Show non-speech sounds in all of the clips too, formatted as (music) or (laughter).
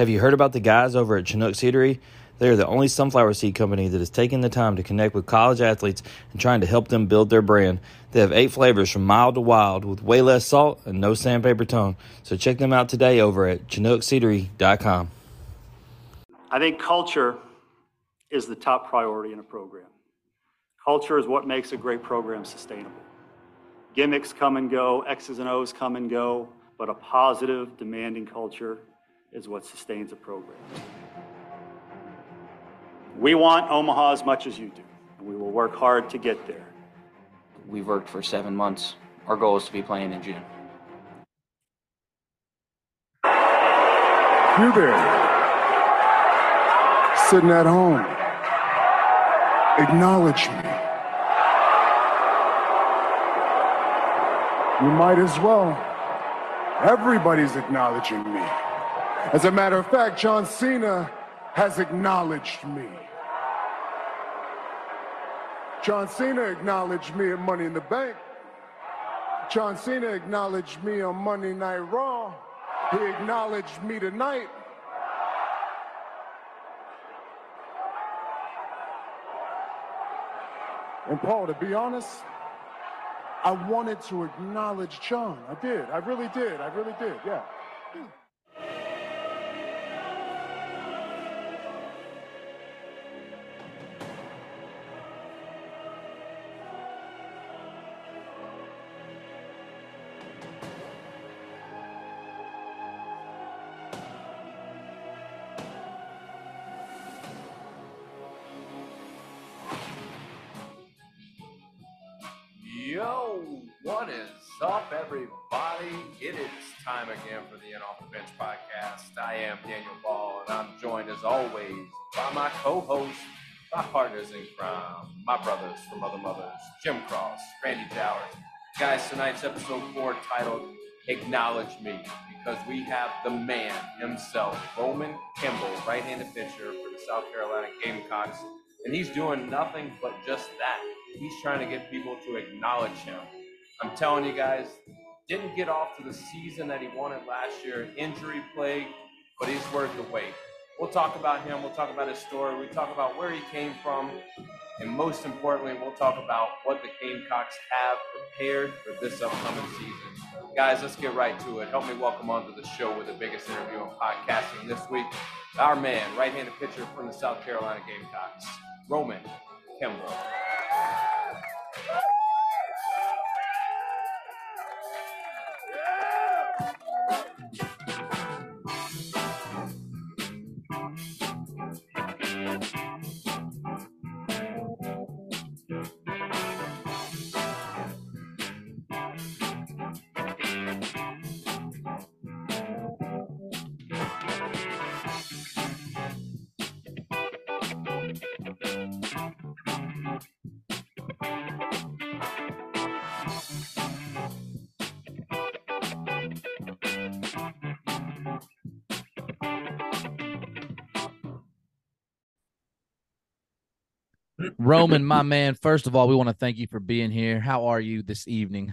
Have you heard about the guys over at Chinook Seedery? They are the only sunflower seed company that is taking the time to connect with college athletes and trying to help them build their brand. They have eight flavors from mild to wild with way less salt and no sandpaper tone. So check them out today over at ChinookSeedery.com. I think culture is the top priority in a program. Culture is what makes a great program sustainable. Gimmicks come and go, X's and O's come and go, but a positive, demanding culture is what sustains a program. We want Omaha as much as you do, and we will work hard to get there. We've worked for seven months. Our goal is to be playing in June. You there, sitting at home, acknowledge me. You might as well. Everybody's acknowledging me. As a matter of fact, John Cena has acknowledged me. John Cena acknowledged me at Money in the Bank. John Cena acknowledged me on Monday Night Raw. He acknowledged me tonight. And Paul, to be honest, I wanted to acknowledge John. I did. I really did. I really did. Yeah. I am Daniel Ball, and I'm joined as always by my co-host, my partners in crime, my brothers from other mothers, Jim Cross, Randy Towers. Guys, tonight's episode four titled "Acknowledge Me" because we have the man himself, Roman Kimball, right-handed pitcher for the South Carolina Gamecocks, and he's doing nothing but just that. He's trying to get people to acknowledge him. I'm telling you guys, didn't get off to the season that he wanted last year, injury plague, but he's worth the wait. We'll talk about him, we'll talk about his story, we talk about where he came from, and most importantly, we'll talk about what the Gamecocks have prepared for this upcoming season. Guys, let's get right to it. Help me welcome onto the show with the biggest interview in podcasting this week, our man, right-handed pitcher from the South Carolina Gamecocks, Roman Kimball. Roman, my man, first of all, we want to thank you for being here. How are you this evening?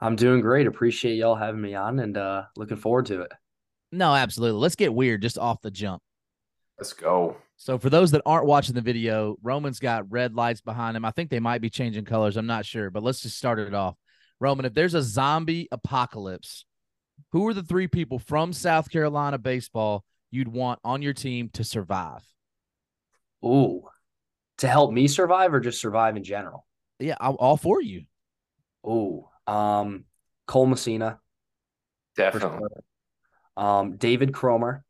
I'm doing great. Appreciate y'all having me on and uh, looking forward to it. No, absolutely. Let's get weird just off the jump. Let's go. So, for those that aren't watching the video, Roman's got red lights behind him. I think they might be changing colors. I'm not sure, but let's just start it off. Roman, if there's a zombie apocalypse, who are the three people from South Carolina baseball you'd want on your team to survive? Ooh, to help me survive or just survive in general? Yeah, all, all for you. Oh, um, Cole Messina, Definitely. sure. Um, David Cromer.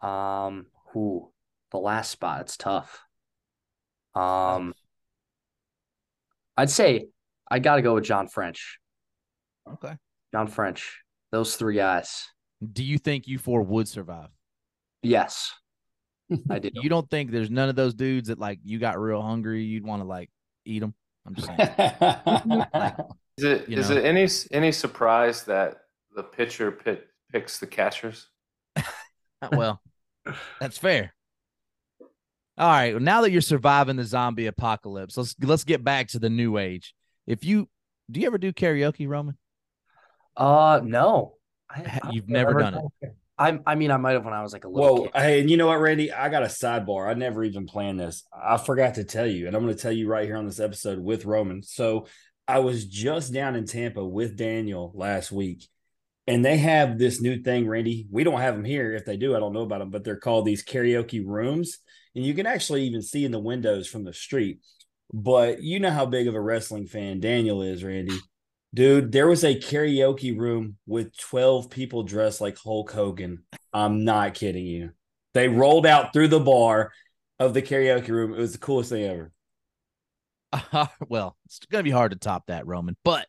Um, who the last spot? It's tough. Um, I'd say I got to go with John French. Okay. John French. Those three guys. Do you think you four would survive? Yes, I do. (laughs) You don't think there's none of those dudes that like you got real hungry, you'd want to like eat them? I'm just saying. (laughs) Is it You is know. it any any surprise that the pitcher pit, picks the catchers? (laughs) well, that's fair. All right. well, Now that you're surviving the zombie apocalypse, let's let's get back to the new age. If you do you ever do karaoke, Roman? Uh, no. I, Ha- I've you've never done it. I I mean I might have when I was like a little Whoa, kid. hey, and you know what, Randy? I got a sidebar. I never even planned this. I forgot to tell you, and I'm going to tell you right here on this episode with Roman. So I was just down in Tampa with Daniel last week, and they have this new thing, Randy. We don't have them here. If they do, I don't know about them, but they're called these karaoke rooms, and you can actually even see in the windows from the street. But you know how big of a wrestling fan Daniel is, Randy. Dude, there was a karaoke room with 12 people dressed like Hulk Hogan. I'm not kidding you. They rolled out through the bar of the karaoke room. It was the coolest thing ever. (laughs) well, it's gonna be hard to top that, Roman. But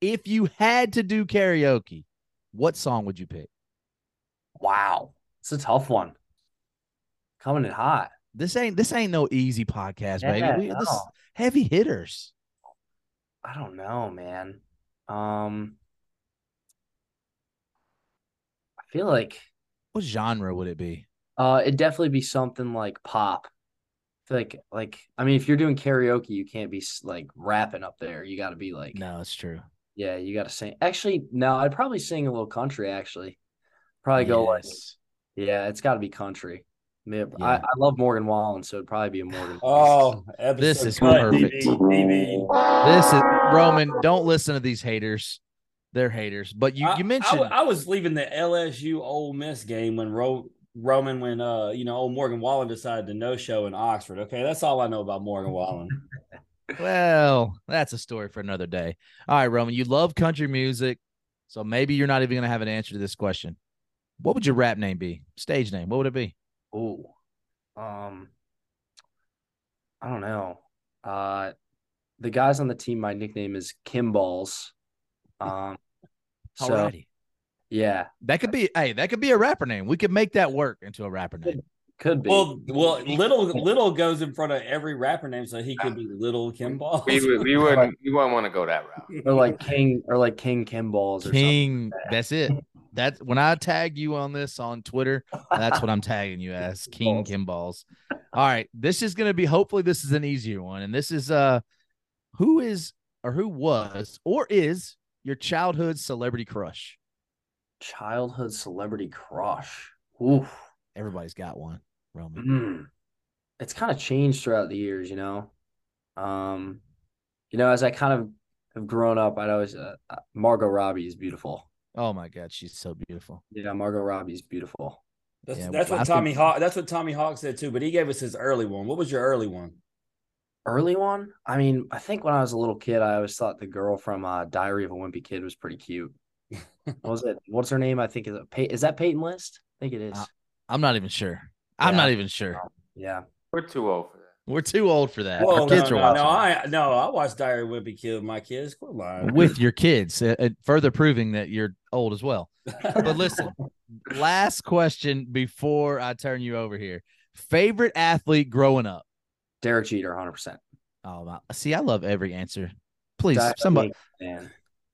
if you had to do karaoke, what song would you pick? Wow, it's a tough one. Coming in hot. This ain't this ain't no easy podcast, Yeah, baby. We, This no. is heavy hitters. I don't know, man. Um, I feel like What genre would it be? uh, it'd definitely be something like pop. I feel like like I mean, if you're doing karaoke, you can't be like rapping up there. You got to be like, No, it's true. yeah, you got to sing. Actually, no, I'd probably sing a little country. Actually, probably go like, yeah, it's got to be country. I, mean, I, Yeah. I love Morgan Wallen, so it'd probably be a Morgan. Oh, This is perfect. DB, DB. This is Roman. Don't listen to these haters. They're haters. But you I- you I, mentioned I was leaving the LSU Ole Miss game when Ro- Roman, when uh, you know, old Morgan Wallen decided to no show in Oxford. Okay, that's all I know about Morgan Wallen. (laughs) Well, that's a story for another day. All right, Roman, you love country music, so maybe you're not even going to have an answer to this question. What would your rap name be? Stage name? What would it be? Oh, um, I don't know. Uh, the guys on the team, my nickname is Kimballs. (laughs) Um, so Alrighty. yeah, That could be. Hey, that could be a rapper name. We could make that work into a rapper name. could be. well, well, little little goes in front of every rapper name, so he could be Little Kim Balls. We, would- we wouldn't we wouldn't want to go that route. or like King, or like King Kim Balls, or King. That's it. That's when I tag you on this on Twitter. That's what I'm tagging you as (laughs) King Balls. Kim Balls. All right, this is going to be. Hopefully, this is an easier one, and this is uh, who is or who was or is your childhood celebrity crush? Childhood celebrity crush. Oof. Everybody's got one. Roman. Mm. It's kind of changed throughout the years, you know. Um, you know, as I kind of have grown up, I'd always uh, uh, Margot Robbie is beautiful. Oh my God, she's so beautiful. Yeah, Margot Robbie is beautiful. That's, Yeah, that's what I Tommy think- Hawk. That's what Tommy Hawk said too. But he gave us his early one. What was your early one? Early one, I mean, I think when I was a little kid, I always thought the girl from uh, Diary of a Wimpy Kid was pretty cute. (laughs) what was it? What's her name? I think is it Pey- is that Peyton List? I think it is. Uh, I'm not even sure. I'm not even sure. yeah. We're too old for that. We're too old for that. Whoa, Our kids no, are no, watching no, I no, I watched Diary of a Wimpy Kid with my kids. Quit lying. with your (laughs) kids, uh, uh, further proving that you're old as well. But listen, (laughs) last question before I turn you over here. Favorite athlete growing up? Derek Jeter, hundred percent. Oh, my, see, I love every answer. Please, somebody. man.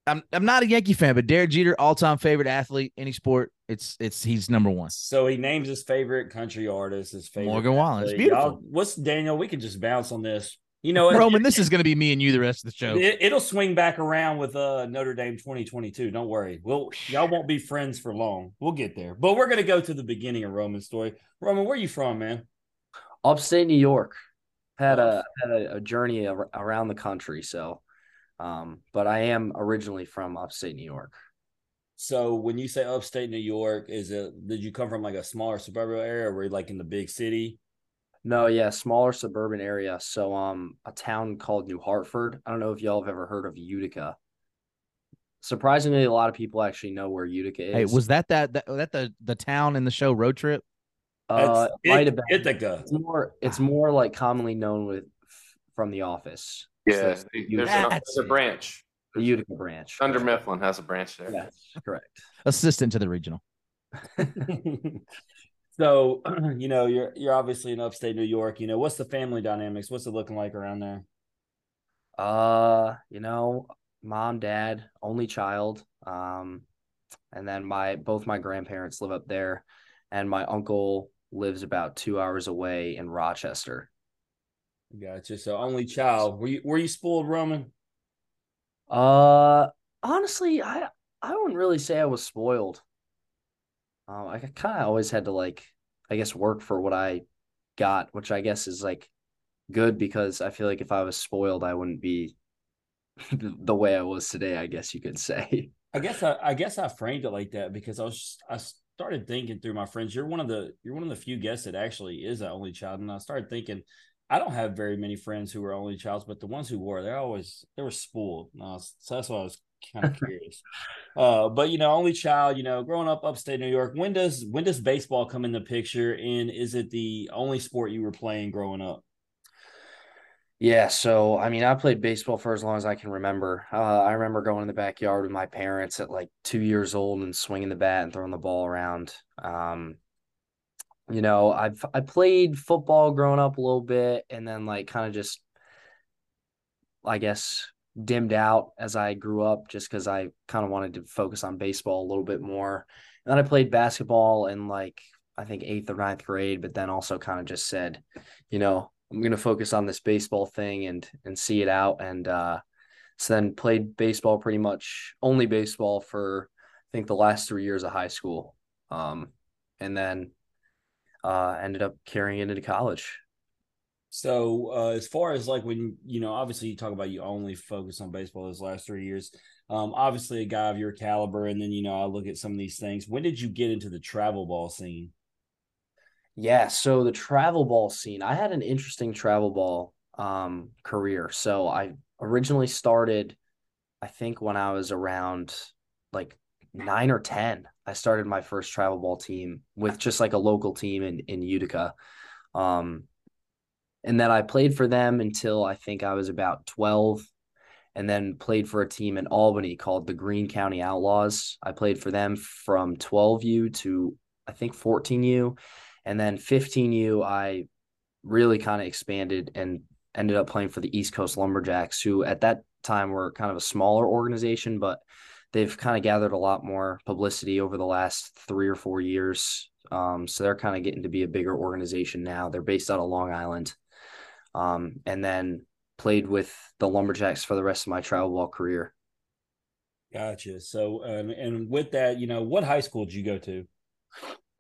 I'm I'm not a Yankee fan, but Derek Jeter, all time favorite athlete, any sport. It's it's he's number one. So he names his favorite country artist, his favorite Morgan Wallen. It's beautiful. Y'all- What's Daniel? We can just bounce on this. You know, what? Roman, this is going to be me and you the rest of the show. It, it'll swing back around with uh Notre Dame 2022. Don't worry. We'll y'all won't be friends for long. We'll get there. But we're gonna go to the beginning of Roman's story. Roman, where are you from, man? Upstate New York. Had a had a, a journey ar- around the country, so um, but I am originally from upstate New York. So when you say upstate New York, is it did you come from like a smaller suburban area or were you like in the big city? No, yeah, smaller suburban area. So um a town called New Hartford. I don't know if y'all have ever heard of Utica. Surprisingly, a lot of people actually know where Utica is. Hey, was that that that, that the the town in the show Road Trip? Uh That's it might have been Ithaca. it's more it's more like commonly known with from the office. Yeah, So there's, a, That's there's a branch. the Utica branch. Dunder Mifflin has a branch there. Yes, correct. Assistant to the regional. (laughs) so (clears throat) you know you're you're obviously in upstate New York. You know what's the family dynamics? What's it looking like around there? Uh, you know, mom, dad, only child. Um, and then my both my grandparents live up there, and my uncle lives about two hours away in Rochester. Gotcha. So only child. Were you were you spoiled, Roman? Uh, honestly, I I wouldn't really say I was spoiled. Um, I kind of always had to like, I guess, work for what I got, which I guess is like good because I feel like if I was spoiled, I wouldn't be (laughs) the way I was today. I guess you could say. I guess I, I guess I framed it like that because I was I started thinking through my friends. You're one of the you're one of the few guests that actually is an only child, and I started thinking I don't have very many friends who are only childs, but the ones who were, they're always they were spoiled. so that's why I was kind of (laughs) curious. uh, but you know, only child, you know, growing up upstate New York, when does when does baseball come in the picture? And is it the only sport you were playing growing up? Yeah, so I mean, I played baseball for as long as I can remember. Uh, I remember going in the backyard with my parents at like two years old and swinging the bat and throwing the ball around. Um, you know, I've I played football growing up a little bit, and then like kind of just, I guess, dimmed out as I grew up, just because I kind of wanted to focus on baseball a little bit more. And then I played basketball in like I think eighth or ninth grade, but then also kind of just said, you know, I'm to focus on this baseball thing and and see it out. And uh, so then played baseball pretty much only baseball for I think the last three years of high school, um, and then uh, ended up carrying it into college. So uh, as far as like when you know, obviously you talk about you only focus on baseball those last three years. Um, obviously a guy of your caliber, and then you know I look at some of these things. When did you get into the travel ball scene? Yeah, so the travel ball scene, I had an interesting travel ball um, career. So I originally started, I think when I was around like nine or 10, I started my first travel ball team with just like a local team in, in Utica. Um, and then I played for them until I think I was about 12 and then played for a team in Albany called the Greene County Outlaws. I played for them from 12U to I think 14U and then 15U, I really kind of expanded and ended up playing for the East Coast Lumberjacks, who at that time were kind of a smaller organization, but they've kind of gathered a lot more publicity over the last three or four years. Um, so they're kind of getting to be a bigger organization now. They're based out of Long Island. Um, and then played with the Lumberjacks for the rest of my travel ball career. Gotcha. So, um, and with that, you know, what high school did you go to?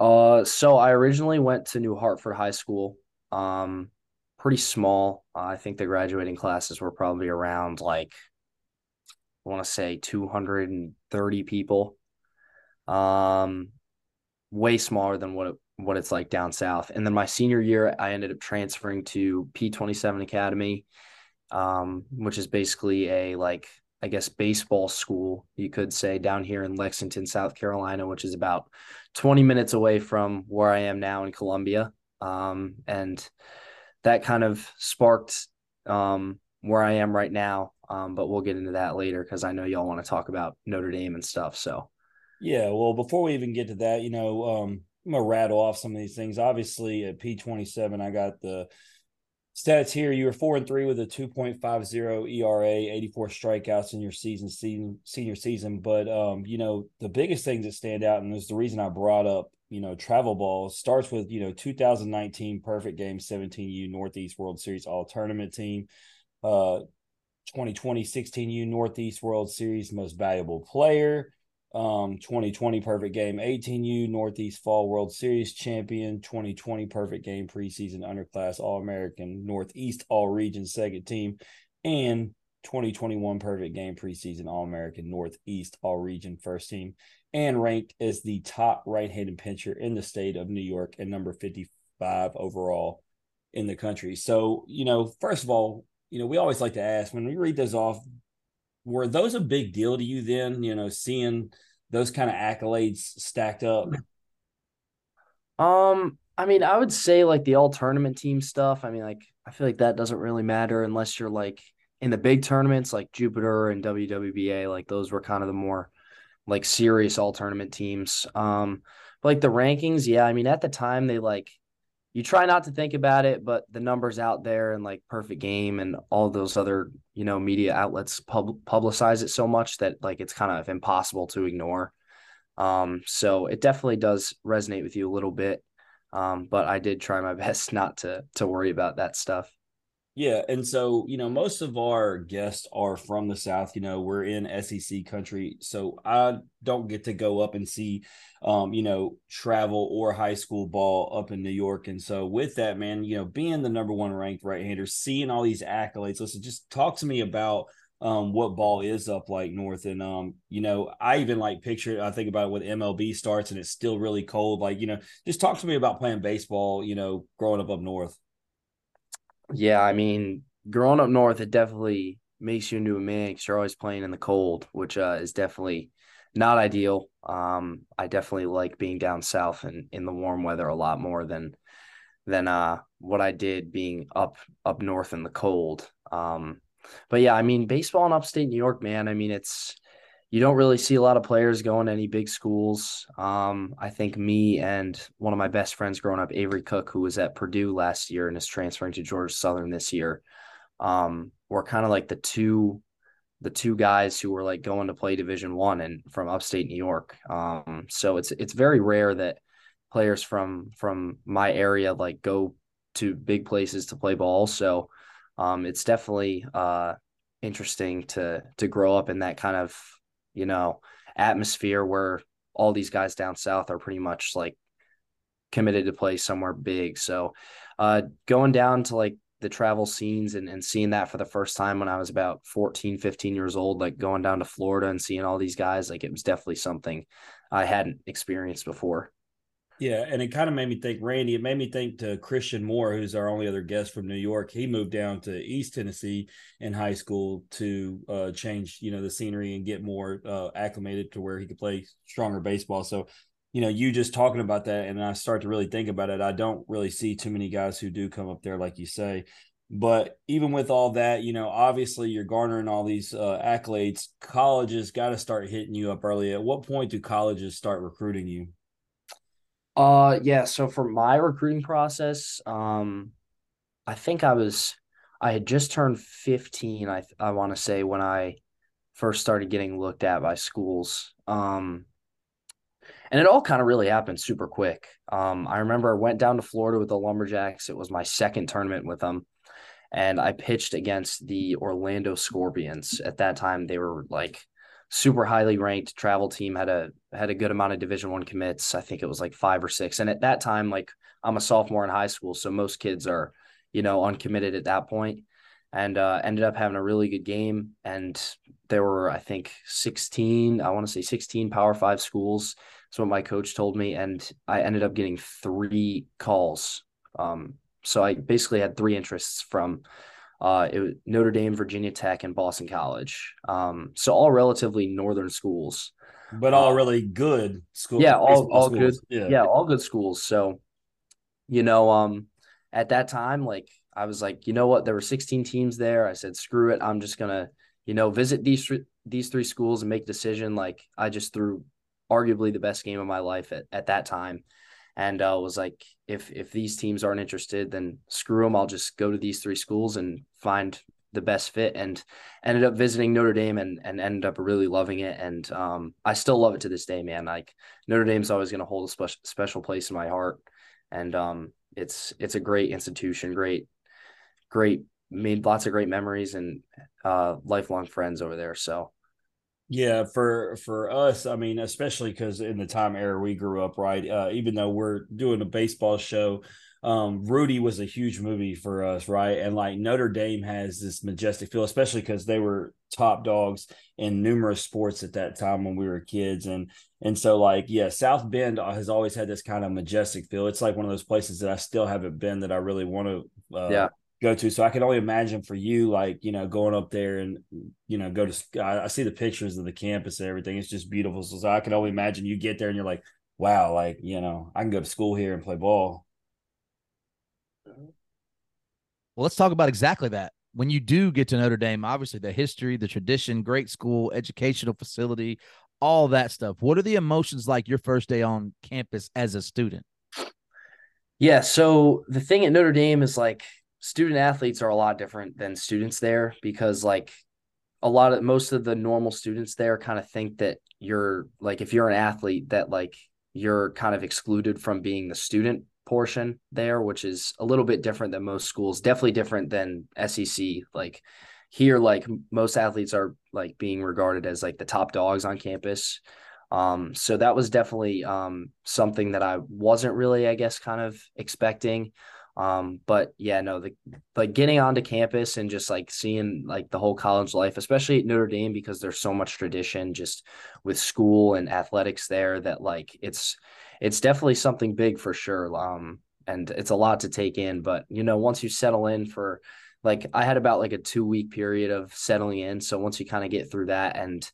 Uh, so I originally went to New Hartford High School. Um, pretty small. Uh, I think the graduating classes were probably around like I want to say 230 people. Um, way smaller than what it, what it's like down south. And then my senior year, I ended up transferring to P27 Academy, um, which is basically a like I guess, baseball school, you could say, down here in Lexington, South Carolina, which is about 20 minutes away from where I am now in Columbia. Um, and that kind of sparked um, where I am right now. Um, but we'll get into that later because I know y'all want to talk about Notre Dame and stuff. So, yeah, well, before we even get to that, you know, um, I'm gonna rattle off some of these things. Obviously, at P27, I got the stats here you were four and three with a 2.50 era 84 strikeouts in your season, season senior season. But um you know the biggest things that stand out and is the reason i brought up you know travel ball starts with you know 2019 perfect game 17u northeast world series all tournament team uh 2020 16u northeast world series most valuable player um 2020 perfect game. 18u northeast fall world series champion. 2020 perfect game preseason underclass all-american northeast all region second team. And 2021 perfect game preseason all-american northeast all region first team. And ranked as the top right-handed pitcher in the state of new york and number 55 overall in the country. So you know first of all you know we always like to ask when we read those off were those a big deal to you then you know seeing those kind of accolades stacked up? Um i mean i would say like the all tournament team stuff i mean like i feel like that doesn't really matter unless you're like in the big tournaments like jupiter and wwba like those were kind of the more like serious all tournament teams. Um but like the rankings yeah i mean at the time they like you try not to think about it, but the numbers out there and like perfect game and all those other, you know, media outlets pub- publicize it so much that like it's kind of impossible to ignore. Um, so it definitely does resonate with you a little bit. Um, but I did try my (laughs) best not to to worry about that stuff. Yeah, and so you know, most of our guests are from the South. You know, we're in SEC country, so I don't get to go up and see, um, you know, travel or high school ball up in New York. And so, with that, man, you know, being the number one ranked right hander, seeing all these accolades. Listen, just talk to me about um, what ball is up like north. And um, you know, I even like picture. I think about when MLB starts and it's still really cold. Like, you know, just talk to me about playing baseball. You know, growing up up north. Yeah, I mean, growing up north, it definitely makes you into a man because you're always playing in the cold, which uh, is definitely not ideal. Um, I definitely like being down south and in the warm weather a lot more than than uh what I did being up up north in the cold. Um, but yeah, I mean, baseball in upstate New York, man. I mean, it's you don't really see a lot of players going to any big schools. Um, I think me and one of my best friends growing up, Avery Cook, who was at Purdue last year and is transferring to Georgia Southern this year, um, were kind of like the two the two guys who were like going to play Division One and from upstate New York. Um, so it's it's very rare that players from from my area like go to big places to play ball. So um, it's definitely uh, interesting to to grow up in that kind of you know, atmosphere where all these guys down south are pretty much like committed to play somewhere big. So uh, going down to like the travel scenes and, and seeing that for the first time when I was about 14, 15 years old, like going down to Florida and seeing all these guys, like it was definitely something I hadn't experienced before. Yeah, and it kind of made me think, Randy. It made me think to Christian Moore, who's our only other guest from New York. He moved down to East Tennessee in high school to uh, change, you know, the scenery and get more uh, acclimated to where he could play stronger baseball. So, you know, you just talking about that, and I start to really think about it. I don't really see too many guys who do come up there, like you say. But even with all that, you know, obviously you're garnering all these uh, accolades. Colleges got to start hitting you up early. At what point do colleges start recruiting you? Uh yeah, so for my recruiting process, um I think I was I had just turned 15, I I want to say when I first started getting looked at by schools. Um and it all kind of really happened super quick. Um I remember I went down to Florida with the Lumberjacks. It was my second tournament with them. And I pitched against the Orlando Scorpions. At that time they were like super highly ranked travel team had a had a good amount of division one commits. I think it was like five or six. And at that time like i'm a sophomore in high school so most kids are you know uncommitted at that point. And uh, ended up having a really good game. And there were i think 16 i want to say 16 power five schools. That's what my coach told me. And i ended up getting three calls. Um, so i basically had three interests from uh, it was Notre Dame, Virginia Tech, and Boston College. Um, so all relatively northern schools, but all uh, really good schools. Yeah, all all schools. good. Yeah. yeah, all good schools. So, you know, um, at that time, like I was like, you know what? There were 16 teams there. I said, screw it. I'm just gonna, you know, visit these these three schools and make decision. Like I just threw arguably the best game of my life at at that time and uh, was like, if if these teams aren't interested, then screw them. I'll just go to these three schools and find the best fit. And ended up visiting Notre Dame and and ended up really loving it. And um, I still love it to this day, man. Like Notre Dame's always going to hold a special special place in my heart. And um, it's it's a great institution, great, great made lots of great memories and uh, lifelong friends over there. So yeah, for for us, I mean, especially because in the time era we grew up, right? Uh, even though we're doing a baseball show, um, Rudy was a huge movie for us, right? And like Notre Dame has this majestic feel, especially because they were top dogs in numerous sports at that time when we were kids, and and so like yeah, South Bend has always had this kind of majestic feel. It's like one of those places that I still haven't been that I really want to uh, yeah go to. So I can only imagine for you, like, you know, going up there and, you know, go to, I, I see the pictures of the campus and everything. It's just beautiful. So, so I can only imagine you get there and you're like, wow, like, you know, I can go to school here and play ball. Well, let's talk about exactly that. When you do get to Notre Dame, obviously the history, the tradition, great school, educational facility, all that stuff. What are the emotions like your first day on campus as a student? Yeah. So the thing at Notre Dame is like student athletes are a lot different than students there because like a lot of most of the normal students there kind of think that you're like if you're an athlete that like you're kind of excluded from being the student portion there, which is a little bit different than most schools. Definitely different than SEC. Like here, like most athletes are like being regarded as like the top dogs on campus. Um, so that was definitely um, something that I wasn't really, I guess, kind of expecting. Um, but yeah, no, the like getting onto campus and just like seeing like the whole college life, especially at Notre Dame, because there's so much tradition just with school and athletics there that like it's it's definitely something big for sure. Um, and it's a lot to take in. But you know, once you settle in for like I had about like a two week period of settling in. So once you kind of get through that and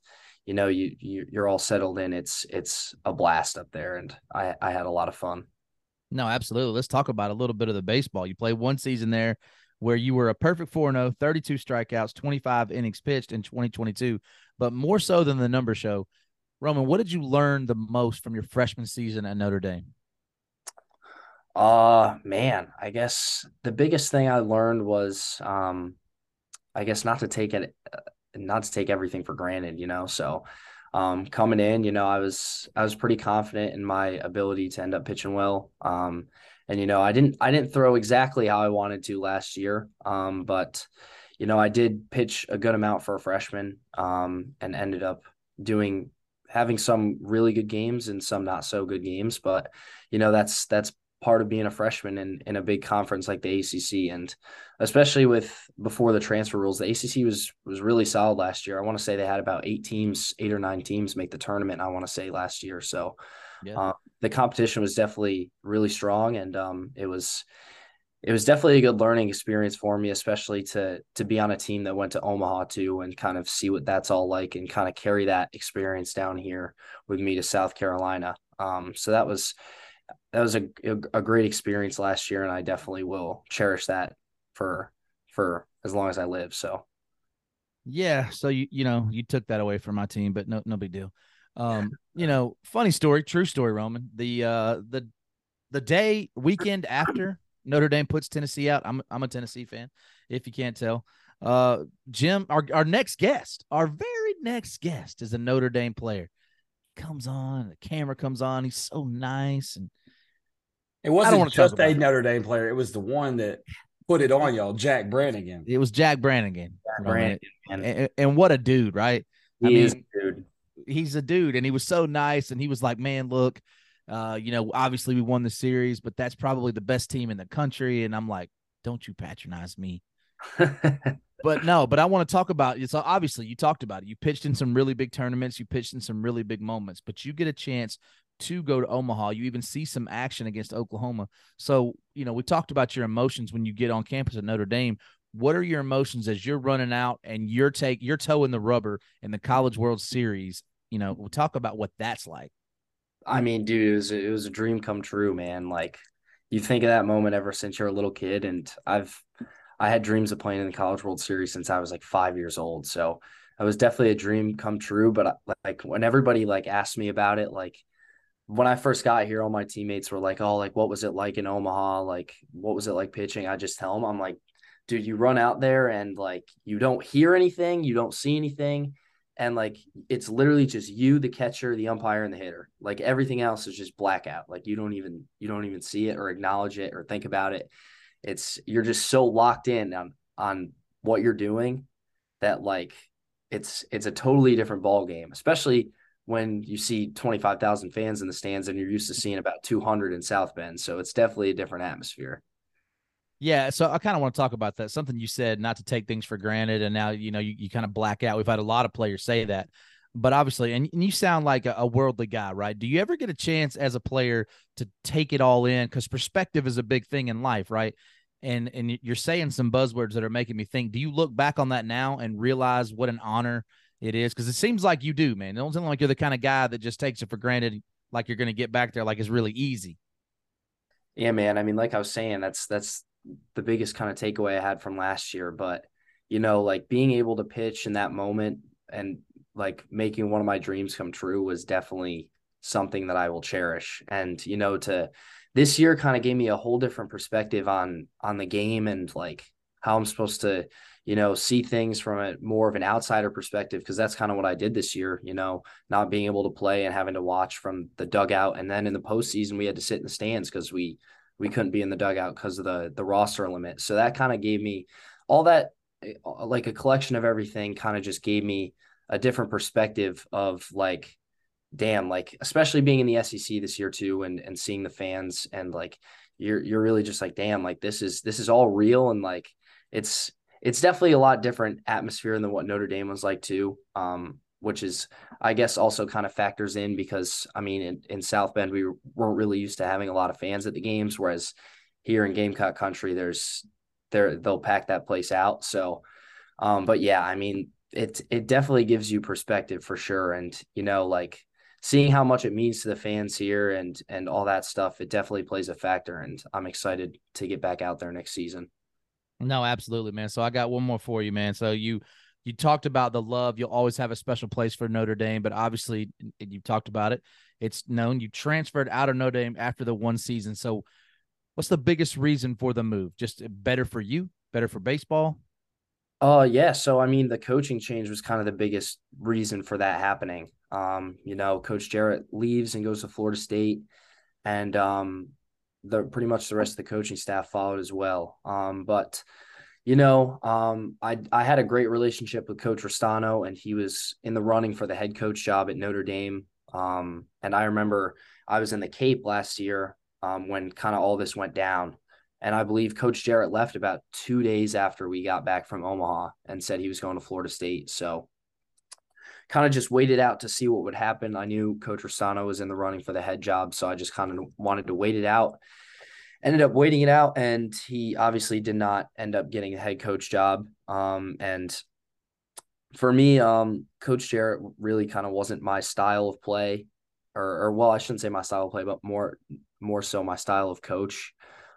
you know you, you you're all settled in, it's it's a blast up there, and I I had a lot of fun. No, absolutely. Let's talk about a little bit of the baseball. You played one season there where you were a perfect 4 0, 32 strikeouts, 25 innings pitched in 2022. But more so than the number show, Roman, what did you learn the most from your freshman season at Notre Dame? Uh man, I guess the biggest thing I learned was um I guess not to take it uh, not to take everything for granted, you know. So um, coming in, you know, I was I was pretty confident in my ability to end up pitching well. Um, and you know, I didn't I didn't throw exactly how I wanted to last year, um, but you know, I did pitch a good amount for a freshman, um, and ended up doing having some really good games and some not so good games. But you know, that's that's part of being a freshman in, in a big conference like the ACC. And especially with before the transfer rules, the ACC was was really solid last year. I want to say they had about eight teams, eight or nine teams make the tournament. I want to say last year. So yeah. uh, the competition was definitely really strong, and um, it was it was definitely a good learning experience for me, especially to to be on a team that went to Omaha too and kind of see what that's all like and kind of carry that experience down here with me to South Carolina. Um, so that was that was a, a great experience last year, and I definitely will cherish that for for as long as I live. So, yeah. So you you know you took that away from my team, but no no big deal. Um, (laughs) you know, funny story, true story, Roman. The uh the the day weekend after Notre Dame puts Tennessee out, I'm I'm a Tennessee fan, if you can't tell. Uh, Jim, our our next guest, our very next guest, is a Notre Dame player comes on, the camera comes on. He's so nice, and it wasn't just a Notre Dame player. It was the one that put it on y'all, Jack Brannigan. It was Jack Brannigan. Jack Brannigan. And, and, what a dude, right? He I mean, dude. He's a dude, and he was so nice. And he was like, "Man, look, uh, you know, obviously we won the series, but that's probably the best team in the country." And I'm like, "Don't you patronize me." (laughs) but no, but I want to talk about it. So obviously you talked about it. You pitched in some really big tournaments, you pitched in some really big moments, but you get a chance to go to Omaha. You even see some action against Oklahoma. So, you know, we talked about your emotions when you get on campus at Notre Dame. What are your emotions as you're running out and you're take your toe in the rubber in the College World Series? You know, we'll talk about what that's like. I mean, dude, it was, it was a dream come true, man. Like you think of that moment ever since you're a little kid, and I've I had dreams of playing in the College World Series since I was like five years old. So it was definitely a dream come true. But uh, like when everybody like asked me about it, like when I first got here, all my teammates were like, "Oh, like what was it like in Omaha? Like what was it like pitching?" I just tell them, I'm like, "Dude, you run out there and like you don't hear anything, you don't see anything." And like it's literally just you, the catcher, the umpire, and the hitter. Like everything else is just blackout. Like you don't even you don't even see it or acknowledge it or think about it it's you're just so locked in on on what you're doing that like it's it's a totally different ball game, especially when you see 25,000 fans in the stands and you're used to seeing about 200 in South Bend. So it's definitely a different atmosphere. Yeah, so I kind of want to talk about that. Something you said, not to take things for granted, and now you know you, you kind of black out. We've had a lot of players say that, but obviously, and, and you sound like a, a, worldly guy, right? Do you ever get a chance as a player to take it all in? Because perspective is a big thing in life, right? And and you're saying some buzzwords that are making me think. Do you look back on that now and realize what an honor it is? Because it seems like you do, man. It don't seem like you're the kind of guy that just takes it for granted, like you're going to get back there, like it's really easy. Yeah, man. I mean, like I was saying, that's that's the biggest kind of takeaway I had from last year. But you know, like being able to pitch in that moment and like making one of my dreams come true was definitely something that I will cherish. And you know, to this year kind of gave me a whole different perspective on on the game and like how I'm supposed to, you know, see things from a more of an outsider perspective because that's kind of what I did this year, you know, not being able to play and having to watch from the dugout and then in the postseason we had to sit in the stands because we we couldn't be in the dugout because of the the roster limit. So that kind of gave me all that eh, like a collection of everything kind of just gave me a different perspective of like damn like especially being in the SEC this year too and and seeing the fans and like you're you're really just like damn like this is this is all real and like it's it's definitely a lot different atmosphere than what Notre Dame was like too. Um, which is I guess also kind of factors in because I mean in, in South Bend we weren't really used to having a lot of fans at the games, whereas here in Gamecock country there's there they'll pack that place out. So um, but yeah, I mean it it definitely gives you perspective for sure. And you know, like seeing how much it means to the fans here and and all that stuff, it definitely plays a factor. And I'm excited to get back out there next season. No, absolutely, man. So I got one more for you, man. So you you talked about the love. You'll always have a special place for Notre Dame, but obviously you talked about it. It's known you transferred out of Notre Dame after the one season. So what's the biggest reason for the move? Just better for you, better for baseball? Uh yeah, so I mean the coaching change was kind of the biggest reason for that happening. Um, you know, Coach Jarrett leaves and goes to Florida State and um the pretty much the rest of the coaching staff followed as well. Um, but you know, um, I I had a great relationship with Coach Ristano, and he was in the running for the head coach job at Notre Dame. Um, and I remember I was in the Cape last year um, when kind of all this went down, and I believe Coach Jarrett left about two days after we got back from Omaha and said he was going to Florida State. So kind of just waited out to see what would happen. I knew Coach Ristano was in the running for the head job, so I just kind of wanted to wait it out. Ended up waiting it out, and he obviously did not end up getting a head coach job. Um, and for me, um, Coach Jarrett really kind of wasn't my style of play, or, or well, I shouldn't say my style of play, but more more so my style of coach.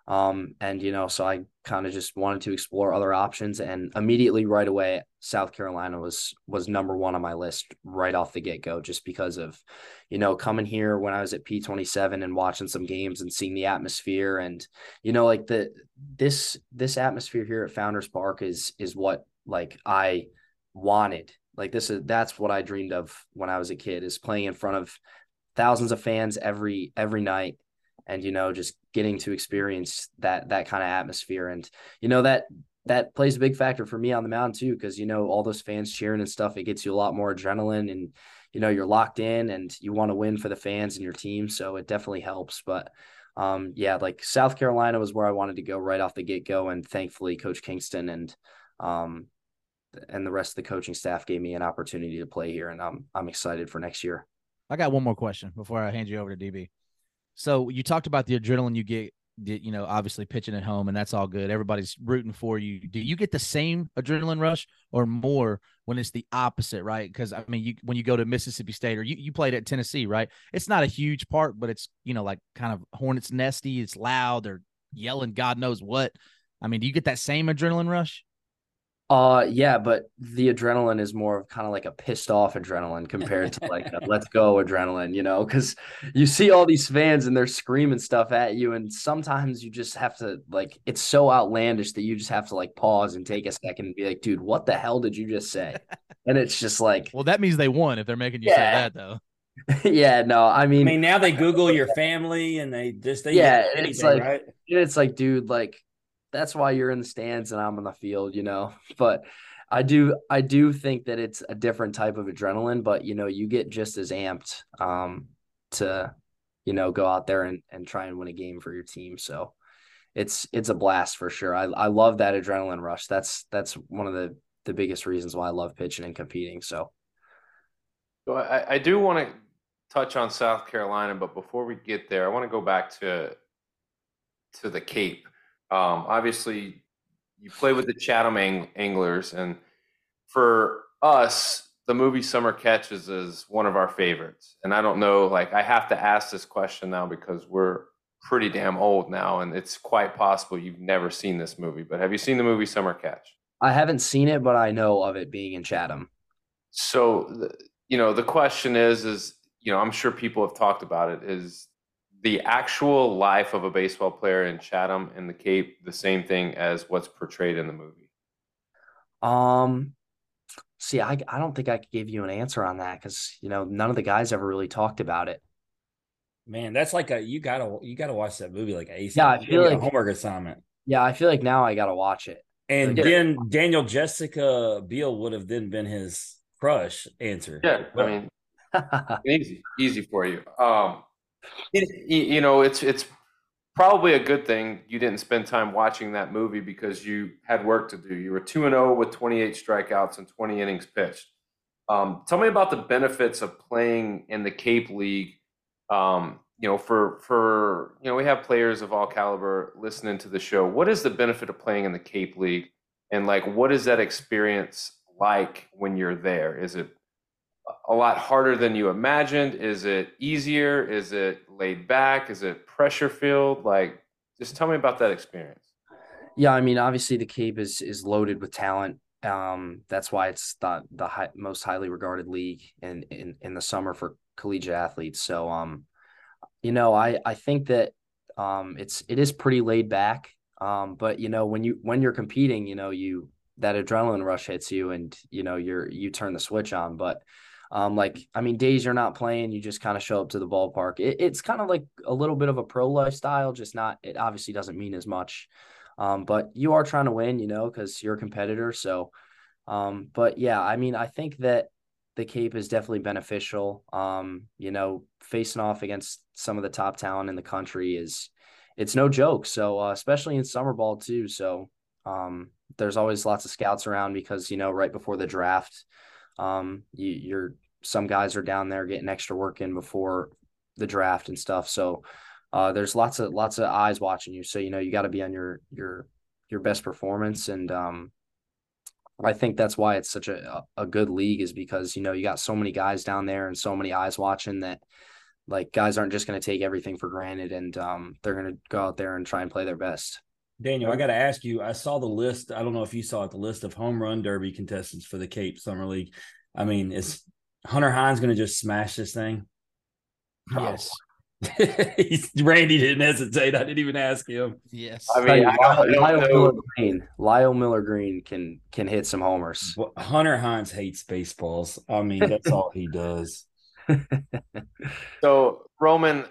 Um, and you know, so I kind of just wanted to explore other options, and immediately right away, South Carolina was was number one on my list right off the get go, just because of, you know, coming here when I was at P twenty seven and watching some games and seeing the atmosphere, and you know, like the this this atmosphere here at Founders Park is is what like I wanted. Like this is that's what I dreamed of when I was a kid is playing in front of thousands of fans every every night and you know just getting to experience that that kind of atmosphere and you know that that plays a big factor for me on the mound too because you know all those fans cheering and stuff it gets you a lot more adrenaline and you know you're locked in and you want to win for the fans and your team so it definitely helps but um yeah like South Carolina was where I wanted to go right off the get-go and thankfully coach Kingston and um and the rest of the coaching staff gave me an opportunity to play here and I'm I'm excited for next year. I got one more question before I hand you over to DB. So you talked about the adrenaline you get, you know, obviously pitching at home, and that's all good. Everybody's rooting for you. Do you get the same adrenaline rush or more when it's the opposite, right? Because I mean, you when you go to Mississippi State or you, you played at Tennessee, right? It's not a huge park, but it's you know like kind of hornets nesty. It's loud. They're yelling, God knows what. I mean, do you get that same adrenaline rush? Uh yeah, but the adrenaline is more of kind of like a pissed off adrenaline compared to like a let's go adrenaline, you know, because you see all these fans and they're screaming stuff at you, and sometimes you just have to like it's so outlandish that you just have to like pause and take a second and be like, dude, what the hell did you just say? And it's just like, well, that means they won if they're making you yeah. say that though. (laughs) yeah, no, I mean, I mean, now they (laughs) Google your family and they just they yeah, anything, it's like right? it's like, dude, like that's why you're in the stands and I'm on the field, you know. (laughs) But I do I do think that it's a different type of adrenaline, but you know, you get just as amped um to you know go out there and, and try and win a game for your team. So it's it's a blast for sure. I, I love that adrenaline rush. That's that's one of the the biggest reasons why I love pitching and competing. So so I, I do want to touch on South Carolina, but before we get there, I want to go back to to the Cape um, obviously, you play with the Chatham ang- Anglers, and for us, the movie Summer Catches is one of our favorites. And I don't know, like, I have to ask this question now because we're pretty damn old now, and it's quite possible you've never seen this movie. But have you seen the movie Summer Catch? I haven't seen it, but I know of it being in Chatham. So, you know, the question is, is you know, I'm sure people have talked about it. Is the actual life of a baseball player in Chatham and the Cape the same thing as what's portrayed in the movie? Um, see, I I don't think I could give you an answer on that because you know none of the guys ever really talked about it. Man, that's like a you gotta you gotta watch that movie like ASAP. Yeah, I feel Maybe a like- homework assignment. Yeah, I feel like now I gotta watch it. And Yeah. then Daniel Jessica Biel would have then been his crush answer. Yeah, I mean, (laughs) easy, easy for you. Um, you know, it's it's probably a good thing you didn't spend time watching that movie because you had work to do. You were two and zero with twenty eight strikeouts and twenty innings pitched. Um, tell me about the benefits of playing in the Cape League. Um, you know, for for you know, we have players of all caliber listening to the show. What is the benefit of playing in the Cape League, and like, what is that experience like when you're there? Is it a lot harder than you imagined? Is it easier? Is it laid back? Is it pressure filled? Like, just tell me about that experience. Yeah, I mean, obviously the Cape is is loaded with talent. Um, that's why it's the the high, most highly regarded league in, in in the summer for collegiate athletes. So, um, you know, I I think that um, it's it is pretty laid back. Um, but you know, when you when you're competing, you know, you that adrenaline rush hits you, and you know, you're you turn the switch on. But um, like I mean, days you're not playing, you just kind of show up to the ballpark. It, it's kind of like a little bit of a pro lifestyle, just not. It obviously doesn't mean as much. Um, but you are trying to win, you know, because you're a competitor. So, um, but yeah, I mean, I think that the Cape is definitely beneficial. Um, you know, facing off against some of the top talent in the country is it's no joke. So, uh, especially in summer ball too. So, um, there's always lots of scouts around because you know right before the draft, um, you, you're some guys are down there getting extra work in before the draft and stuff. So, uh, there's lots of lots of eyes watching you. So you know you got to be on your your your best performance, and um, I think that's why it's such a a good league is because you know you got so many guys down there and so many eyes watching that like guys aren't just going to take everything for granted, and um, they're going to go out there and try and play their best. Daniel, I got to ask you. I saw the list. I don't know if you saw it. The list of home run derby contestants for the Cape Summer League. I mean, is Hunter Hines going to just smash this thing? Yes. He's, (laughs) Randy didn't hesitate. I didn't even ask him. Yes. I mean, I don't, I don't Lyle. Miller Green, Lyle Miller Green can can hit some homers. Well, Hunter Hines hates baseballs. I mean, that's all he does. (laughs) So, Roman,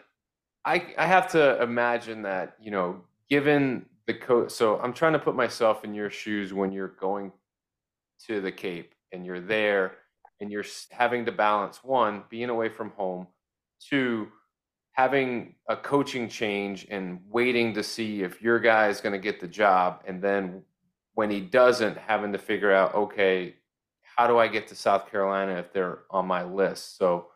I I have to imagine that you know, given the coach. So, I'm trying to put myself in your shoes when you're going to the Cape and you're there and you're having to balance one, being away from home, two, having a coaching change and waiting to see if your guy is going to get the job, and then when he doesn't, having to figure out, okay, how do I get to South Carolina if they're on my list? So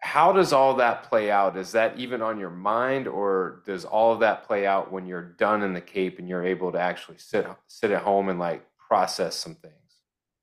how does all that play out? Is that even on your mind, or does all of that play out when you're done in the Cape and you're able to actually sit sit at home and like process some things?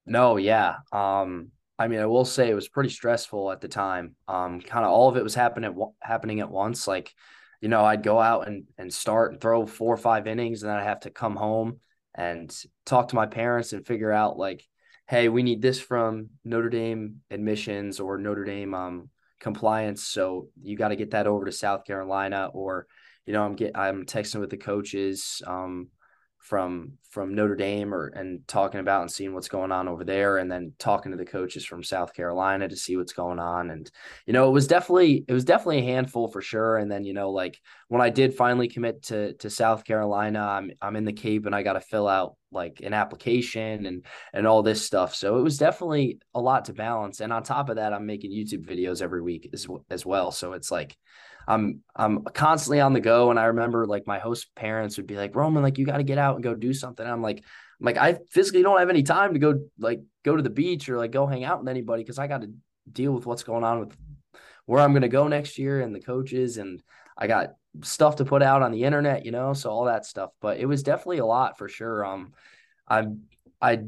No, yeah. Um, I mean, I will say it was pretty stressful at the time. Um, kind of all of it was happening happening at once. Like, you know, I'd go out and and start and throw four or five innings, and then I have to come home and talk to my parents and figure out like, hey, we need this from Notre Dame admissions or Notre Dame um compliance. So you got to get that over to South Carolina, or you know, I'm get I'm texting with the coaches. Um, from from Notre Dame or and talking about and seeing what's going on over there and then talking to the coaches from South Carolina to see what's going on. And you know it was definitely it was definitely a handful for sure. And then you know like when I did finally commit to to South Carolina I'm I'm in the Cape and I got to fill out like an application and and all this stuff. So it was definitely a lot to balance. And on top of that I'm making YouTube videos every week as as well. So it's like I'm I'm constantly on the go. And I remember like my host parents would be like, Roman, like you got to get out and go do something. And I'm like, I'm like, I physically don't have any time to go like go to the beach or like go hang out with anybody because I got to deal with what's going on with where I'm gonna go next year and the coaches and I got stuff to put out on the internet, you know, so all that stuff. But it was definitely a lot for sure. Um I I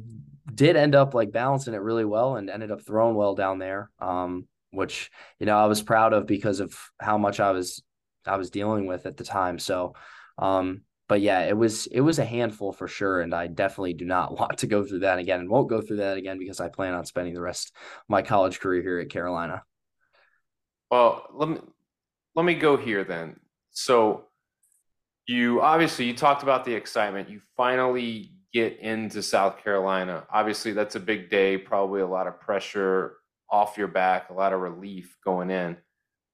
did end up like balancing it really well and ended up throwing well down there. Um which you know I was proud of because of how much I was I was dealing with at the time. So, um, but yeah, it was it was a handful for sure, and I definitely do not (laughs) want to go through that again, and won't go through that again because I plan on spending the rest of my college career here at Carolina. Well, let me let me go here then. So you obviously you talked about the excitement. You finally get into South Carolina. Obviously, that's a big day, probably a lot of pressure off your back, a lot of relief going in.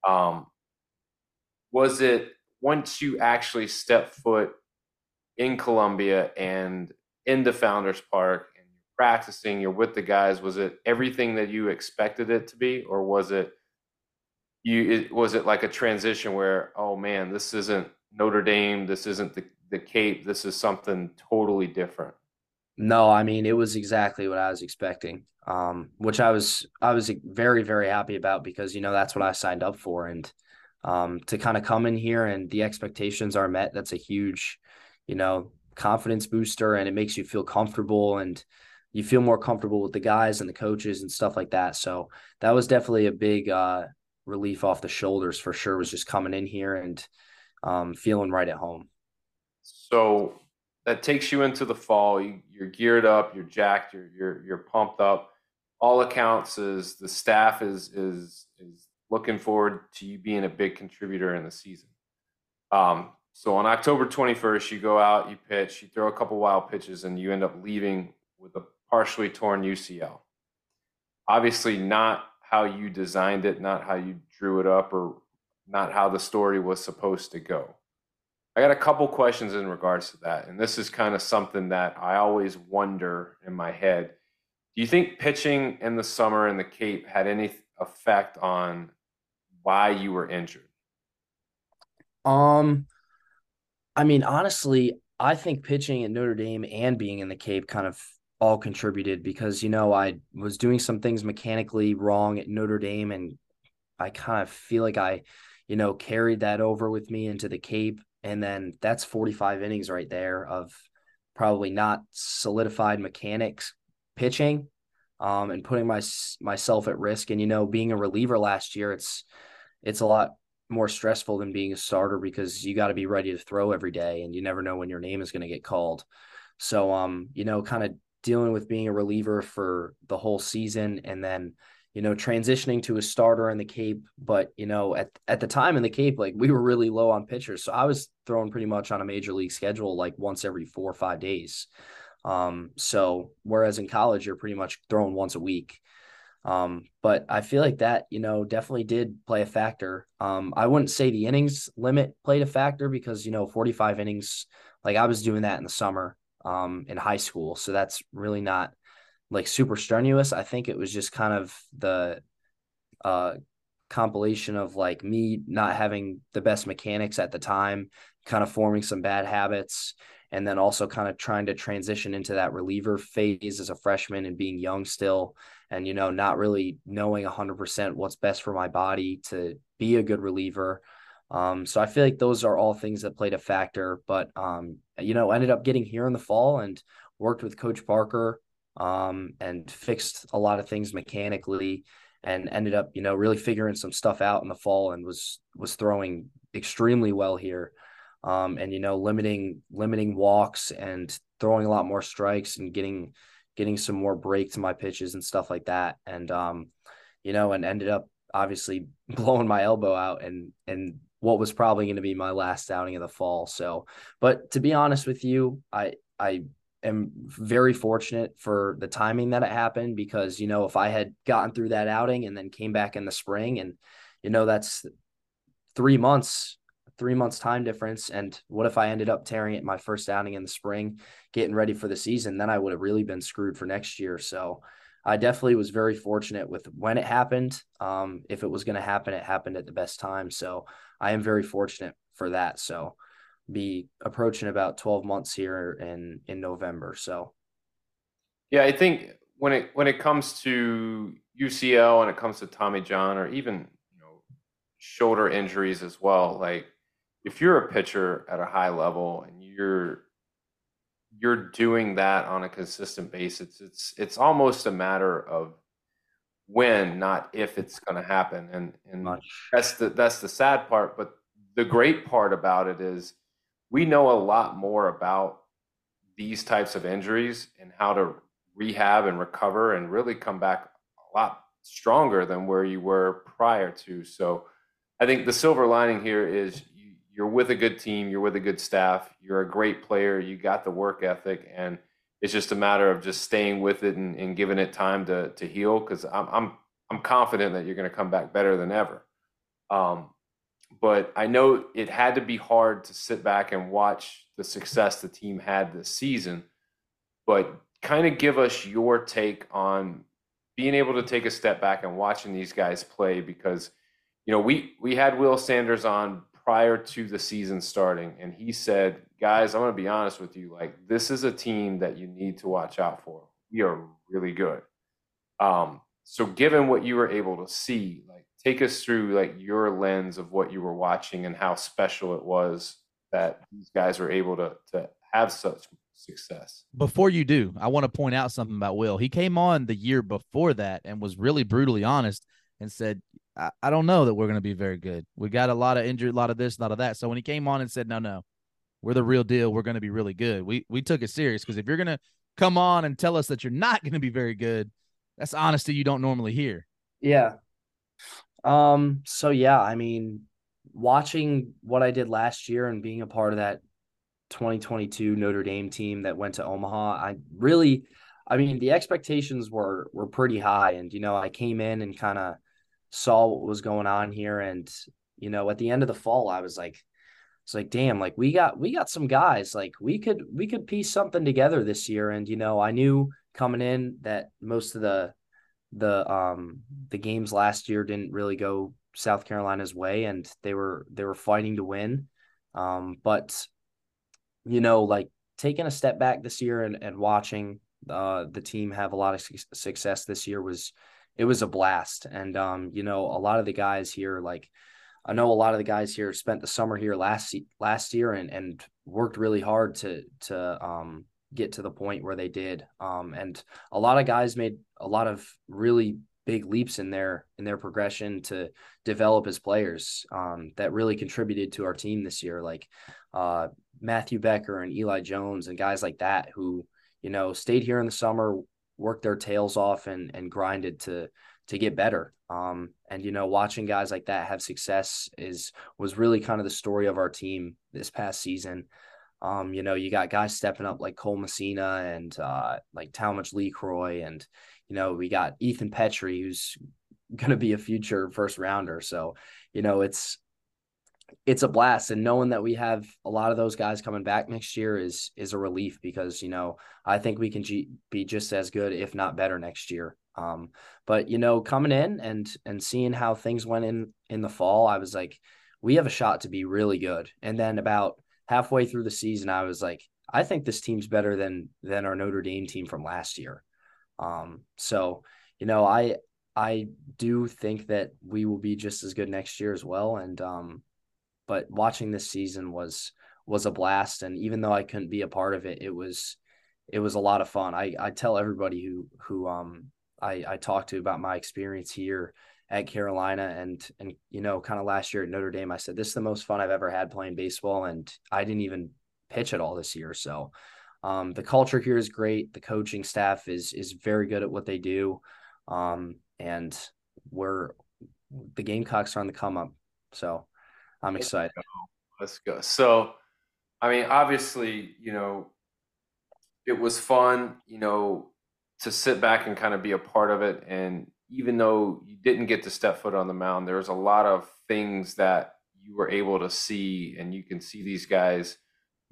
Um, was it once you actually step foot in Columbia and in the Founders Park and you're practicing, you're with the guys, was it everything that you expected it to be, or was it you it, was it like a transition where, oh man, this isn't Notre Dame, this isn't the, the Cape, this is something totally different? No, I mean it was exactly what I was expecting. Um, which I was I was very, very happy about because you know that's what I signed up for. And um, to kind of come in here and the expectations are met, that's a huge, you know, confidence booster and it makes you feel comfortable and you feel more comfortable with the guys and the coaches and stuff like that. So that was definitely a big uh, relief off the shoulders for sure. Was just coming in here and um, feeling right at home. So that takes you into the fall. You, are geared up. You're jacked. You're you're you're pumped up. All accounts is the staff is is is looking forward to you being a big contributor in the season. Um, so on October 21st, you go out, you pitch, you throw a couple wild pitches, and you end up leaving with a partially torn UCL. Obviously, not how you designed it, not how you drew it up, or not how the story was supposed to go. I got a couple questions in regards to that. And this is kind of something that I always wonder in my head. Do you think pitching in the summer in the Cape had any effect on why you were injured? Um, I mean, honestly, I think pitching at Notre Dame and being in the Cape kind of all contributed because, you know, I was doing some things mechanically wrong at Notre Dame and I kind of feel like I, you know, carried that over with me into the Cape. And then that's 45 innings right there of probably not solidified mechanics pitching um, and putting my, myself at risk. And, you know, being a reliever last year, it's, it's a lot more stressful than being a starter because you got to be ready to throw every day and you never know when your name is going to get called. So, um, you know, kind of dealing with being a reliever for the whole season and then, you know, transitioning to a starter in the Cape. But, you know, at, at the time in the Cape, like we were really low on pitchers. So I was throwing pretty much on a major league schedule like once every four or five days. Um, so whereas in college, you're pretty much throwing once a week. Um, but I feel like that, you know, definitely did play a factor. Um, I wouldn't say the innings limit played a factor because, you know, 45 innings, like I was doing that in the summer um, in high school. So that's really not like super strenuous. I think it was just kind of the uh, compilation of like me not having the best mechanics at the time, kind of forming some bad habits, and then also kind of trying to transition into that reliever phase as a freshman and being young still and you know not really knowing 100% what's best for my body to be a good reliever. Um, so i feel like those are all things that played a factor but um, you know ended up getting here in the fall and worked with coach parker um, and fixed a lot of things mechanically and ended up you know really figuring some stuff out in the fall and was was throwing extremely well here um, and you know limiting limiting walks and throwing a lot more strikes and getting getting some more break to my pitches and stuff like that. And um you know and ended up obviously (laughs) blowing my elbow out and and what was probably going to be my last outing of the fall. So but to be honest with you i i am very fortunate for the timing that it happened because you know if i had gotten through that outing and then came back in the spring and you know that's 3 months three months time difference. And what if I ended up tearing it my first outing in the spring, getting ready for the season? Then I would have really been screwed for next year. So I definitely was very fortunate with when it happened. Um, if it was going to happen, it happened at the best time. So I am very fortunate for that. So be approaching about 12 months here in in November. So yeah, I think when it when it comes to UCL and it comes to Tommy John or even you know shoulder injuries as well, like if you're a pitcher at a high level and you're you're doing that on a consistent basis, it's it's almost a matter of when, not if it's going to happen. And and Much. that's the that's the sad part. But the great part about it is we know a lot more about these types of injuries and how to rehab and recover and really come back a lot stronger than where you were prior to. So I think the silver lining here is you're with a good team, you're with a good staff, you're a great player, you got the work ethic, and it's just a matter of just staying with it and, and giving it time to to heal. Because I'm I'm I'm confident that you're going to come back better than ever. Um, but I know it had to be hard to sit back and watch the success the team had this season. But kind of give us your take on being able to take a step back and watching these guys play because you know we we had Will Sanders on prior to the season starting and he said guys I'm going to be honest with you like this is a team that you need to watch out for we are really good um so given what you were able to see like take us through like your lens of what you were watching and how special it was that these guys were able to to have such success. Before you do, I want to point out something about Will. He came on the year before that and was really brutally honest and said, I, I don't know that we're going to be very good. We got a lot of injury, a lot of this, a lot of that. So when he came on and said, no, no, we're the real deal. We're going to be really good. We we took it serious because if you're going to come on and tell us that you're not going to be very good, that's honesty you don't normally hear. Yeah. Um. So yeah, I mean, watching what I did last year and being a part of that 2022 Notre Dame team that went to Omaha. I really, I mean, the expectations were were pretty high, and you know, I came in and kind of saw what was going on here, and you know, at the end of the fall, I was like, it's like, damn, like we got we got some guys, like we could we could piece something together this year, and you know, I knew coming in that most of the the um the games last year didn't really go South Carolina's way, and they were they were fighting to win. Um, but you know, like taking a step back this year and, and watching uh, the team have a lot of su- success this year was it was a blast. And um, you know, a lot of the guys here, like I know a lot of the guys here spent the summer here last last year and and worked really hard to to um, get to the point where they did. Um, and a lot of guys made a lot of really big leaps in their in their progression to develop as players um, that really contributed to our team this year. Like uh, Matthew Becker and Eli Jones and guys like that who, you know, stayed here in the summer, worked their tails off and and grinded to to get better. Um, and you know, watching guys like that have success is was really kind of the story of our team this past season. Um, you know, you got guys stepping up like Cole Messina and uh, like Talmadge LeCroy, and you know, we got Ethan Petry, who's going to be a future first rounder. So, you know, it's it's a blast and knowing that we have a lot of those guys coming back next year is is a relief because you know I think we can G- be just as good if not better next year. Um, but you know coming in and and seeing how things went in in the fall, I was like, we have a shot to be really good. And then about halfway through the season, I was like, I think this team's better than than our Notre Dame team from last year. Um, so you know I I do think that we will be just as good next year as well. And um, but watching this season was was a blast. And even though I couldn't be a part of it it was it was a lot of fun. I I tell everybody who who um I I talk to about my experience here at Carolina and and you know kind of last year at Notre Dame I said this is the most fun I've ever had playing baseball and I didn't even pitch at all this year. So um, the culture here is great. The coaching staff is is very good at what they do. Um, and we're the Gamecocks are on the come up. So I'm excited. Let's go. So, I mean, obviously, you know, it was fun, you know, to sit back and kind of be a part of it. And even though you didn't get to step foot on the mound, there was a lot of things that you were able to see, and you can see these guys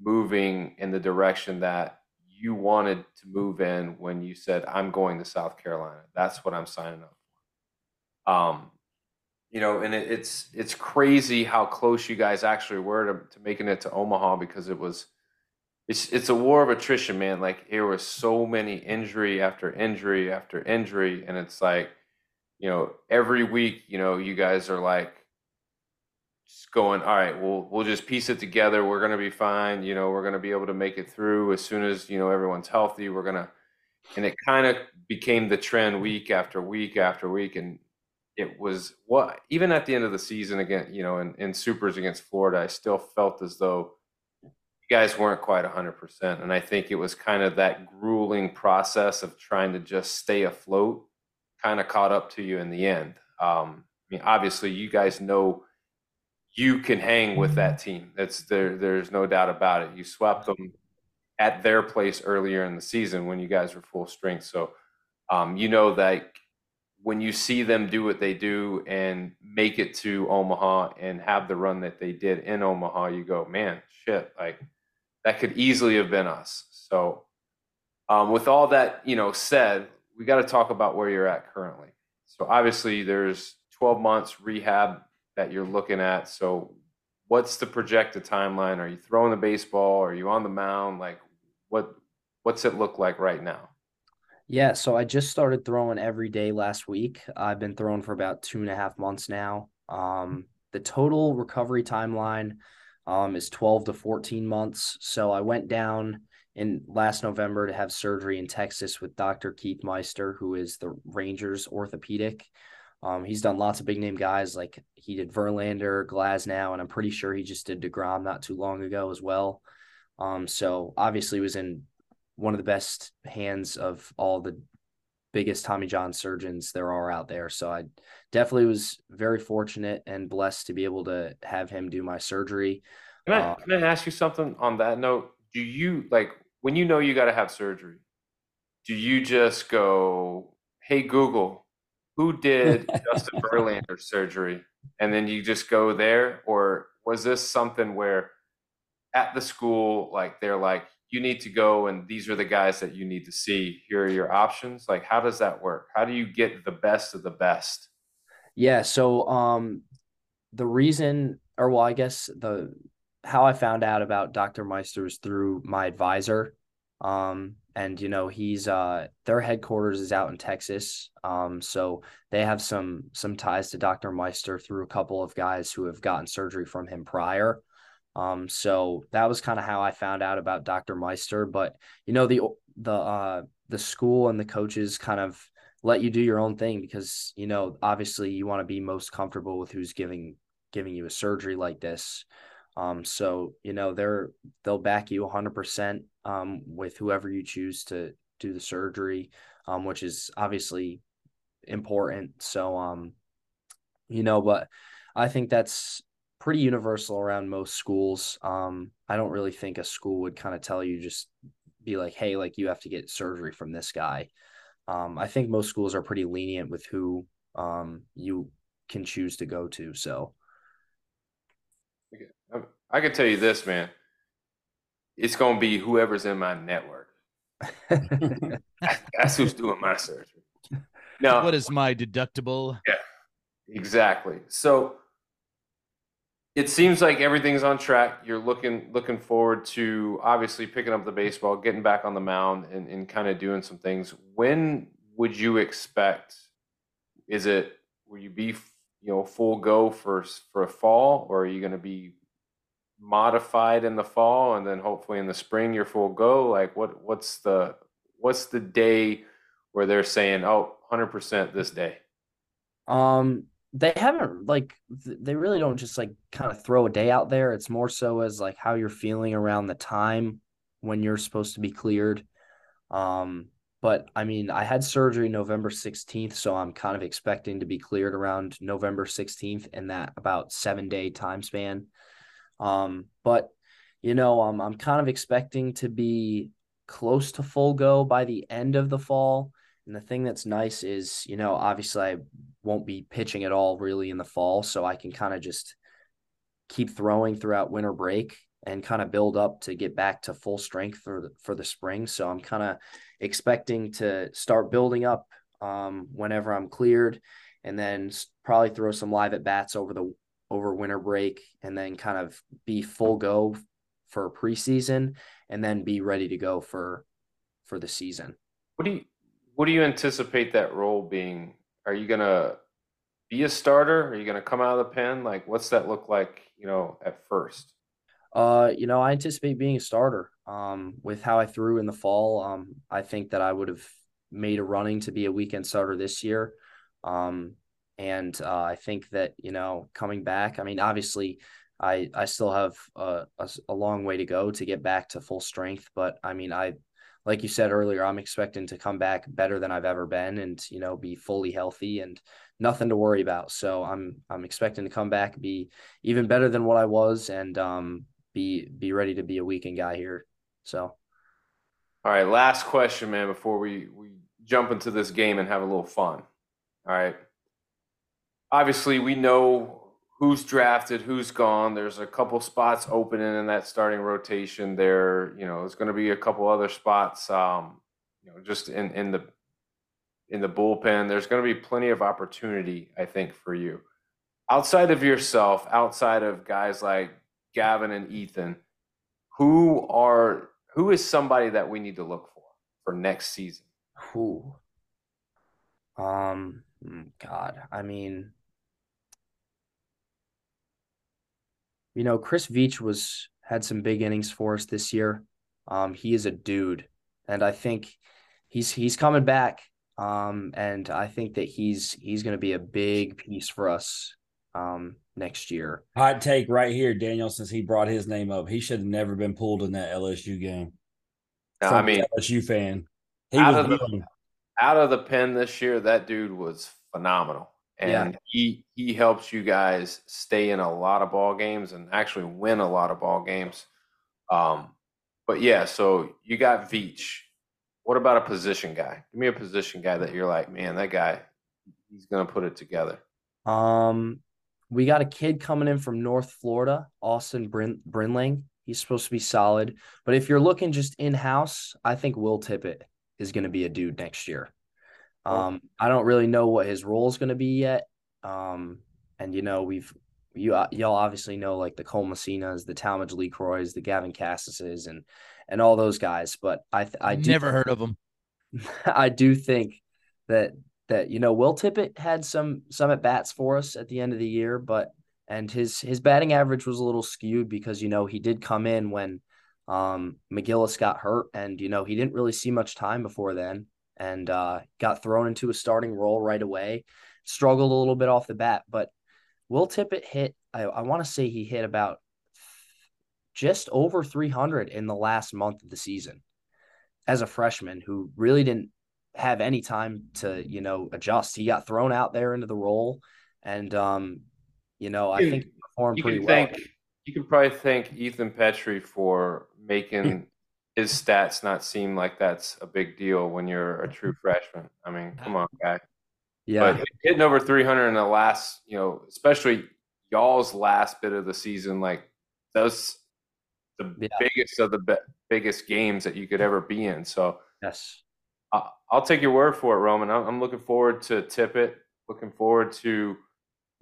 moving in the direction that you wanted to move in when you said, I'm going to South Carolina. That's what I'm signing up for. Um, you know, and it, it's it's crazy how close you guys actually were to, to making it to Omaha because it was it's it's a war of attrition, man. Like there was so many injury after injury after injury, and it's like, you know, every week, you know, you guys are like just going, all right, we'll we'll just piece it together. We're gonna be fine. You know, we're gonna be able to make it through as soon as you know everyone's healthy. We're gonna, and it kind of became the trend week after week after week, and it was what even at the end of the season again, you know, in, in supers against Florida, I still felt as though you guys weren't quite hundred percent. And I think it was kind of that grueling process of trying to just stay afloat, kind of caught up to you in the end. Um, I mean, obviously you guys know you can hang with that team. That's there, there's no doubt about it. You swept them at their place earlier in the season when you guys were full strength. So um, you know that when you see them do what they do and make it to Omaha and have the run that they did in Omaha, you go, man, shit, like that could easily have been us. So, um, with all that you know said, we got to talk about where you're at currently. So obviously, there's 12 months rehab that you're looking at. So, what's the projected timeline? Are you throwing the baseball? Are you on the mound? Like, what what's it look like right now? Yeah, so I just started throwing every day last week. I've been throwing for about two and a half months now. Um, the total recovery timeline um, is 12 to 14 months. So I went down in last November to have surgery in Texas with Dr. Keith Meister, who is the Rangers orthopedic. Um, he's done lots of big name guys like he did Verlander, Glasnow, and I'm pretty sure he just did DeGrom not too long ago as well. Um, so obviously was in one of the best hands of all the biggest Tommy John surgeons there are out there. So I definitely was very fortunate and blessed to be able to have him do my surgery. Can I, uh, can I ask you something on that note? Do you like when you know you got to have surgery? Do you just go, "Hey Google, who did (laughs) Justin Verlander surgery?" And then you just go there, or was this something where at the school, like they're like, you need to go and these are the guys that you need to see. Here are your options. Like how does that work? How do you get the best of the best? Yeah so um the reason or well i guess the how i found out about dr Meister meisters through my advisor. Um and you know he's uh their headquarters is out in texas. Um so they have some some ties to dr meister through a couple of guys who have gotten surgery from him prior um, so that was kind of how I found out about Dr. Meister. But you know, the the uh the school and the coaches kind of let you do your own thing because you know obviously you want to be most comfortable with who's giving giving you a surgery like this. Um, so you know they're they'll back you 100% um, with whoever you choose to do the surgery, um, which is obviously important. So um, you know, but I think that's pretty universal around most schools. Um, I don't really think a school would kind of tell you just be like, hey, like you have to get surgery from this guy. Um, I think most schools are pretty lenient with who um, you can choose to go to. So I can tell you this, man. It's going to be whoever's in my network. (laughs) That's who's doing my surgery. Now, what is my deductible? Yeah, exactly. So it seems like everything's on track. You're looking looking forward to obviously picking up the baseball, getting back on the mound, and, and kind of doing some things. When would you expect? Is it will you be you know full go for for a fall, or are you going to be modified in the fall, and then hopefully in the spring you're full go? Like what what's the what's the day where they're saying oh 100 percent this day? Um, they haven't like they really don't just like kind of throw a day out there. It's more so as like how you're feeling around the time when you're supposed to be cleared. Um, but I mean, I had surgery November 16th, so I'm kind of expecting to be cleared around November 16th in that about seven day time span. Um, but you know, I'm I'm kind of expecting to be close to full go by the end of the fall. And the thing that's nice is, you know, obviously I won't be pitching at all really in the fall. So I can kind of just keep throwing throughout winter break and kind of build up to get back to full strength for the, for the spring. So I'm kind of expecting to start building up um, whenever I'm cleared and then probably throw some live at bats over the over winter break and then kind of be full go for preseason and then be ready to go for for the season. What do you what do you anticipate that role being? Are you gonna be a starter? Are you gonna come out of the pen? Like, what's that look like? You know, at first. Uh, you know, I anticipate being a starter. Um, with how I threw in the fall, um, I think that I would have made a running to be a weekend starter this year. Um, and uh, I think that you know, coming back, I mean, obviously, I I still have a, a, a long way to go to get back to full strength, but I mean, I like you said earlier, I'm expecting to come back better than I've ever been and, you know, be fully healthy and nothing to worry about. So I'm I'm expecting to come back, be even better than what I was and um be be ready to be a weekend guy here. So all right, last question, man, before we we jump into this game and have a little fun. All right. Obviously, we know who's drafted, who's gone. There's a couple spots opening in that starting rotation. There, you know, there's going to be a couple other spots, um, you know, just in in the in the bullpen. There's going to be plenty of opportunity, I think, for you. Outside of yourself, outside of guys like Gavin and Ethan, who are who is somebody that we need to look for for next season? Who? Um, mm, God, I mean, you know, Chris Veach was had some big innings for us this year. Um, he is a dude, and I think he's he's coming back. Um, and I think that he's he's going to be a big piece for us um next year. Hot take right here, Daniel. Since he brought his name up, he should have never been pulled in that LSU game. Now, From I mean, the LSU fan, he out was of the- out of the pen this year, that dude was phenomenal. And he he helps you guys stay in a lot of ball games and actually win a lot of ball games. Um, but yeah, so you got Veach. What about a position guy? Give me a position guy that you're like, man, that guy, he's gonna put it together. Um, we got a kid coming in from North Florida, Austin Brin- Brinling. He's supposed to be solid. But if you're looking just in house, I think Will Tippett is going to be a dude next year. Um, I don't really know what his role is going to be yet. Um, and you know, we've you uh, y'all obviously know like the Cole Messinas, the Talmadge LeCroys, the Gavin Casases, and and all those guys. But I I do never heard of them. (laughs) I do think that that you know Will Tippett had some some at bats for us at the end of the year, but and his his batting average was a little skewed because you know he did come in when um McGillis got hurt and you know he didn't really see much time before then and uh got thrown into a starting role right away. Struggled a little bit off the bat, but Will Tippett hit I, I want to say he hit about just over 300 in the last month of the season as a freshman who really didn't have any time to you know adjust. He got thrown out there into the role, and um, you know I think he performed You pretty well. thank you can probably thank Ethan Petry for making (laughs) his stats not seem like that's a big deal when you're a true mm-hmm. freshman. I mean, uh, come on, guy. Yeah, But hitting over 300 in the last, you know, especially y'all's last bit of the season, like those the Yeah. biggest of the be- biggest games that you could ever be in. So yes, I- I'll take your word for it, Roman. I'm, I'm looking forward to Tippett. Looking forward to,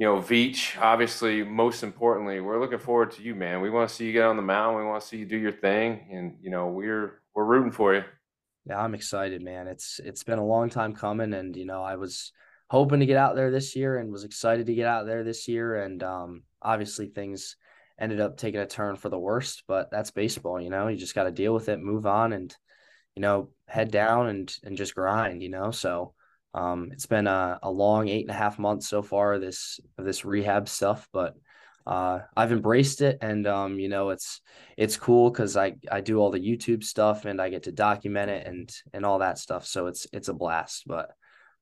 you know, Veach. Obviously, most importantly, we're looking forward to you, man. We want to see you get on the mound. We want to see you do your thing, and you know, we're we're rooting for you. yeah, I'm excited, man. It's it's been a long time coming, and you know I was hoping to get out there this year, and was excited to get out there this year, and um, obviously things ended up taking a turn for the worst, but that's baseball, you know. You just got to deal with it, move on, and you know, head down and and just grind, you know. So um, it's been a, a long eight and a half months so far this this rehab stuff, but uh, I've embraced it, and um, you know, it's it's cool because I I do all the YouTube stuff and I get to document it and and all that stuff. So it's it's a blast, but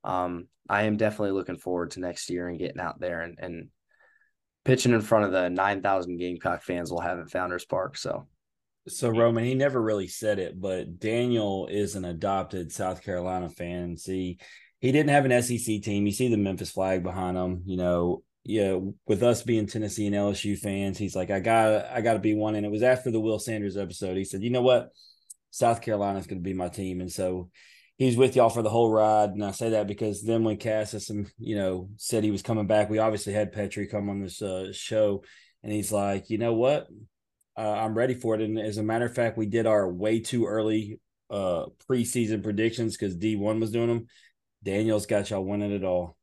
um, I am definitely looking forward to next year and getting out there and and pitching in front of the nine thousand Gamecock fans we'll have at Founders Park. So So Roman, he never really said it, but Daniel is an adopted South Carolina fan. See, he didn't have an SEC team. You see the Memphis flag behind him. You know, yeah. With us being Tennessee and LSU fans, he's like, I got, I got to be one. And it was after the Will Sanders episode. He said, you know what, South Carolina is going to be my team, and so he's with y'all for the whole ride. And I say that because then when Casas, and, you know, said he was coming back, we obviously had Petry come on this uh, show, and he's like, you know what, uh, I'm ready for it. And as a matter of fact, we did our way too early uh preseason predictions because D1 was doing them. Daniel's got y'all winning it all.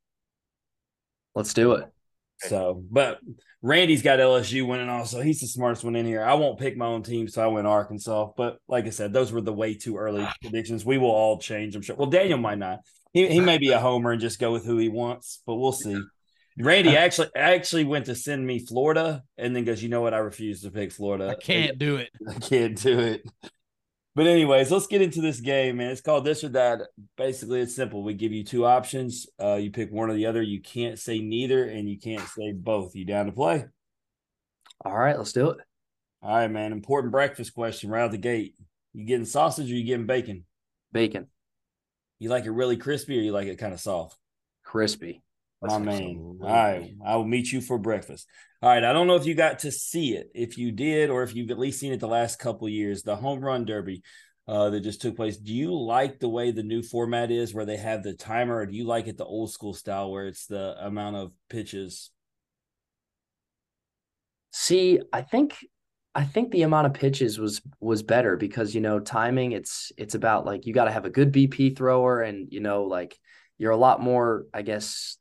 let's do it. So, but Randy's got LSU winning also. He's the smartest one in here. I won't pick my own team, so I went Arkansas. But like I said, those were the way too early ah. predictions. We will all change, I'm sure. Well, Daniel might not. He he may be a homer and just go with who he wants, but we'll see. Randy actually actually went to send me Florida and then goes, you know what? I refuse to pick Florida. I can't do it. (laughs) I can't do it. But anyways, let's get into this game, man. It's called this or that. Basically, it's simple. We give you two options. Uh, you pick one or the other. You can't say neither, and you can't say both. You down to play? All right, let's do it. All right, man. Important breakfast question right out the gate. You getting sausage or you getting bacon? Bacon. You like it really crispy or you like it kind of soft? crispy. My man. All right. I will meet you for breakfast. All right. I don't know if you got to see it. If you did, or if you've at least seen it the last couple years, the home run derby uh, that just took place. Do you like the way the new format is where they have the timer, or do you like it the old school style where it's the amount of pitches? See, I think I think the amount of pitches was was better because you know timing it's it's about like you got to have a good BP thrower and you know like you're a lot more I guess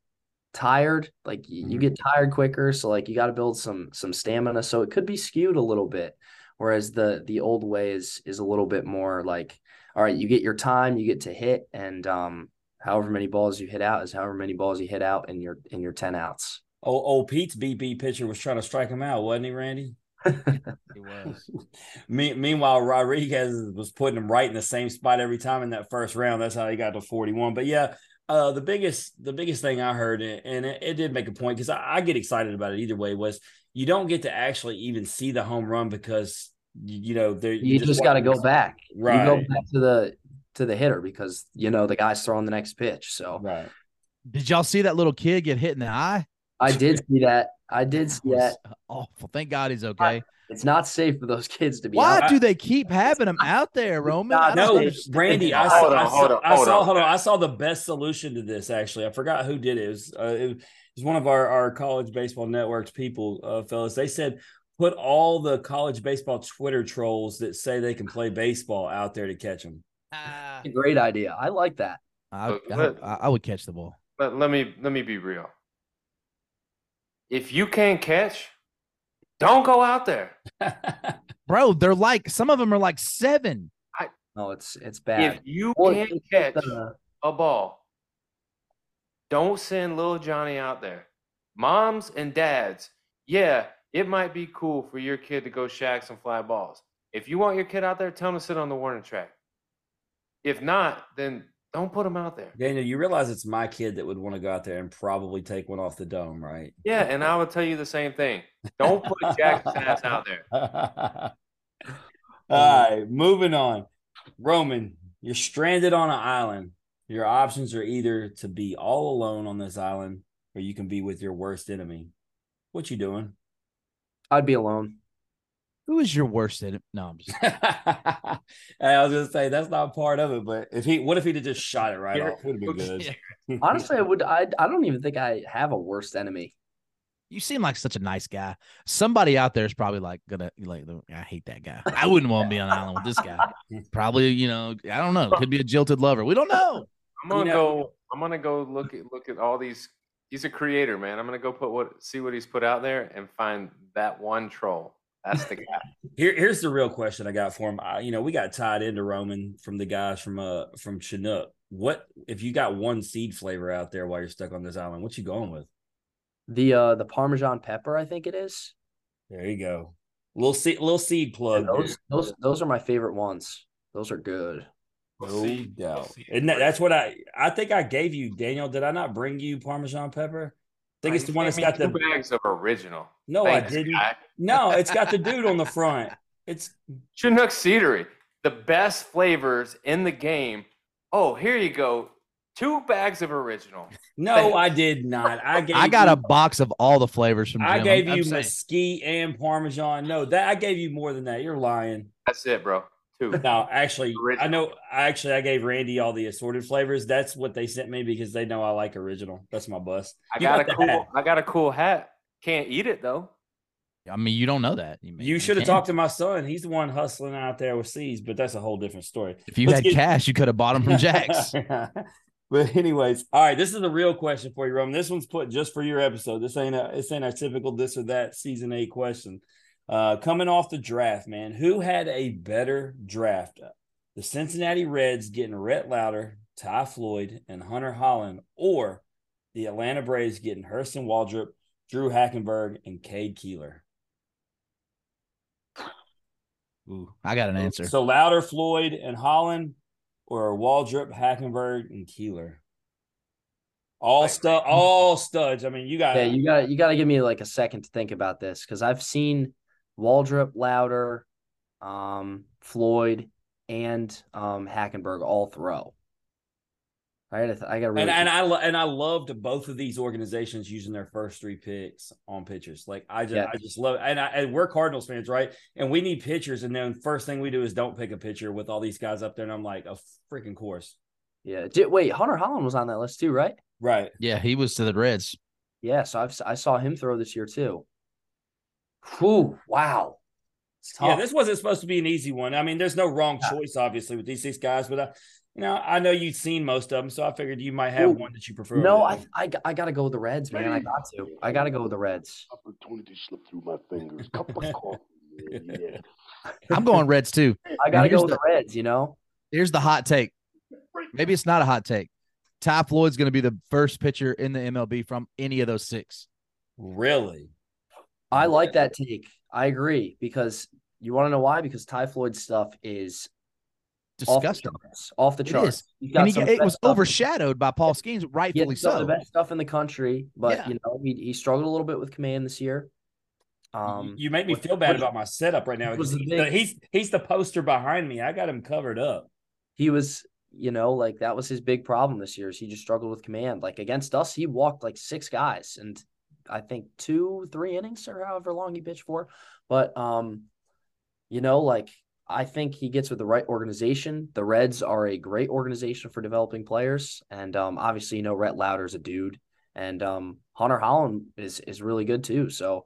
tired like mm-hmm. you get tired quicker so like you got to build some some stamina so it could be skewed a little bit whereas the the old way is is a little bit more like all right you get your time you get to hit and um however many balls you hit out is however many balls you hit out in your in your 10 outs Oh, old Pete's BP pitcher was trying to strike him out, wasn't he, Randy? (laughs) he was. (laughs) Me- meanwhile, Rodriguez was putting him right in the same spot every time in that first round. That's how he got to 41. But yeah, uh, the biggest the biggest thing I heard, and it, it did make a point because I, I, get excited about it either way, was you don't get to actually even see the home run because you know you, you just, just got to go back. Right. You go back to the to the hitter because you know the guy's throwing the next pitch. So right. Did y'all see that little kid get hit in the eye? I did see that. I did see that. Awful. Thank God he's okay. It's not safe for those kids to be. Why out. do they keep having them out there, Roman? No, Brandy. I saw. I saw. I saw. Hold on. I saw the best solution to this. Actually, I forgot who did it. It was, uh, it was one of our our college baseball networks people, uh, fellas. They said put all the college baseball Twitter trolls that say they can play baseball out there to catch them. Uh, great idea. I like that. I, I, I would catch the ball. But let me let me be real if you can't catch, don't go out there. (laughs) Bro, they're like some of them are like seven. I, no, it's it's bad. If you can't catch a ball, don't send little Johnny out there. Moms and dads, yeah, it might be cool for your kid to go shag some fly balls. If you want your kid out there, tell him to sit on the warning track. If not, then don't put them out there. Daniel, you realize it's my kid that would want to go out there and probably take one off the dome, right? Yeah, and I would tell you the same thing. Don't put (laughs) Jackson's ass out there. (laughs) All right, moving on. Roman, you're stranded on an island. Your options are either to be all alone on this island or you can be with your worst enemy. What you doing? I'd be alone. Who is your worst enemy? No, I'm just. (laughs) I was gonna say that's not part of it, but if he, what if he'd just shot it right off? Would have been (laughs) good. (laughs) Honestly, I would. I I don't even think I have a worst enemy. You seem like such a nice guy. Somebody out there is probably like gonna like. I hate that guy. I wouldn't want to be on an island with this guy. Probably, you know, I don't know. Could be a jilted lover. We don't know. I'm gonna you know, go. I'm gonna go look at look at all these. He's a creator, man. I'm gonna go put what see what he's put out there and find that one troll that's the guy. Here, here's the real question I got for him. I, you know, we got tied into Roman from the guys from uh from Chinook. What if you got one seed flavor out there while you're stuck on this island? What you going with? The uh the Parmesan pepper, I think it is. There you go. Little seed, little seed plug. Yeah, those those those are my favorite ones. Those are good. No doubt. And that, that's what I I think I gave you, Daniel. Did I not bring you Parmesan pepper? I think it's the one that's got the bags of original. No, Thanks, I didn't. Guy. No, it's got the dude on the front. It's (laughs) Chinook Seedery, the best flavors in the game. Oh, here you go. Two bags of original. No, I did not. I gave I got you, a box of all the flavors from. Jim. I gave you mesquite and parmesan. No, that I gave you more than that. You're lying. That's it, bro. Two. No, actually, original. I know. Actually, I gave Randy all the assorted flavors. That's what they sent me because they know I like original. That's my bus. I got, got a cool. Hat. I got a cool hat. Can't eat it though. I mean, you don't know that. You, you should have talked to my son. He's the one hustling out there with seeds, but that's a whole different story. If you Let's had get... cash, you could have bought them from Jack's. (laughs) but anyways, all right. This is a real question for you, Roman. This one's put just for your episode. This ain't a this ain't a typical this or that season eight question. Uh, coming off the draft, man, who had a better draft? The Cincinnati Reds getting Rhett Lowder, Ty Floyd, and Hunter Hollan, or the Atlanta Braves getting Hurston Waldrep, Drew Hackenberg, and Cade Kuehler? Ooh, I got an answer. So Lowder, Floyd, and Hollan, or Waldrep, Hackenberg, and Keeler. All stud, all studs. I mean, you got yeah, you got you got to give me like a second to think about this because I've seen Waldrep, Lowder, um, Floyd, and um, Hackenberg all throw. I gotta, I gotta really And and I and I loved both of these organizations using their first three picks on pitchers. Like I just Yeah. I just love and I, and we're Cardinals fans, right? And we need pitchers, and then first thing we do is don't pick a pitcher with all these guys up there, and I'm like a freaking course, yeah. Wait, Hunter Hollan was on that list too, right? right? Yeah, he was to the Reds. Yeah, so I've I saw him throw this year too. Whew, wow. Yeah, this wasn't supposed to be an easy one. I mean, there's no wrong Yeah. choice, obviously, with these six guys, but I, you know, I know you've seen most of them, so I figured you might have Ooh. one that you prefer. no, I, I I gotta go with the Reds, man. I got to. I gotta go with the Reds. (laughs) Opportunity slipped through my fingers. Cup of coffee. Yeah. I'm going Reds too. I gotta go with the- the Reds. You know, Here's the hot take. Maybe it's not a hot take. Ty Floyd's going to be the first pitcher in the MLB from any of those six. really. I like that take. I agree because you want to know why? Because Ty Floyd's stuff is off the Disgusting. charts. Off the It charts. is. He's got And he, it was overshadowed by Paul Skenes, He rightfully has some so. the best stuff in the country, but Yeah. you know he, he struggled a little bit with command this year. Um, you, you make me feel bad what- about my setup right now. what was because the He's the, big- he's he's the poster behind me. I got him covered up. he was, you know, like that was his big problem this year. Is he just struggled with command. Like against us, he walked like six guys, and I think two, three innings or however long he pitched for. But um, you know, like I think he gets with the right organization. The Reds are a great organization for developing players, and um, obviously, you know, Rhett Lowder's a dude, and um, Hunter Hollan is is really good too. So.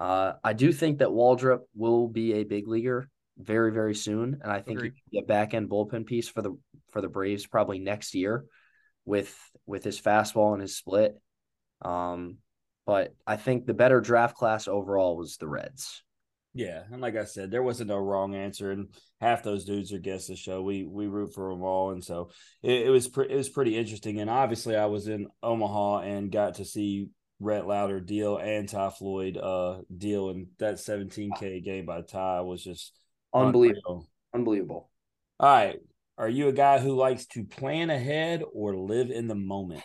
Uh, I do think that Waldrep will be a big leaguer very, very soon, and I think he can be a back end bullpen piece for the for the Braves probably next year with with his fastball and his split. Um, but I think the better draft class overall was the Reds. Yeah, and like I said, there wasn't no wrong answer, and half those dudes are guests of the show. We we root for them all, and so it, it was pre- it was pretty interesting. And obviously, I was in Omaha and got to see Rhett Lowder deal and Ty Floyd uh deal, and that 17k game by Ty was just Unbelievable. unreal. Unbelievable. All right, are you a guy who likes to plan ahead or live in the moment?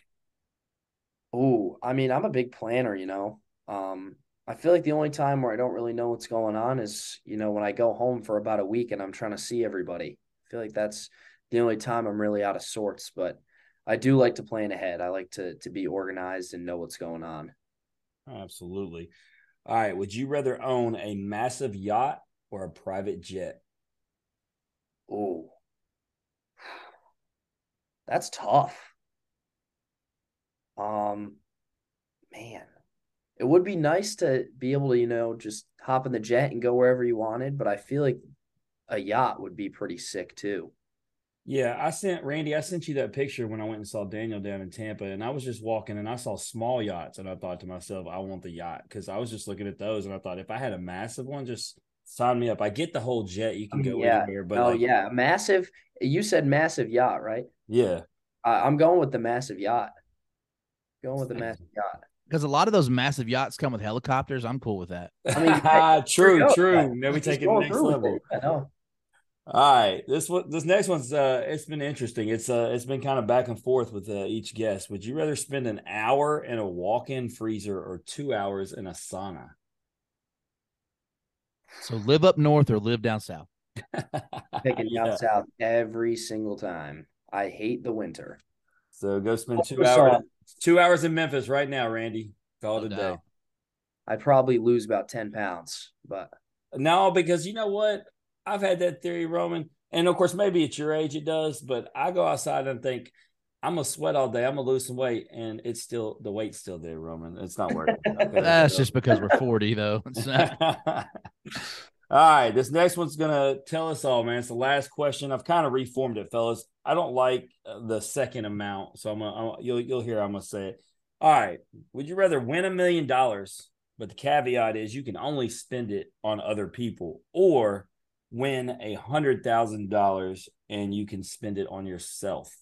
Oh, I mean, I'm a big planner, you know. Um, I feel like the only time where I don't really know what's going on is, you know, when I go home for about a week and I'm trying to see everybody. I feel like that's the only time I'm really out of sorts, but I do like to plan ahead. I like to to be organized and know what's going on. Absolutely. All right, would you rather own a massive yacht or a private jet? Oh, that's tough. Um, man, it would be nice to be able to, you know, just hop in the jet and go wherever you wanted, but I feel like a yacht would be pretty sick too. Yeah, I sent Randy. I sent you that picture when I went and saw Daniel down in Tampa, and I was just walking and I saw small yachts, and I thought to myself, I want the yacht because I was just looking at those, and I thought if I had a massive one, just sign me up. I get the whole jet; you can mean, go yeah. anywhere. But oh like, yeah, massive. You said massive yacht, right? yeah, I, I'm going with the massive yacht. Going with the massive yacht. Because a lot of those massive yachts come with helicopters. I'm cool with that. I mean, hey, true, there you go. true. Now we take it to the going next level. it. I know. All right, this one, this next one's uh, it's been interesting. It's uh, it's been kind of back and forth with uh, each guest. Would you rather spend an hour in a walk-in freezer or two hours in a sauna? So live up north or live down south. (laughs) Picking Yeah. down south every single time. I hate the winter. So go spend two sorry. hours, two hours in Memphis right now, Randy. Call No it a day. doubt. I probably lose about 10 pounds, but No, because you know what? I've had that theory, Roman. And of course, maybe at your age it does, but I go outside and think, I'm gonna sweat all day. I'm gonna lose some weight, and it's still the weight's still there, Roman. It's not working. (laughs) That's just because we're 40, though. Not- (laughs) all right, this next one's gonna tell us all, man. It's the last question. I've kind of reformed it, fellas. I don't like uh, the second amount, so I'm gonna I'm, you'll you'll hear. I'm gonna say it. All right, would you rather win a million dollars, but the caveat is you can only spend it on other people, or win a hundred thousand dollars and you can spend it on yourself?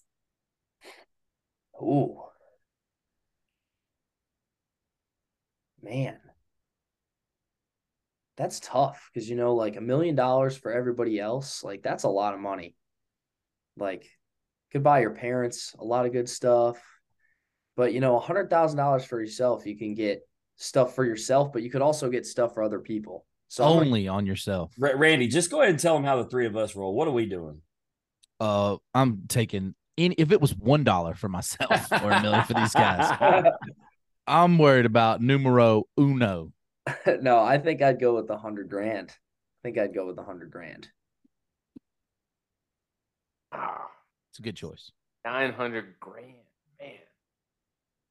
ooh. Man. That's tough because you know, like a million dollars for everybody else, like that's a lot of money. Like could buy your parents a lot of good stuff. But you know, a hundred thousand dollars for yourself, you can get stuff for yourself, but you could also get stuff for other people. So I'm gonna- Only on yourself. Ra- Randy, just go ahead and tell them how the three of us roll. What are we doing? Uh, I'm taking any if it was one dollar for myself or a million for these guys. (laughs) I'm worried about numero uno. (laughs) no, I think I'd go with the hundred grand. I think I'd go with the hundred grand. Ah, It's a good choice. 900 grand, man.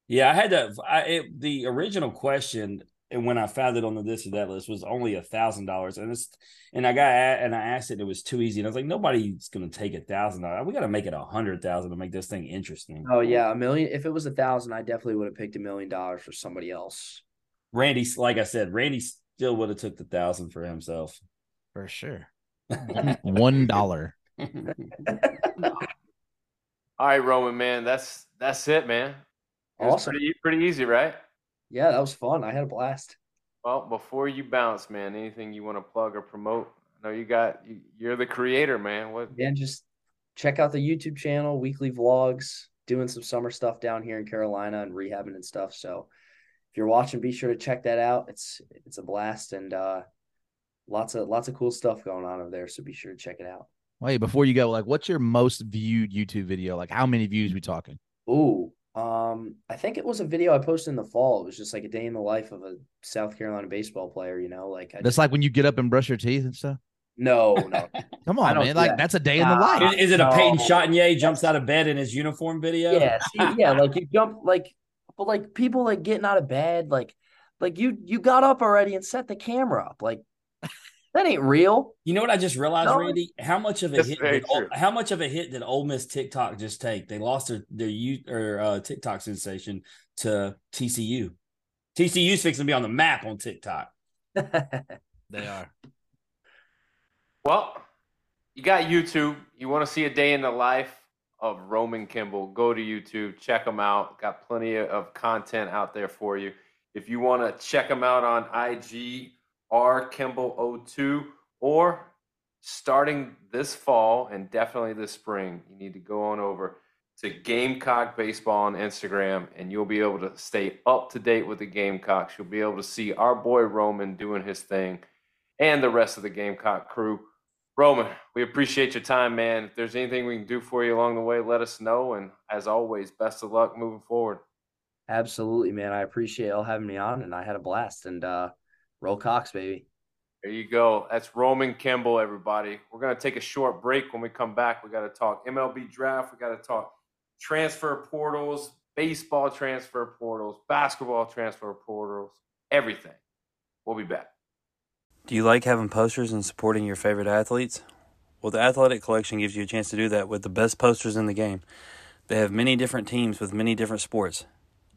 Yeah, I had to. I, it, the original question, and when I found it on the this or that list, was only a thousand dollars, and it's and I got and I asked it, and it was too easy, and I was like, nobody's going to take a thousand dollars. We got to make it a hundred thousand to make this thing interesting. Oh yeah, a million. If it was a thousand, I definitely would have picked a million dollars for somebody else. Randy, like I said, Randy still would have took the thousand for himself. For sure. (laughs) One dollar. (laughs) All right, Roman, man, that's that's it, man. It Awesome. Pretty, pretty easy, right? Yeah, that was fun. I had a blast. Well, before you bounce, man, anything you want to plug or promote? I know you got you, you're the creator, man. What? Yeah, just check out the YouTube channel, weekly vlogs, doing some summer stuff down here in Carolina and rehabbing and stuff. So if you're watching, be sure to check that out. It's it's a blast and uh lots of lots of cool stuff going on over there. So be sure to check it out. Wait, before you go, like, what's your most viewed YouTube video? Like, how many views we talking? Ooh, um, I think it was a video I posted in the fall. It was just like a day in the life of a South Carolina baseball player, you know, like I That's just, like when you get up and brush your teeth and stuff. no, no. (laughs) Come on, man. do Like that. that's a day in the life. Is, is it a Peyton No. Chatagnier jumps out of bed in his uniform video? Yeah, see, yeah, like you jump like but like people like getting out of bed, like like you you got up already and set the camera up. Like that ain't real. You know what I just realized, No. Randy? How much of a That's hit? Did, Ol- true. how much of a hit did Ole Miss TikTok just take? They lost their their U or uh, TikTok sensation to TCU. TCU's fixing to be on the map on TikTok. (laughs) They are. Well, you got YouTube. You want to see a day in the life of Roman Kimball? Go to YouTube, check him out. Got plenty of content out there for you. If you want to check him out on IG, R Kimball02, or starting this fall and definitely this spring, you need to go on over to Gamecock Baseball on Instagram, and you'll be able to stay up to date with the Gamecocks. You'll be able to see our boy Roman doing his thing and the rest of the Gamecock crew. Roman, we appreciate your time, man. If there's anything we can do for you along the way, let us know. And as always, best of luck moving forward. Absolutely, man. I appreciate y'all having me on and I had a blast and uh roll Cox, baby. There you go. That's Roman Kimball, everybody. We're going to take a short break. When we come back, we got to talk MLB draft. We got to talk transfer portals, baseball transfer portals, basketball transfer portals, everything. We'll be back. Do you like having posters and supporting your favorite athletes? Well, the Athletic Collection gives you a chance to do that with the best posters in the game. They have many different teams with many different sports.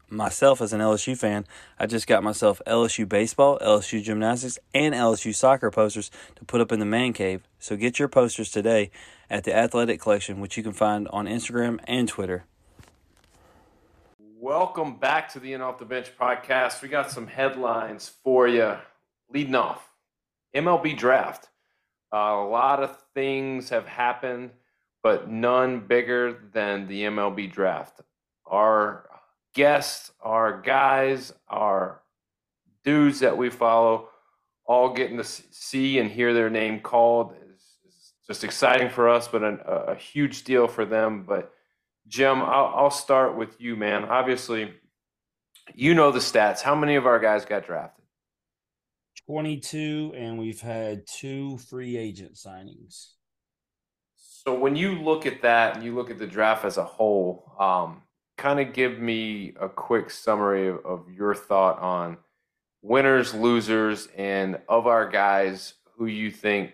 Myself, as an LSU fan, I just got myself LSU baseball, LSU gymnastics, and LSU soccer posters to put up in the man cave. So get your posters today at the Athletic Collection, which you can find on Instagram and Twitter. Welcome back to the In Off the Bench podcast. We got some headlines for you. Leading off, MLB draft. Uh, a lot of things have happened, but none bigger than the MLB draft. Our guests, our guys, our dudes that we follow, all getting to see and hear their name called is, is just exciting for us, but an, a, huge deal for them. But Jim, I'll, I'll start with you, man. Obviously, you know the stats. How many of our guys got drafted? 22, and we've had two free agent signings. So when you look at that and you look at the draft as a whole, um, kind of give me a quick summary of, of your thought on winners, losers, and of our guys, who you think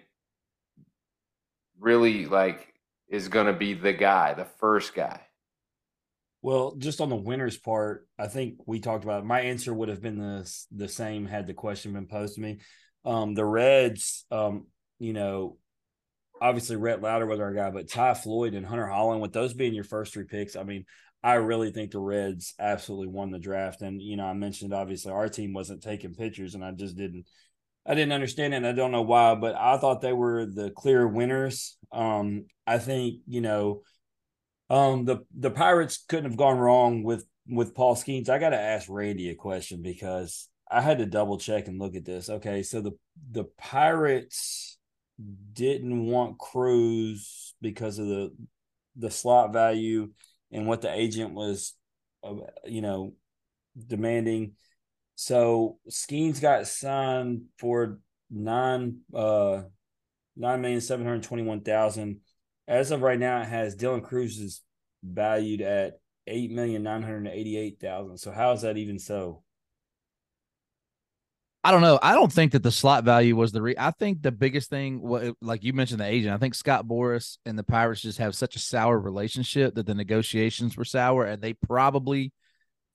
really like is going to be the guy, the first guy. Well, just on the winners part, I think we talked about it. my answer would have been the the same had the question been posed to me. Um, the Reds, um, you know, obviously Rhett Lowder was our guy, but Ty Floyd and Hunter Hollan, with those being your first three picks, I mean, I really think the Reds absolutely won the draft. And you know, I mentioned obviously our team wasn't taking pictures, and I just didn't, I didn't understand it. And I don't know why, but I thought they were the clear winners. Um, I think you know. Um, the the Pirates couldn't have gone wrong with with Paul Skenes. I got to ask Randy a question because I had to double check and look at this. Okay, so the the Pirates didn't want Crews because of the the slot value and what the agent was, uh, you know, demanding. So Skenes got signed for nine uh nine million seven hundred twenty one thousand. As of right now, it has Dylan Crews is valued at eight million nine hundred eighty eight thousand. So how is that even so? I don't know. I don't think that the slot value was the re. I think the biggest thing, like you mentioned, the agent. I think Scott Boras and the Pirates just have such a sour relationship that the negotiations were sour, and they probably,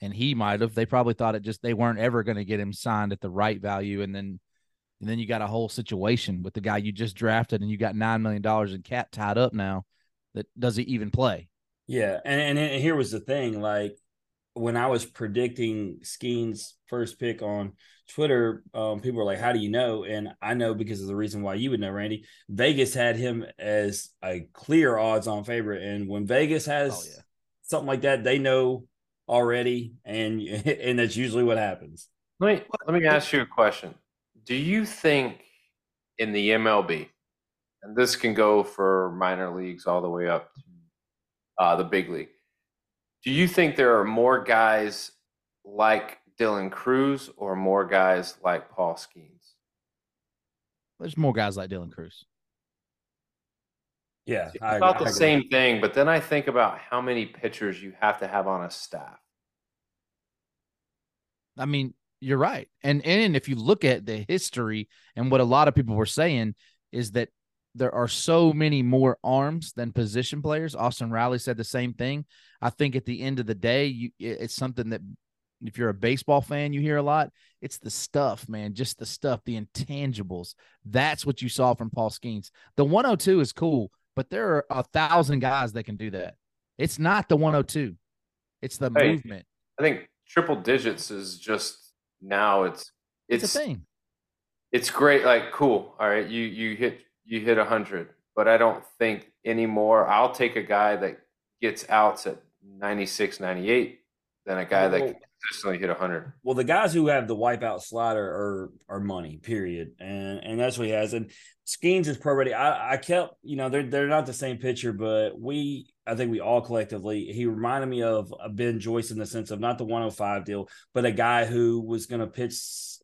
and he might have, they probably thought it just they weren't ever going to get him signed at the right value, and then, and then you got a whole situation with the guy you just drafted, and you got nine million dollars in cap tied up now. That does he even play? Yeah, and, and here was the thing: like when I was predicting Skenes' first pick on Twitter, um, people were like, "How do you know?" And I know because of the reason why you would know, Randy. Vegas had him as a clear odds-on favorite, and when Vegas has oh, yeah. something like that, they know already, and (laughs) and that's usually what happens. Let me let me ask you a question. Do you think in the MLB, and this can go for minor leagues all the way up to uh, the big league, do you think there are more guys like Dylan Crews or more guys like Paul Skenes? There's more guys like Dylan Crews. Yeah, it's about the same thing, but then I think about how many pitchers you have to have on a staff. I mean, you're right. And and if you look at the history and what a lot of people were saying is that there are so many more arms than position players. Austin Riley said the same thing. I think at the end of the day, you, it's something that if you're a baseball fan, you hear a lot. It's the stuff, man, just the stuff, the intangibles. That's what you saw from Paul Skenes. The 102 is cool, but there are a thousand guys that can do that. It's not the 102. It's the hey, movement. I think triple digits is just now it's it's, it's a thing. It's great, like cool. All right, you you hit you hit hundred, but I don't think anymore. I'll take a guy that gets outs at 96, 98 than a guy that consistently hit 100. Well, the guys who have the wipeout slider are are money, period, and and that's what he has. And Skenes is pro ready. I, I kept, you know, they're they're not the same pitcher, but we, I think we all collectively, he reminded me of a Ben Joyce in the sense of not the 105 deal, but a guy who was going to pitch,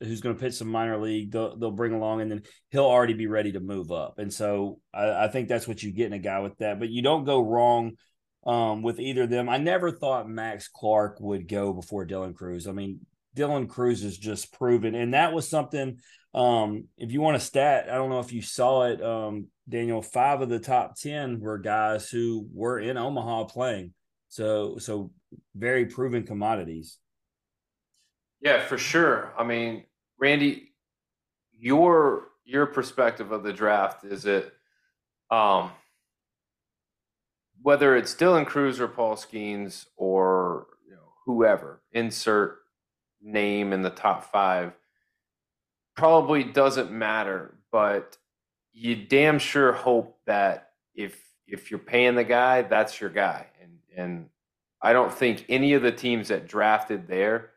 who's going to pitch some minor league. They'll, they'll bring along, and then he'll already be ready to move up. And so I, I think that's what you get in a guy with that. But you don't go wrong um, with either of them. I never thought Max Clark would go before Dylan Crews. I mean, Dylan Crews is just proven, and that was something. Um, if you want a stat, I don't know if you saw it, um, Daniel. Five of the top ten were guys who were in Omaha playing, so so very proven commodities. Yeah, for sure. I mean, Randy, your your perspective of the draft is it um whether it's Dylan Crews or Paul Skenes or you know, whoever, insert name in the top five, probably doesn't matter. But you damn sure hope that if if you're paying the guy, that's your guy. And and I don't think any of the teams that drafted there,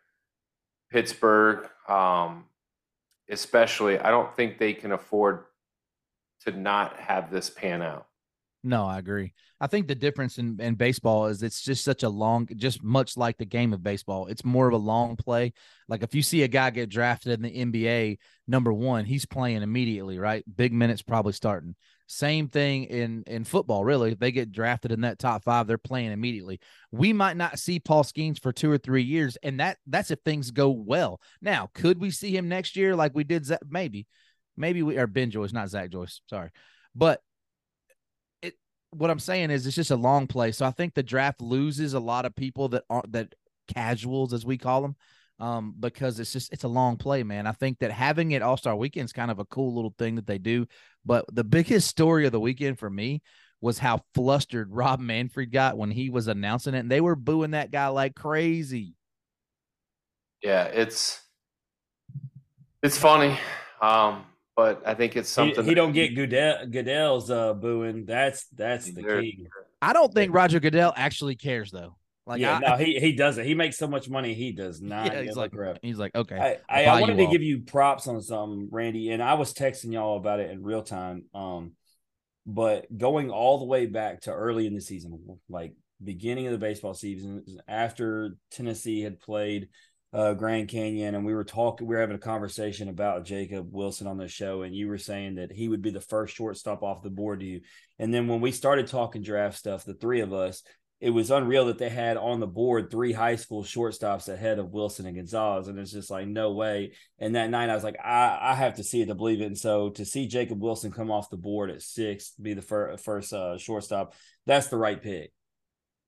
Pittsburgh, um, especially, I don't think they can afford to not have this pan out. No, I agree. I think the difference in, in baseball is it's just such a long, just much like the game of baseball. It's more of a long play. Like if you see a guy get drafted in the NBA, number one, he's playing immediately, right? Big minutes probably starting. Same thing in in football, really. If they get drafted in that top five, they're playing immediately. We might not see Paul Skenes for two or three years, and that that's if things go well. Now, could we see him next year like we did? Maybe, maybe we are Ben Joyce, not Zach Joyce. Sorry, but what I'm saying is it's just a long play. So I think the draft loses a lot of people that aren't that casuals as we call them. Um, because it's just it's a long play, man. I think that having it All Star Weekend is kind of a cool little thing that they do. But the biggest story of the weekend for me was how flustered Rob Manfred got when he was announcing it, and they were booing that guy like crazy. Yeah, it's it's funny. Um, but I think it's something he, he don't get Goodell, Goodell's uh, booing. That's that's the key. I don't think Roger Goodell actually cares though. Like, yeah, I, no, he he doesn't. He makes so much money, he does (laughs) not. Yeah, he's like, he's like, okay. I, I, I wanted to all. give you props on something, Randy, and I was texting y'all about it in real time. Um, But going all the way back to early in the season, like beginning of the baseball season, after Tennessee had played uh, Grand Canyon, and we were talking, we were having a conversation about Jacob Wilson on the show, and you were saying that he would be the first shortstop off the board to you. And then when we started talking draft stuff, the three of us, it was unreal that they had on the board three high school shortstops ahead of Wilson and Gonzalez. And it's just like, no way. And that night I was like, I, I have to see it to believe it. And so to see Jacob Wilson come off the board at six, be the fir- first uh, shortstop, that's the right pick.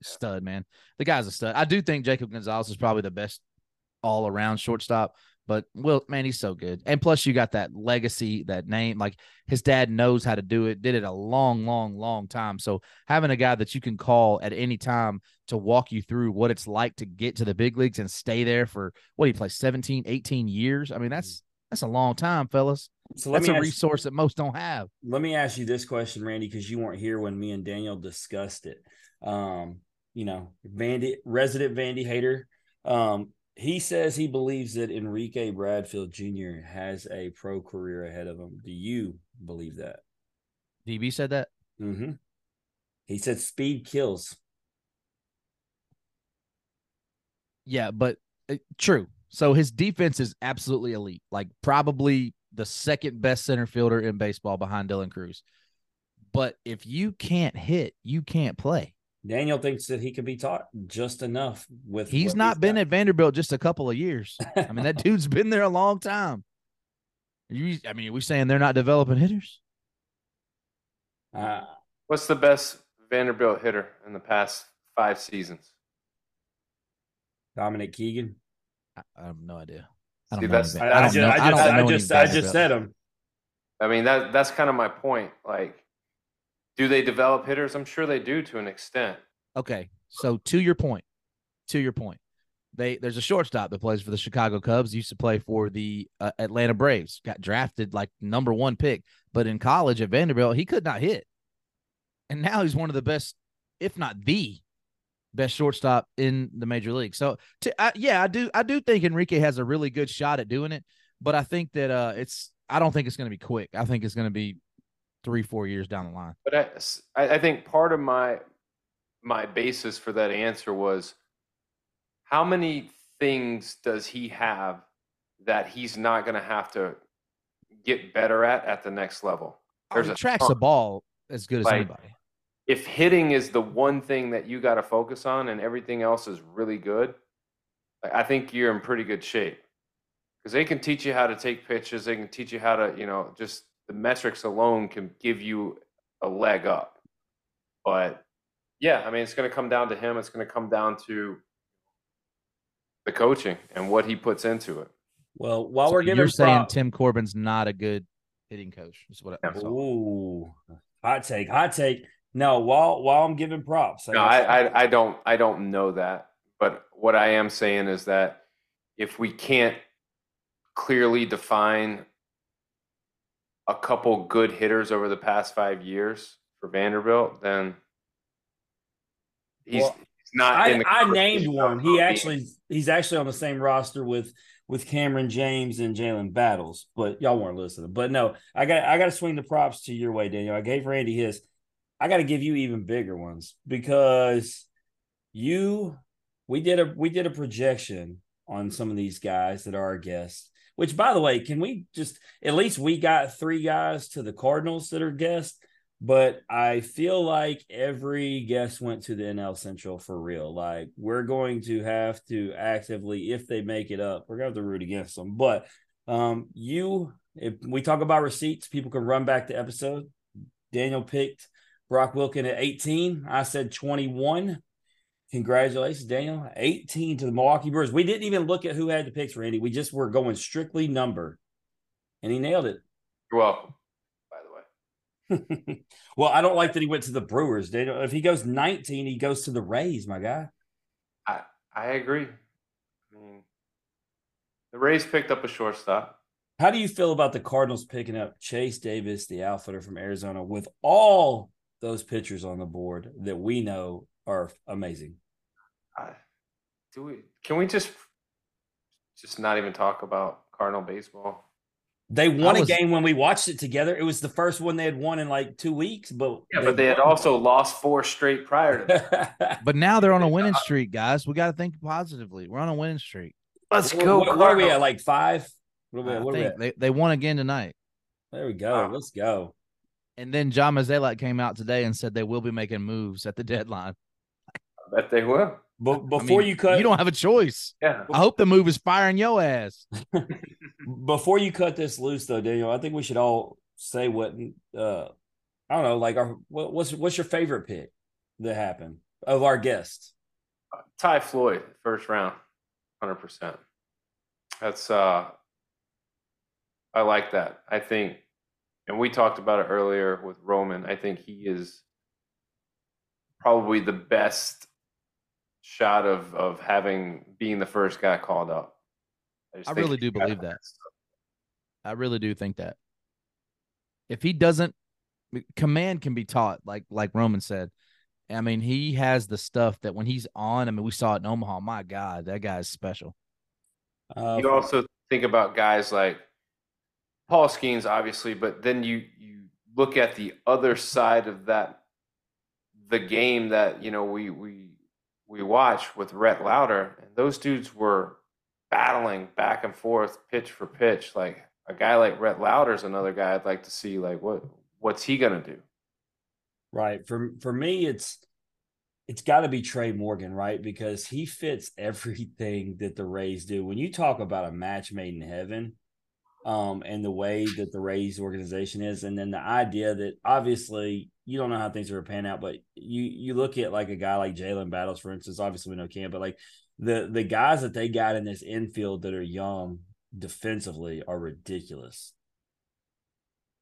Stud, man. The guy's a stud. I do think Jacob Gonzalez is probably the best all around shortstop. But Will, man, he's so good. And plus, you got that legacy, that name. Like his dad knows how to do it, did it a long, long, long time. So having a guy that you can call at any time to walk you through what it's like to get to the big leagues and stay there for what he plays 17, 18 years. I mean, that's that's a long time, fellas. So that's a ask, resource that most don't have. Let me ask you this question, Randy, because you weren't here when me and Daniel discussed it. Um, you know, Vandy resident Vandy hater. Um, he says he believes that Enrique Bradfield Jr. has a pro career ahead of him. Do you believe that? DB said that. Mm-hmm. He said speed kills. Yeah, but uh, true. So his defense is absolutely elite. Like probably the second best center fielder in baseball behind Dylan Crews. But if you can't hit, you can't play. Daniel thinks that he can be taught just enough with. He's not he's been got. at Vanderbilt just a couple of years. I mean, that (laughs) dude's been there a long time. You, I mean, are we saying they're not developing hitters? Uh, What's the best Vanderbilt hitter in the past five seasons? Dominic Keegan. I, I have no idea. I don't know. that's- any- I, I just, I I just, I just, I just said him. I mean, that that's kind of my point. Like, do they develop hitters? I'm sure they do to an extent. Okay, so to your point, to your point, they there's a shortstop that plays for the Chicago Cubs. Used to play for the uh, Atlanta Braves. Got drafted like number one pick, but in college at Vanderbilt, he could not hit, and now he's one of the best, if not the best shortstop in the major league. So, to, I, yeah, I do I do think Enrique has a really good shot at doing it, but I think that uh, it's I don't think it's going to be quick. I think it's going to be three four years down the line. But I, I think part of my my basis for that answer was how many things does he have that he's not going to have to get better at at the next level? Oh, he tracks ton. ball as good as Like, anybody. If hitting is the one thing that you got to focus on and everything else is really good, I I think you're in pretty good shape because they can teach you how to take pitches. They can teach you how to, you know, just the metrics alone can give you a leg up. But yeah, I mean, it's going to come down to him. It's going to come down to the coaching and what he puts into it. Well, while So we're giving you're saying prop- Tim Corbin's not a good hitting coach. Is what I, Yeah. Ooh, hot take, hot take. No, while while I'm giving props, No, I, I, I don't, I don't know that. But what I am saying is that if we can't clearly define a couple good hitters over the past five years for Vanderbilt, then he's, Well, he's not. I, in the I named one. He actually he's actually on the same roster with with Cameron James and Jalen Battles, but y'all weren't listening. But no, I got I got to swing the props to your way, Daniel. I gave Randy his. I got to give you even bigger ones because you we did a we did a projection on some of these guys that are our guests. Which, by the way, can we just at least we got three guys to the Cardinals that are guests but I feel like every guest went to the NL Central for real. Like we're going to have to actively, if they make it up, we're going to have to root against them. But um, you, if we talk about receipts, people can run back the episode. Daniel picked Brock Wilken at 18. I said 21. Congratulations, Daniel. 18 to the Milwaukee Brewers. We didn't even look at who had the picks, Randy. We just were going strictly number, and he nailed it. You're welcome, by the way. (laughs) well, I don't like that he went to the Brewers. Don't, if he goes 19, he goes to the Rays, my guy. I, I agree. I mean, the Rays picked up a shortstop. How do you feel about the Cardinals picking up Chase Davis, the outfitter from Arizona, with all those pitchers on the board that we know are amazing? I, do we? Can we just just not even talk about Cardinal baseball? They won was- a game when we watched it together. It was the first one they had won in like two weeks, but Yeah, but they had also lost four straight prior to that. (laughs) But now they're on a winning streak, guys. We got to think positively. We're on a winning streak. Let's What- go. What, what are we at? Like five? What are we, at? What are we at? they, they won again tonight. There we go. Wow. Let's go. And then John Mozeliak came out today and said they will be making moves at the deadline. I bet they will. But I before mean, you cut, you don't have a choice. Yeah. I hope the move is firing your ass. (laughs) before you cut this loose though, Daniel, I think we should all say what uh I don't know, like our what, what's what's your favorite pick that happened of our guests? Ty Floyd, first round, hundred percent. That's uh, I like that. I think, and we talked about it earlier with Roman. I think he is probably the best shot of of having being the first guy called up. just I really do believe that. I really do think that. If he doesn't command can be taught, like like Roman said. I mean, he has the stuff that when he's on, I mean, we saw it in Omaha. My God, that guy is special. Uh, You also think about guys like Paul Skenes, obviously, but then you you look at the other side of that, the game that you know we we we watch with Rhett Lowder, and those dudes were battling back and forth, pitch for pitch. Like a guy like Rhett Lowder is another guy I'd like to see. Like what what's he gonna do? Right. For for me, it's it's got to be Trey Morgan, right? Because he fits everything that the Rays do. When you talk about a match made in heaven, um, and the way that the Rays organization is, and then the idea that obviously you don't know how things are pan out, but you you look at like a guy like Jalen Battles, for instance. Obviously, we know Cam, but like the the guys that they got in this infield that are young defensively are ridiculous.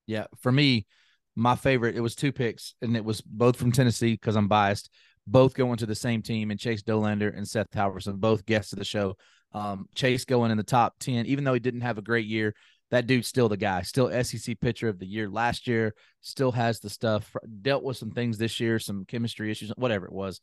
Yeah, for me, my favorite, it was two picks, and it was both from Tennessee because I'm biased. Both going to the same team, and Chase Dolander and Seth Halverson, both guests of the show. Um, Chase going in the top 10, even though he didn't have a great year, that dude's still the guy, still SEC pitcher of the year last year, still has the stuff, dealt with some things this year, some chemistry issues, whatever it was.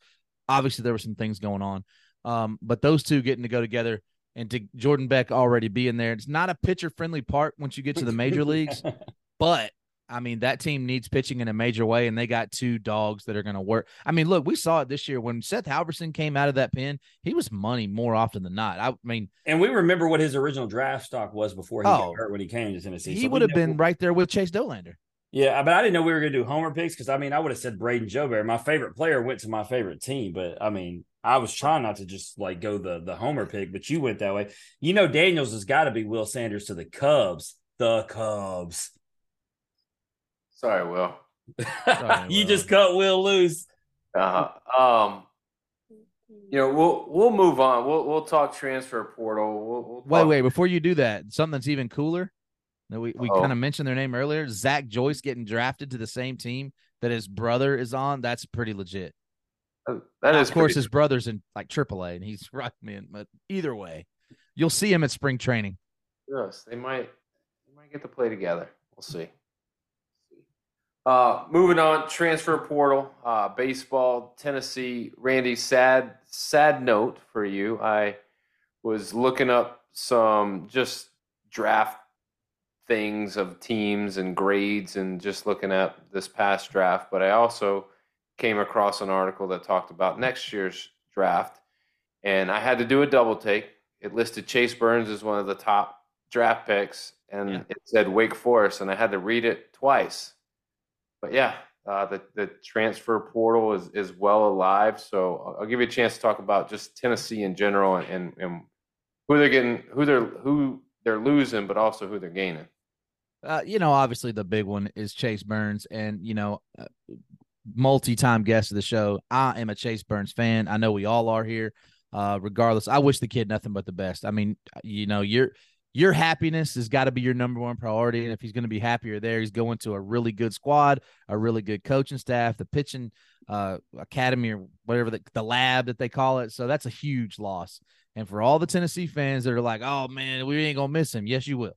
Obviously, there were some things going on. Um, but those two getting to go together and to Jordan Beck already being there, it's not a pitcher friendly park once you get to the major leagues. (laughs) But I mean, that team needs pitching in a major way, and they got two dogs that are going to work. I mean, look, we saw it this year when Seth Halverson came out of that pen. He was money more often than not. I mean, And we remember what his original draft stock was before he Oh. got hurt when he came to Tennessee. he So would have been right there with Chase Dolander. Yeah, but I didn't know we were going to do homer picks because I mean I would have said Brayden Jobert. My favorite player went to my favorite team, but I mean I was trying not to just like go the the homer pick, but you went that way. You know Daniels has got to be Will Sanders to the Cubs. The Cubs. Sorry, Will. Sorry, (laughs) you Will. just cut Will loose. Uh, um, you know, we'll we'll move on. We'll we'll talk transfer portal. We'll, we'll Wait, talk- wait, before you do that, something that's even cooler. That we, we Oh. kind of mentioned their name earlier. Zach Joyce getting drafted to the same team that his brother is on. That's pretty legit. That Now, is of course, pretty- his brother's in like AAA, and he's (laughs) right man. But either way, you'll see him at spring training. Yes, they might they might get to play together. We'll see. Uh, moving on, transfer portal, uh, baseball, Tennessee. Randy, sad sad note for you. I was looking up some just draft things of teams and grades and just looking at this past draft, but I also came across an article that talked about next year's draft, and I had to do a double take. It listed Chase Burns as one of the top draft picks, and Yeah. it said Wake Forest, and I had to read it twice. But yeah, uh, the the transfer portal is is well alive. So I'll, I'll give you a chance to talk about just Tennessee in general and, and and who they're getting, who they're who they're losing, but also who they're gaining. Uh, you know, obviously the big one is Chase Burns, and you know, uh, multi-time guest of the show. I am a Chase Burns fan. I know we all are here. Uh, regardless, I wish the kid nothing but the best. I mean, you know, your your happiness has got to be your number one priority, and if he's going to be happier there, he's going to a really good squad, a really good coaching staff, the pitching uh, academy or whatever the, the lab that they call it. So that's a huge loss. And for all the Tennessee fans that are like, "Oh man, we ain't gonna miss him," yes, you will.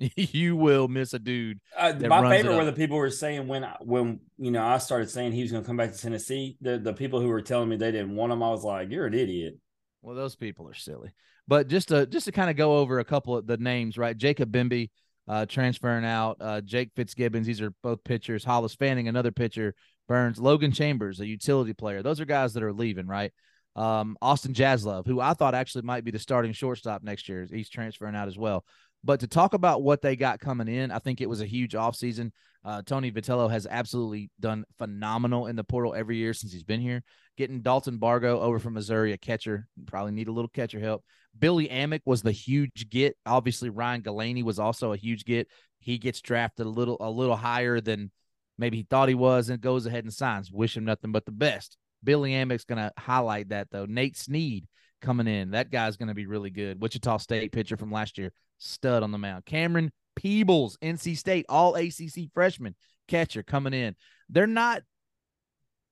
(laughs) you will miss a dude. Uh, my favorite were the people were saying when when you know I started saying he was going to come back to Tennessee. The the people who were telling me they didn't want him, I was like, "You're an idiot." Well, those people are silly. But just to just to kind of go over a couple of the names, right? Jacob Bimby, uh, transferring out. Uh, Jake Fitzgibbons, these are both pitchers. Hollis Fanning, another pitcher. Burns, Logan Chambers, a utility player. Those are guys that are leaving, right? Um, Austin Jaslove, who I thought actually might be the starting shortstop next year, he's transferring out as well. But to talk about what they got coming in, I think it was a huge offseason. Uh, Tony Vitello has absolutely done phenomenal in the portal every year since he's been here. Getting Dalton Bargo over from Missouri, a catcher, probably need a little catcher help. Billy Amick was the huge get. Obviously, Ryan Galaney was also a huge get. He gets drafted a little a little higher than maybe he thought he was and goes ahead and signs. Wish him nothing but the best. Billy Amick's going to highlight that though. Nate Snead coming in. That guy's going to be really good. Wichita State pitcher from last year, stud on the mound. Cameron Peebles, NC State, all ACC freshman catcher coming in. They're not,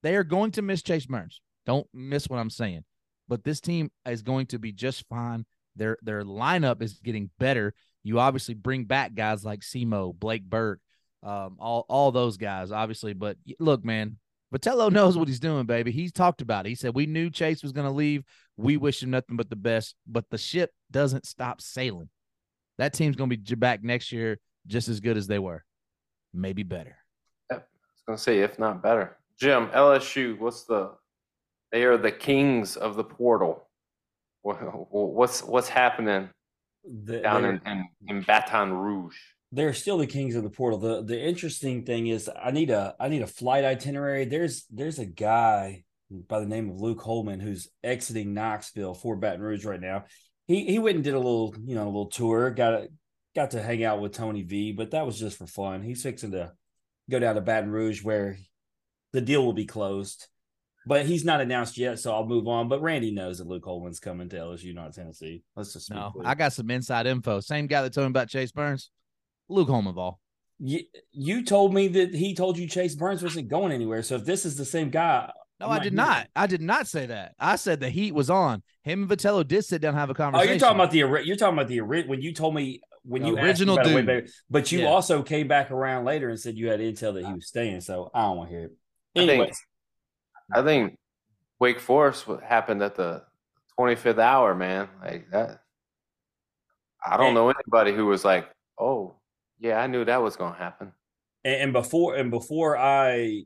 they are going to miss Chase Burns. Don't miss what I'm saying. But this team is going to be just fine. Their their lineup is getting better. You obviously bring back guys like Simo, Blake Burke, um, all all those guys, obviously. But look, man, Vitello knows what he's doing, baby. He's talked about it. He said we knew Chase was going to leave. We wish him nothing but the best. But the ship doesn't stop sailing. That team's going to be back next year, just as good as they were, maybe better. I was going to say, if not better. Jim, LSU, what's the they are the kings of the portal. What's what's happening the, down in, in, in Baton Rouge? They're still the kings of the portal. The the interesting thing is I need a I need a flight itinerary. There's there's a guy by the name of Luke Holman who's exiting Knoxville for Baton Rouge right now. He he went and did a little, you know, a little tour, got a, got to hang out with Tony V, but that was just for fun. He's fixing to go down to Baton Rouge where the deal will be closed but he's not announced yet, so I'll move on. But Randy knows that Luke Holman's coming to LSU, not Tennessee. Let's just no. I got some inside info. Same guy that told me about Chase Burns, Luke Holman ball. You, you told me that he told you Chase Burns wasn't going anywhere. So if this is the same guy, no, I did not. I did not say that. I said the heat was on. Him and Vitello did sit down and have a oh, conversation. Oh, you're talking about the you're talking about the when you told me when the you original dude. It, but you yeah. also came back around later and said you had intel that he was staying. So I don't want to hear it. Anyways, I think Wake Forest happened at the 25th hour, man. Like that. I don't and, know anybody who was like, "Oh, yeah, I knew that was going to happen." And before and before I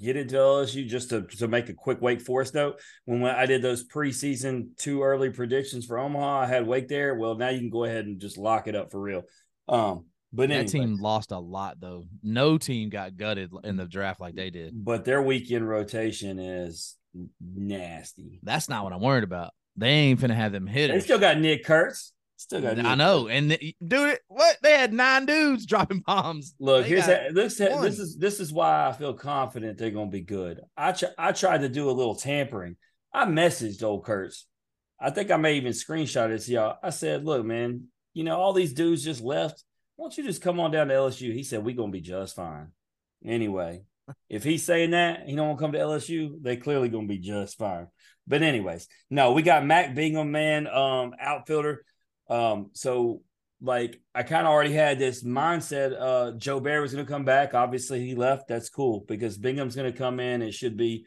get into LSU, just to to make a quick Wake Forest note, when I did those preseason too early predictions for Omaha, I had Wake there. Well, now you can go ahead and just lock it up for real. Um, but that team lost a lot though. No team got gutted in the draft like they did. But their weekend rotation is nasty. That's not what I'm worried about. They ain't finna have them hitters. They still got Nick Kurtz. Still got. I know, and the, dude, what they had nine dudes (laughs) dropping bombs. Look, they here's this. This is this is why I feel confident they're gonna be good. I ch- I tried to do a little tampering. I messaged old Kurtz. I think I may even screenshot it to y'all. I said, "Look, man, you know all these dudes just left don't you just come on down to LSU? He said, We're gonna be just fine. Anyway, if he's saying that he don't want to come to LSU, they clearly gonna be just fine. But anyways, no, we got Mac Bingham, man, um, outfielder. Um, so like I kind of already had this mindset. Uh, Jobert was gonna come back. Obviously, he left. That's cool because Bingham's gonna come in. It should be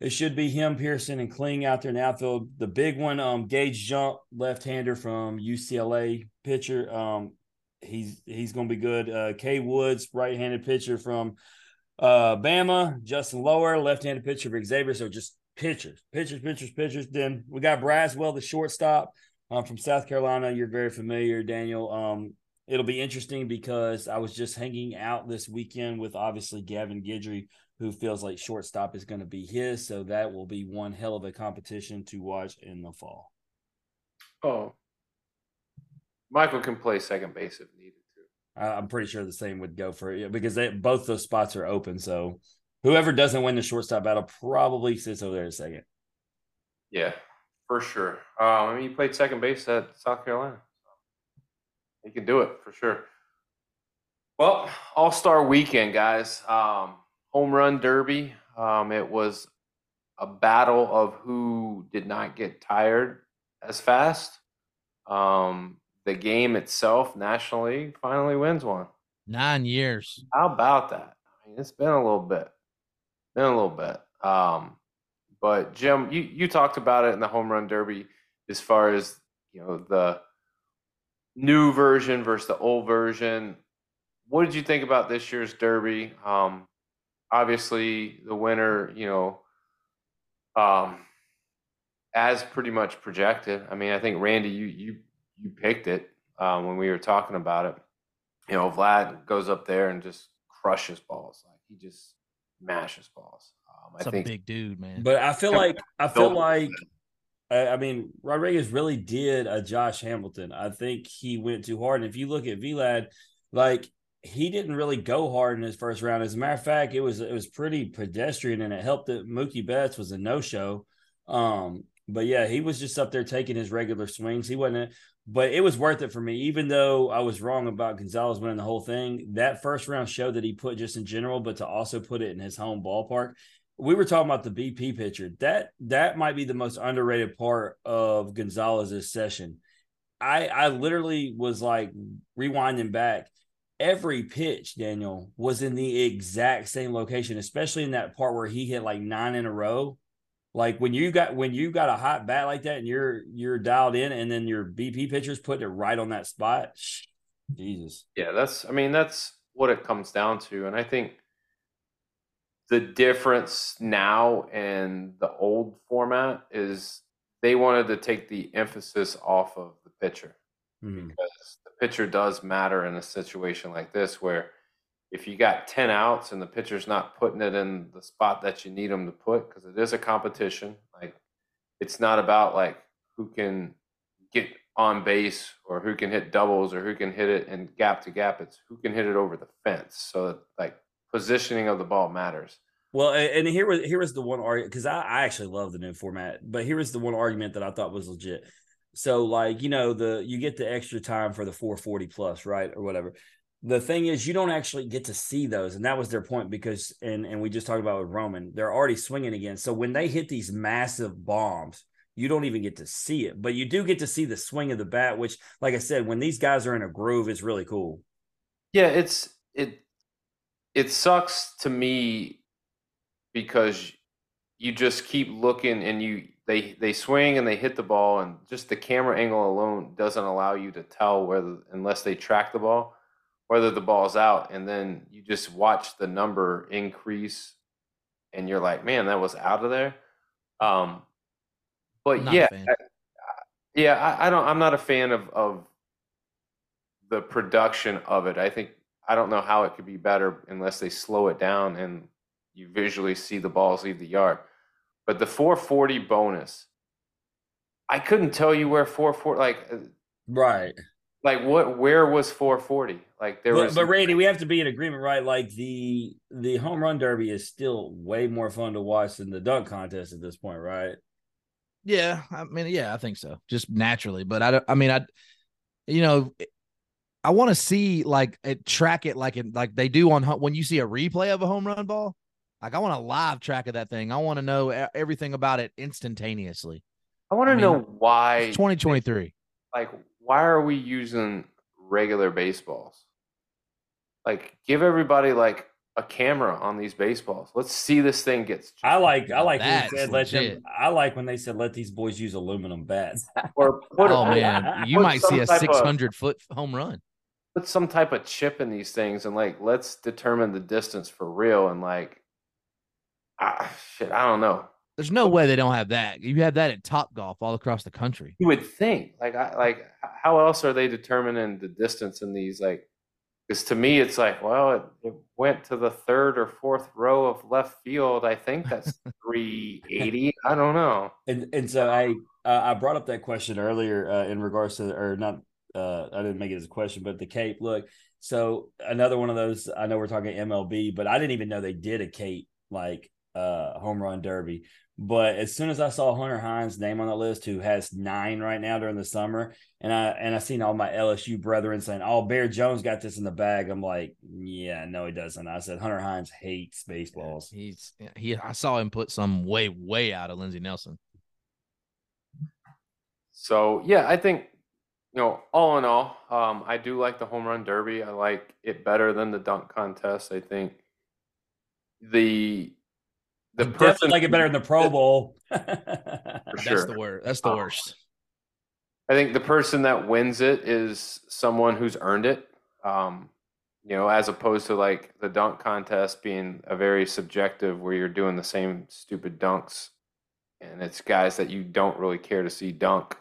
it should be him, Pearson, and Kling out there in the outfield. The big one, um, Gage Jump, left-hander from UCLA pitcher. Um, he's he's going to be good. Uh, Kade Woods, right-handed pitcher from uh, Bama. Justin Loer, left-handed pitcher for Xavier. So just pitchers, pitchers, pitchers, pitchers. Then we got Braswell, the shortstop um, from South Carolina. You're very familiar, Daniel. Um, it'll be interesting because I was just hanging out this weekend with obviously Gavin Guidry, who feels like shortstop is going to be his. So that will be one hell of a competition to watch in the fall. Oh, Michael can play second base if needed to. I'm pretty sure the same would go for it because they, both those spots are open. So whoever doesn't win the shortstop battle probably sits over there a second. Yeah, for sure. Um, I mean, he played second base at South Carolina. So he can do it for sure. Well, All Star Weekend, guys. Um, home run derby. Um, it was a battle of who did not get tired as fast. Um, the game itself, National League, finally wins one. Nine years. How about that? I mean, it's been a little bit. Been a little bit. Um, but Jim, you, you talked about it in the home run derby as far as you know the new version versus the old version. What did you think about this year's Derby? Um, obviously, the winner, you know, um, as pretty much projected. I mean, I think Randy, you you you picked it um, when we were talking about it. You know, Vlad goes up there and just crushes balls. Like he just mashes balls. Um, It's I a think big dude, man. But I feel like I feel like I I mean Rodriguez really did a Josh Hamilton. I think he went too hard. And if you look at Vlad, like he didn't really go hard in his first round. As a matter of fact, it was it was pretty pedestrian, and it helped that Mookie Betts was a no show. Um, but yeah, he was just up there taking his regular swings. He wasn't, but it was worth it for me, even though I was wrong about Gonzalez winning the whole thing. That first round show that he put just in general, but to also put it in his home ballpark. We were talking about the BP pitcher. That that might be the most underrated part of Gonzalez's session. I I literally was like rewinding back. Every pitch, Daniel, was in the exact same location, especially in that part where he hit like nine in a row. Like when you got when you got a hot bat like that and you're you're dialed in, and then your BP pitcher's putting it right on that spot. shh, Jesus. Yeah, that's I mean that's what it comes down to and I think the difference now and the old format is they wanted to take the emphasis off of the pitcher Mhm. because the pitcher does matter in a situation like this where if you got 10 outs and the pitcher's not putting it in the spot that you need them to put because it is a competition like it's not about like who can get on base or who can hit doubles or who can hit it and gap to gap it's who can hit it over the fence so that like positioning of the ball matters Well, and here was here was the one argument because I, I actually love the new format, but here was the one argument that I thought was legit. So, like you know, the you get the extra time for the 440 plus, right, or whatever. The thing is, you don't actually get to see those, and that was their point because, and and we just talked about with Roman, they're already swinging again. So when they hit these massive bombs, you don't even get to see it, but you do get to see the swing of the bat. Which, like I said, when these guys are in a groove, it's really cool. Yeah, it's it it sucks to me because you just keep looking and you they they swing and they hit the ball and just the camera angle alone doesn't allow you to tell whether unless they track the ball whether the ball's out and then you just watch the number increase and you're like man that was out of there um but Not yeah. I- yeah I, I don't i'm not a fan of of the production of it i think i don't know how it could be better unless they slow it down and you visually see the balls leave the yard but the 440 bonus i couldn't tell you where 440 like uh, Right. Like what where was 440 like there but, was but Randy, we have to be in agreement, right? Like the the home run derby is still way more fun to watch than the dunk contest at this point, right? Yeah, I mean, yeah, I think so. Just naturally, but I don't. I mean, I, you know, I want to see like it track it like it like they do on when you see a replay of a home run ball. Like I want a live track of that thing. I want to know everything about it instantaneously. i want to I mean, know why It's 2023. like why are we using regular baseballs like give everybody like a camera on these baseballs let's see this thing gets I like I like when That's they said let them. I like when they said let these boys use aluminum bats. or put, Oh a- man, (laughs) you might see a 600 foot home run. put some type of chip in these things and like let's determine the distance for real and like ah, shit i don't know There's no way they don't have that. You have that at Topgolf all across the country. you would think like I, like how else are they determining the distance in these like because to me it's like well it, it went to the third or fourth row of left field i think that's (laughs) 380 i don't know and and so I uh, I brought up that question earlier uh, in regards to or not uh, I didn't make it as a question, but the Cape look. So another one of those. I know we're talking MLB, but I didn't even know they did a Cape like uh, home run derby. But as soon as I saw Hunter Hines' name on the list, who has nine right now during the summer, and I and I seen all my LSU brethren saying, "Oh, Bear Jones got this in the bag," I'm like, "Yeah, no, he doesn't." I said, "Hunter Hines hates baseballs." He's he. I saw him put some way way out of Lindsey Nelson. So yeah, I think you know, all in all, um, I do like the home run derby. I like it better than the dunk contest. I think the the Definitely person like it better than the Pro Bowl. (laughs) for That's the worst. That's the worst. I think the person that wins it is someone who's earned it. Um, you know, as opposed to like the dunk contest being a very subjective where you're doing the same stupid dunks and it's guys that you don't really care to see dunk.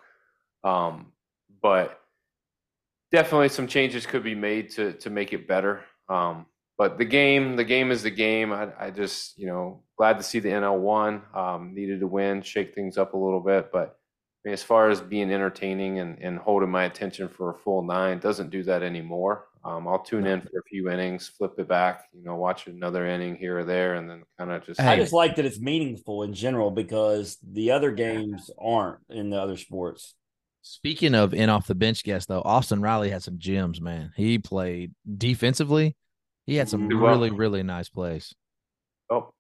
Um, but definitely some changes could be made to to make it better. Um, but the game, the game is the game. I, I just, you know, glad to see the NL one. Um, needed to win, shake things up a little bit. But I mean, as far as being entertaining and, and holding my attention for a full nine, doesn't do that anymore. Um, I'll tune in for a few innings, flip it back, you know, watch another inning here or there, and then kind of just. I just like that it's meaningful in general because the other games aren't in the other sports. Speaking of in off the bench guests, though, Austin Riley had some gems, man. He played defensively. He had some Did well. really, really nice plays. Oh,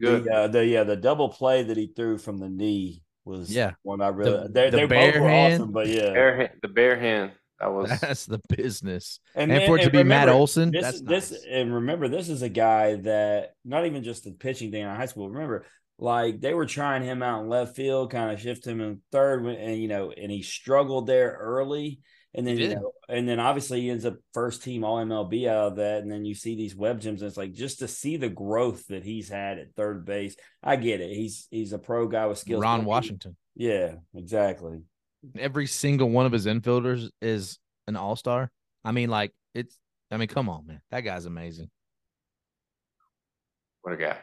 good. The, uh, the yeah, the double play that he threw from the knee was Yeah. one I really. The- they the they bare both were hand. awesome, but yeah. Bare hand, the bare hand. That was (laughs) That's the business. And, And then- for it to and be Matt Olson, this, that's this nice. and remember, this is a guy that not even just the pitching thing in high school. Remember, like they were trying him out in left field, kind of shift him in third, and you know, and he struggled there early. And then you know, and then obviously he ends up first team All MLB out of that. And then you see these web gems, and it's like just to see the growth that he's had at third base. I get it. He's he's a pro guy with skills. Ron but he- Washington. Yeah, exactly. Every single one of his infielders is an all star. I mean, like it's. I mean, come on, man. That guy's amazing. what a guy.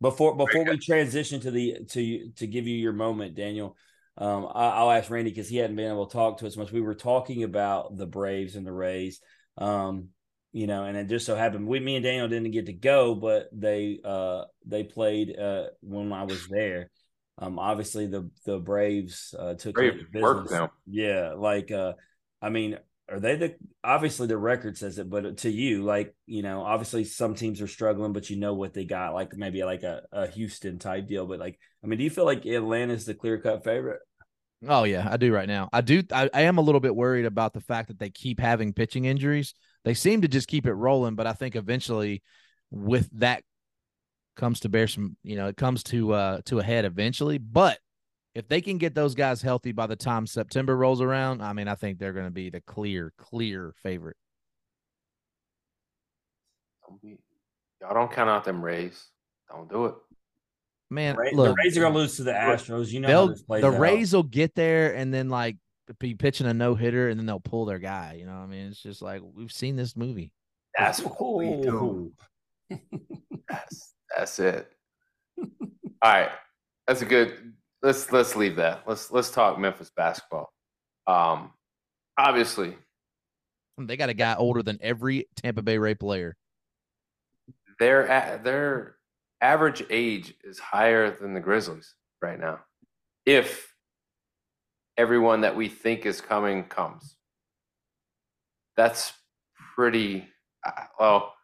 Before before we transition to the to to give you your moment, Daniel, um, I, I'll ask Randy because he hadn't been able to talk to us much. We were talking about the Braves and the Rays, um, you know, and it just so happened we me and Daniel didn't get to go, but they uh they played uh when I was there. Um, obviously the the Braves uh, took business. worked them. Yeah, like uh, I mean, are they the obviously the record says it, but to you, like you know, obviously some teams are struggling, but you know what they got, like maybe like a, a Houston type deal. But like, I mean, do you feel like Atlanta's the clear cut favorite? Oh yeah, I do right now. I do. I, I am a little bit worried about the fact that they keep having pitching injuries. They seem to just keep it rolling, but I think eventually, with that, comes to bear some. You know, it comes to uh to a head eventually. But if they can get those guys healthy by the time September rolls around, I mean, I think they're going to be the clear, clear favorite. Don't be, y'all don't count out them Rays. Don't do it. Man, Ra- look, the Rays are gonna lose to the Astros. You know how they'll this plays the out. Rays will get there and then like be pitching a no hitter and then they'll pull their guy. You know, what I mean, it's just like we've seen this movie. That's what we do. That's that's it. All right, that's a good. Let's let's leave that. Let's let's talk Memphis basketball. Um, obviously, They got a guy older than every Tampa Bay Ray player. their their average age is higher than the Grizzlies right now. If everyone that we think is coming comes, that's pretty. uh, Well,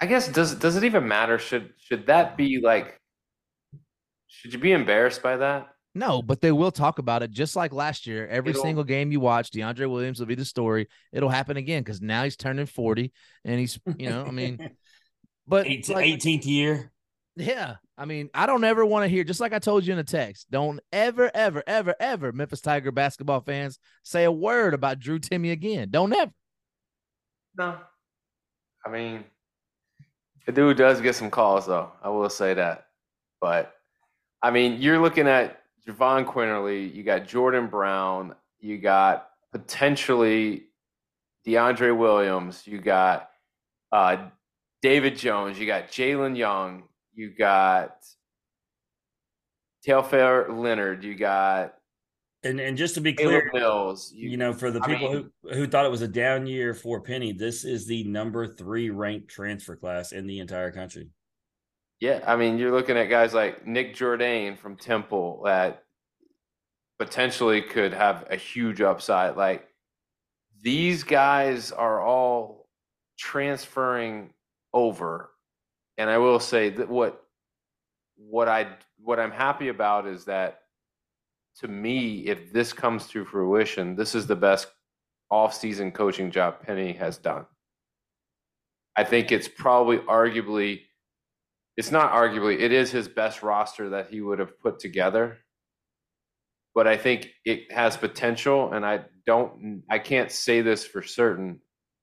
I guess does does it even matter? Should should that be like? Should you be embarrassed by that? No, but they will talk about it just like last year. Every It'll- single game you watch, DeAndre Williams will be the story. It'll happen again because now he's turning 40 and he's, you know, I mean, (laughs) but like, 18th year. Yeah. I mean, I don't ever want to hear, just like I told you in the text, don't ever, ever, ever, ever, Memphis Tiger basketball fans say a word about Drew Timme again. Don't ever. No. I mean, the dude does get some calls, though. I will say that. But, I mean, you're looking at Jahvon Quinerly, you got Jordan Brown, you got potentially DeAndre Williams, you got uh, David Jones, you got Jalen Young, you got Tailfair Leonard, you got And and just to be clear, Mills. you know, for the I people mean- who who thought it was a down year for Penny, this is the number three ranked transfer class in the entire country. Yeah, I mean, you're looking at guys like Nick Jourdain from Temple that potentially could have a huge upside. Like these guys are all transferring over, and I will say that what what I what I'm happy about is that to me, if this comes to fruition, this is the best off-season coaching job Penny has done. I think it's probably arguably it's not arguably it is his best roster that he would have put together but I think it has potential, and I don't, I can't say this for certain,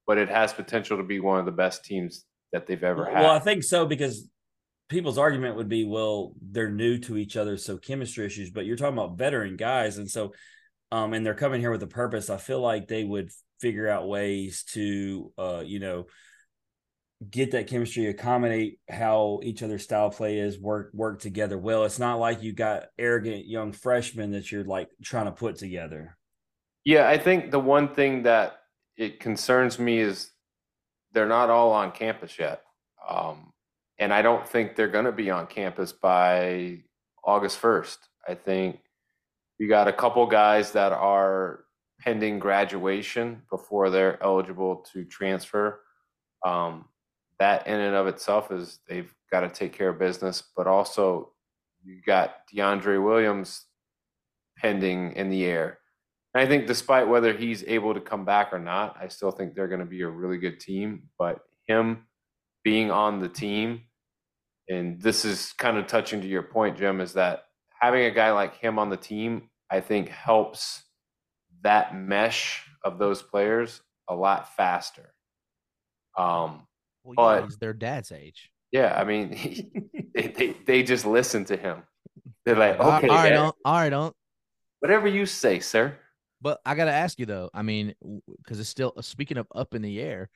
but it has potential to be one of the best teams that they've ever had. Well, I think so because people's argument would be, well, they're new to each other, so chemistry issues. But you're talking about veteran guys, and so, um, and they're coming here with a purpose. I feel like they would figure out ways to, uh, you know, get that chemistry, accommodate how each other's style play is, work work together well. It's not like you got arrogant young freshmen that you're like trying to put together. Yeah, I think the one thing that it concerns me is they're not all on campus yet. Um, and I don't think they're going to be on campus by August 1st. I think you got a couple guys that are pending graduation before they're eligible to transfer. Um, that in and of itself is they've got to take care of business, but also you got DeAndre Williams pending in the air. And I think despite whether he's able to come back or not, I still think they're going to be a really good team. But him being on the team, and this is kind of touching to your point, Jim, is that having a guy like him on the team, I think helps that mesh of those players a lot faster. Um, Well, But- yeah, he's their dad's age. yeah, I mean, (laughs) they, they they just listen to him. They're like, okay, all right, don't, all right, don't. whatever you say, sir. But I got to ask you though. I mean, because it's still uh, speaking of up in the air,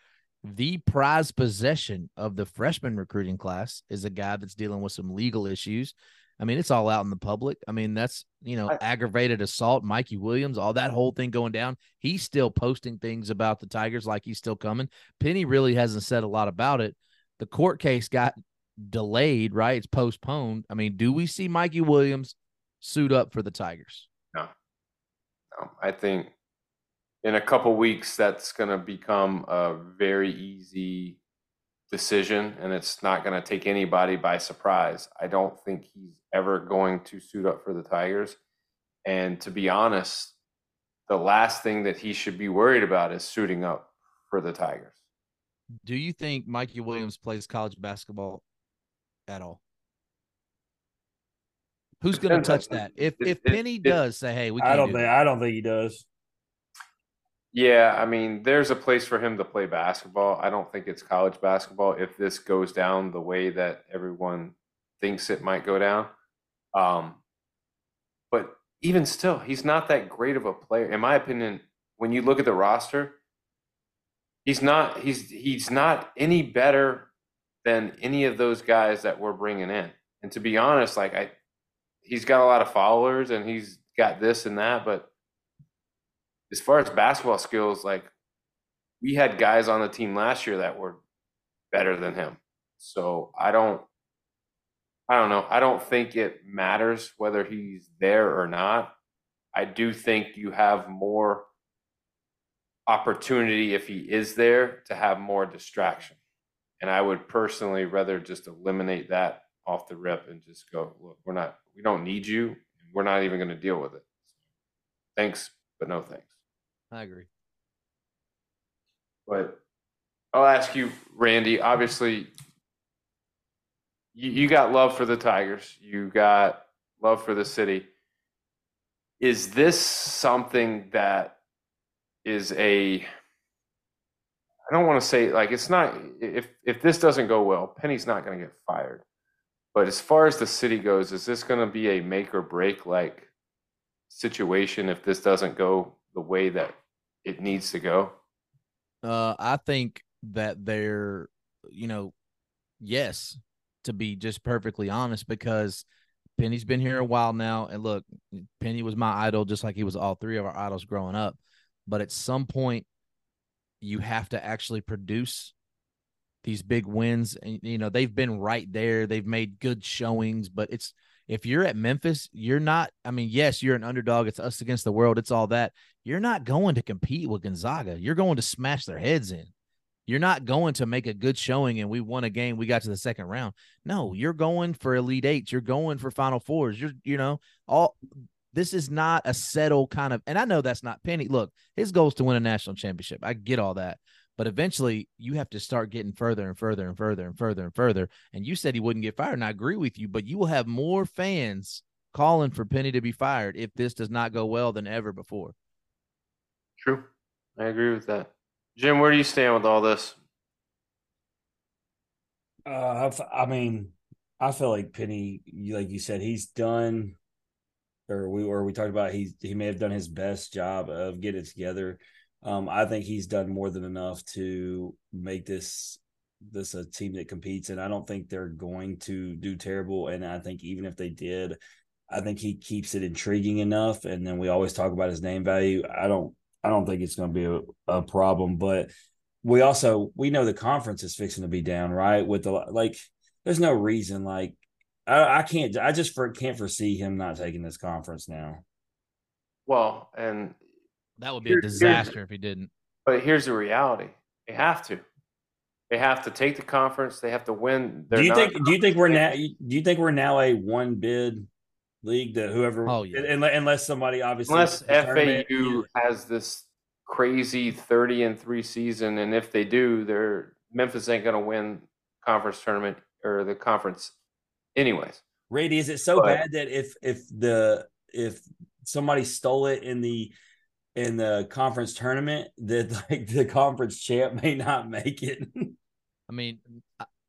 the prize possession of the freshman recruiting class is a guy that's dealing with some legal issues. I mean, it's all out in the public. I mean, that's you know, I- aggravated assault, Mikey Williams, all that whole thing going down. He's still posting things about the Tigers like he's still coming. Penny really hasn't said a lot about it. The court case got delayed, right? It's postponed. I mean, do we see Mikey Williams suit up for the Tigers? Um, I think in a couple weeks that's going to become a very easy decision, and it's not going to take anybody by surprise. I don't think he's ever going to suit up for the Tigers, and to be honest, the last thing that he should be worried about is suiting up for the Tigers. Do you think Mikey Williams plays college basketball at all? Who's going to touch that? If it- if it- Penny it- does say, "Hey, we can't I don't do think that," I don't think he does. Yeah, I mean, there's a place for him to play basketball. I don't think it's college basketball if this goes down the way that everyone thinks it might go down. Um, but even still, he's not that great of a player, in my opinion. When you look at the roster, he's not he's he's not any better than any of those guys that we're bringing in. And to be honest, like I, he's got a lot of followers and he's got this and that, but as far as basketball skills, like we had guys on the team last year that were better than him. So I don't I don't know. I don't think it matters whether he's there or not. I do think you have more opportunity if he is there to have more distraction. And I would personally rather just eliminate that off the rip and just go, look, we're not we don't need you. We're not even going to deal with it. Thanks, but no thanks. I agree. But I'll ask you, Randy. Obviously, you, you got love for the Tigers. You got love for the city. Is this something that is a? I don't want to say like it's not. If if this doesn't go well, Penny's not going to get fired. But as far as the city goes, is this going to be a make or break like situation if this doesn't go the way that it needs to go? Uh, I think that they're, you know, yes, to be just perfectly honest, because Penny's been here a while now, and look, Penny was my idol, just like he was all three of our idols growing up. But at some point, you have to actually produce these big wins, and you know they've been right there. They've made good showings, but it's if you're at Memphis, you're not. I mean, yes, you're an underdog. It's us against the world. It's all that. You're not going to compete with Gonzaga. You're going to smash their heads in. You're not going to make a good showing and we won a game. We got to the second round. No, you're going for Elite Eight. You're going for Final Fours. You're, you know, all this is not a settle kind of, and I know that's not Penny. Look, his goal is to win a national championship. I get all that. But eventually you have to start getting further and further and further and further and further. And you said he wouldn't get fired. And I agree with you, but you will have more fans calling for Penny to be fired if this does not go well than ever before. True. I agree with that. Jim, where do you stand with all this? Uh, I, I mean, I feel like Penny, like you said, he's done, or we or we talked about he he may have done his best job of getting it together. Um, I think he's done more than enough to make this this a team that competes, and I don't think they're going to do terrible. And I think even if they did, I think he keeps it intriguing enough. And then we always talk about his name value. I don't I don't think it's going to be a, a problem, but we also we know the conference is fixing to be down, right? With the like, there's no reason like I, I can't I just for, can't foresee him not taking this conference now. Well, and That would be a disaster if he didn't. but here's the reality: they have to. They have to take the conference. They have to win. do you think do you think we're now do you think we're now a one bid league that whoever Oh, yeah. unless, unless somebody obviously unless FAU has this crazy thirty and three season, and if they do, they're Memphis ain't going to win conference tournament or the conference, anyways. Randy, is it so But- bad that if if the if somebody stole it in the in the conference tournament that (laughs) like the conference champ may not make it? (laughs) I mean,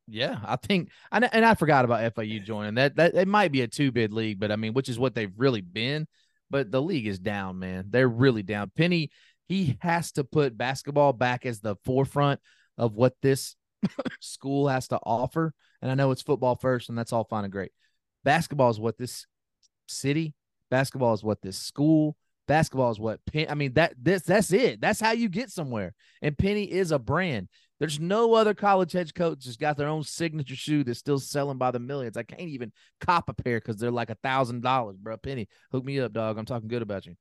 yeah, I think, and and I forgot about FAU joining that. That it might be a two bid league, but I mean, which is what they've really been. But the league is down, man. They're really down. Penny, he has to put basketball back as the forefront of what this (laughs) school has to offer. And I know it's football first, and that's all fine and great. Basketball is what this city, basketball is what this school, basketball is what Penn. I mean that this that's it. That's how you get somewhere. And Penny is a brand. There's no other college head coach that's got their own signature shoe that's still selling by the millions. I can't even cop a pair because they're like a thousand dollars, bro. Penny, hook me up, dog. I'm talking good about you.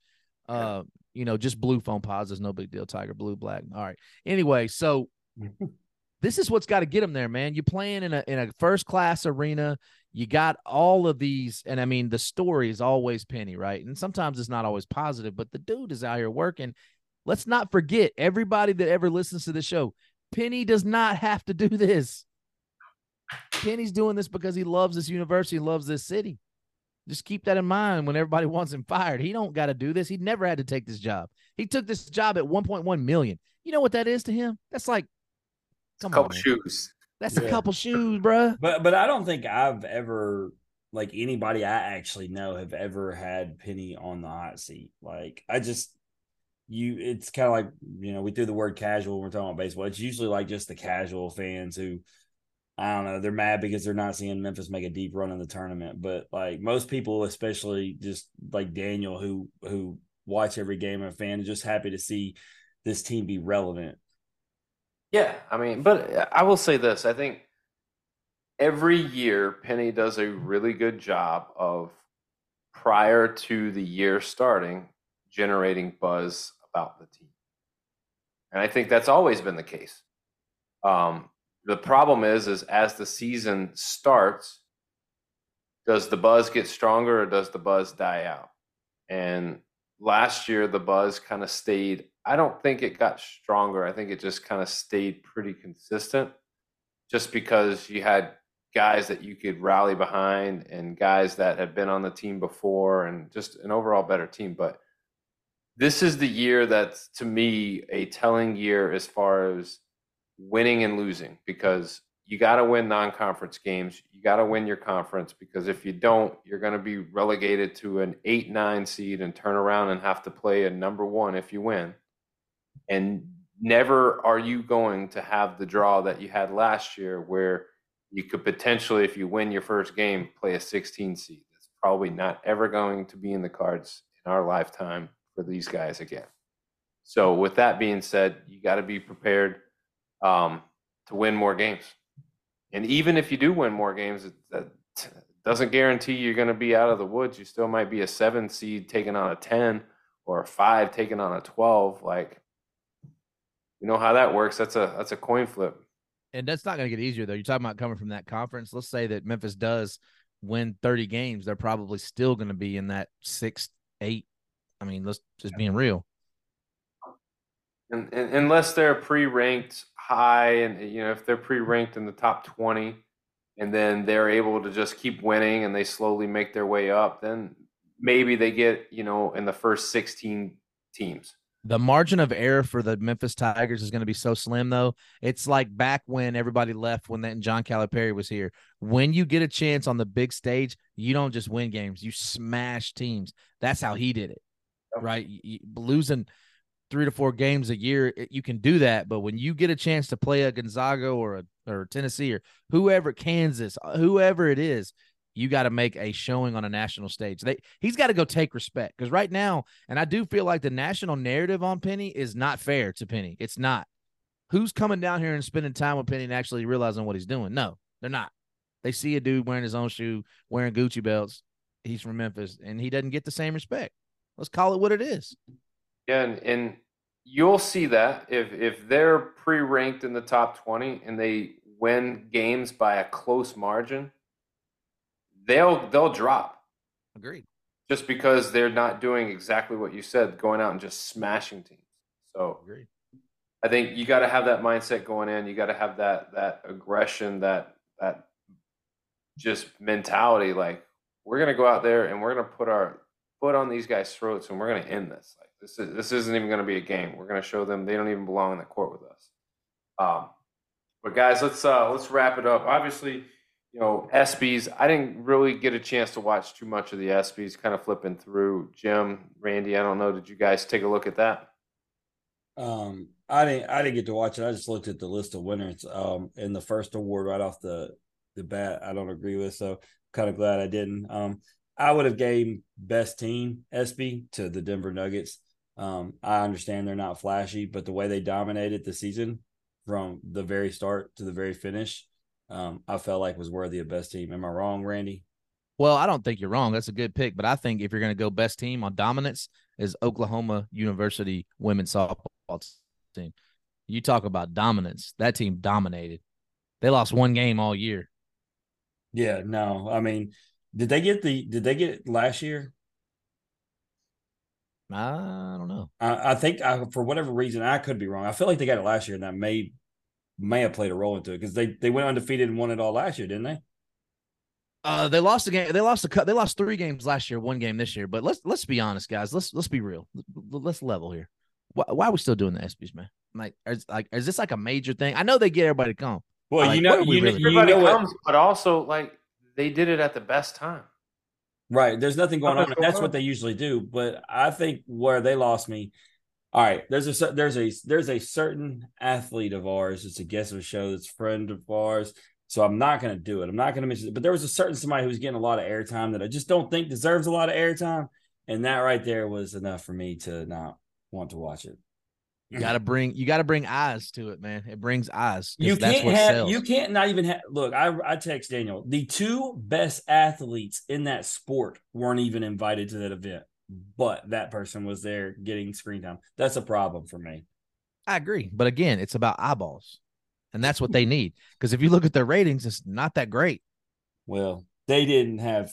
Uh, you know, just blue phone is no big deal. Tiger blue, black. All right. Anyway, so (laughs) this is what's got to get them there, man. You're playing in a in a first class arena. You got all of these, and I mean, the story is always Penny, right? And sometimes it's not always positive, but the dude is out here working. Let's not forget everybody that ever listens to the show. Penny does not have to do this. Penny's doing this because he loves this university, loves this city. Just keep that in mind when everybody (laughs) wants him fired. He don't got to do this. He never had to take this job. He took this job at 1.1 million. You know what that is to him? That's like, come couple on, man. shoes. That's a couple shoes, bruh. But but I don't think I've ever like anybody I actually know have ever had Penny on the hot seat. Like I just you it's kind of like you know we threw the word casual when we're talking about baseball. It's usually like just the casual fans who I don't know they're mad because they're not seeing Memphis make a deep run in the tournament. But like most people, especially just like Daniel who who watch every game and a fan, are just happy to see this team be relevant. Yeah, I mean, but I will say this: I think every year Penny does a really good job of prior to the year starting generating buzz about the team, and I think that's always been the case. Um, the problem is, is as the season starts, does the buzz get stronger or does the buzz die out? And last year, the buzz kind of stayed. I don't think it got stronger. I think it just kind of stayed pretty consistent just because you had guys that you could rally behind and guys that had been on the team before and just an overall better team. But this is the year that's to me a telling year as far as winning and losing because you got to win non-conference games. You got to win your conference because if you don't, you're going to be relegated to an 8-9 seed and turn around and have to play a number 1 if you win. And never are you going to have the draw that you had last year where you could potentially if you win your first game play a 16 seed. That's probably not ever going to be in the cards in our lifetime for these guys again. So with that being said, you got to be prepared um, to win more games. And even if you do win more games, it, that doesn't guarantee you're going to be out of the woods. You still might be a seven seed taking on a 10 or a five taking on a 12. Like, you know how that works. That's a, that's a coin flip. And that's not going to get easier though. You're talking about coming from that conference. Let's say that Memphis does win 30 games, they're probably still going to be in that six, eight. I mean, let's just being real. And, and unless they're pre-ranked high and you know if they're pre-ranked in the top 20 and then they're able to just keep winning and they slowly make their way up, then maybe they get, you know, in the first 16 teams. The margin of error for the Memphis Tigers is going to be so slim, though. It's like back when everybody left when that John Calipari was here. When you get a chance on the big stage, you don't just win games; you smash teams. That's how he did it, right? You- losing three to four games a year, you can do that. But when you get a chance to play a Gonzaga or a or Tennessee or whoever, Kansas, uh, whoever it is, you got to make a showing on a national stage. They he's got to go take respect because right now, and I do feel like the national narrative on Penny is not fair to Penny. It's not. Who's coming down here and spending time with Penny and actually realizing what he's doing? No, they're not. They see a dude wearing his own shoe, wearing Gucci belts. He's from Memphis, and he doesn't get the same respect. Let's call it what it is. Yeah, and, and you'll see that if if they're pre-ranked in the top 20 and they win games by a close margin, they'll they'll drop Agreed. just because they're not doing exactly what you said, going out and just smashing teams. So Agreed. I think you got to have that mindset going in. You got to have that that aggression, that that just mentality. Like we're gonna go out there and we're gonna put our foot on these guys' throats, and we're gonna end this. Like this is this isn't even gonna be a game. We're gonna show them they don't even belong in the court with us. Um, but guys, let's uh let's wrap it up. Obviously, you know ESPYS. I didn't really get a chance to watch too much of the ESPYS. Kind of flipping through. Jim, Randy, I don't know. Did you guys take a look at that? Um, I didn't. I didn't get to watch it. I just looked at the list of winners. Um, and the first award right off the the bat, I don't agree with. So kind of glad I didn't. Um, I would have gave best team ESPY to the Denver Nuggets. Um, I understand they're not flashy, but the way they dominated the season from the very start to the very finish, um, I felt like was worthy of best team. Am I wrong, Randy? Well, I don't think you're wrong. That's a good pick, but I think if you're going to go best team on dominance is Oklahoma University women's softball team. You talk about dominance. That team dominated. They lost one game all year. Yeah, no. I mean, did they get the? Did they get it last year? I don't know. I, I think I, for whatever reason, I could be wrong. I feel like they got it last year, and that may may have played a role into it because they they went undefeated and won it all last year, didn't they? Uh, they lost a game. They lost a cut. They lost three games last year, one game this year. But let's let's be honest, guys. Let's let's be real. Let's level here. Why, why are we still doing the ESPYS, man? Like, is, like, is this like a major thing? I know they get everybody to come. Well, Like, you know, we you, really- you Everybody know what? comes, but also like they did it at the best time. Right. There's nothing going on. That's what they usually do. But I think where they lost me. All right. There's a there's a there's a certain athlete of ours. It's a guest of a show that's a friend of ours. So I'm not going to do it. I'm not going to mention it. But there was a certain somebody who was getting a lot of airtime that I just don't think deserves a lot of airtime. And that right there was enough for me to not want to watch it. You gotta bring you gotta bring eyes to it, man. It brings eyes. You can't what have sells. you can't not even have look. I I text Daniel. The two best athletes in that sport weren't even invited to that event, but that person was there getting screen time. That's a problem for me. I agree, but again, it's about eyeballs, and that's what they need. Because if you look at their ratings, it's not that great. Well, they didn't have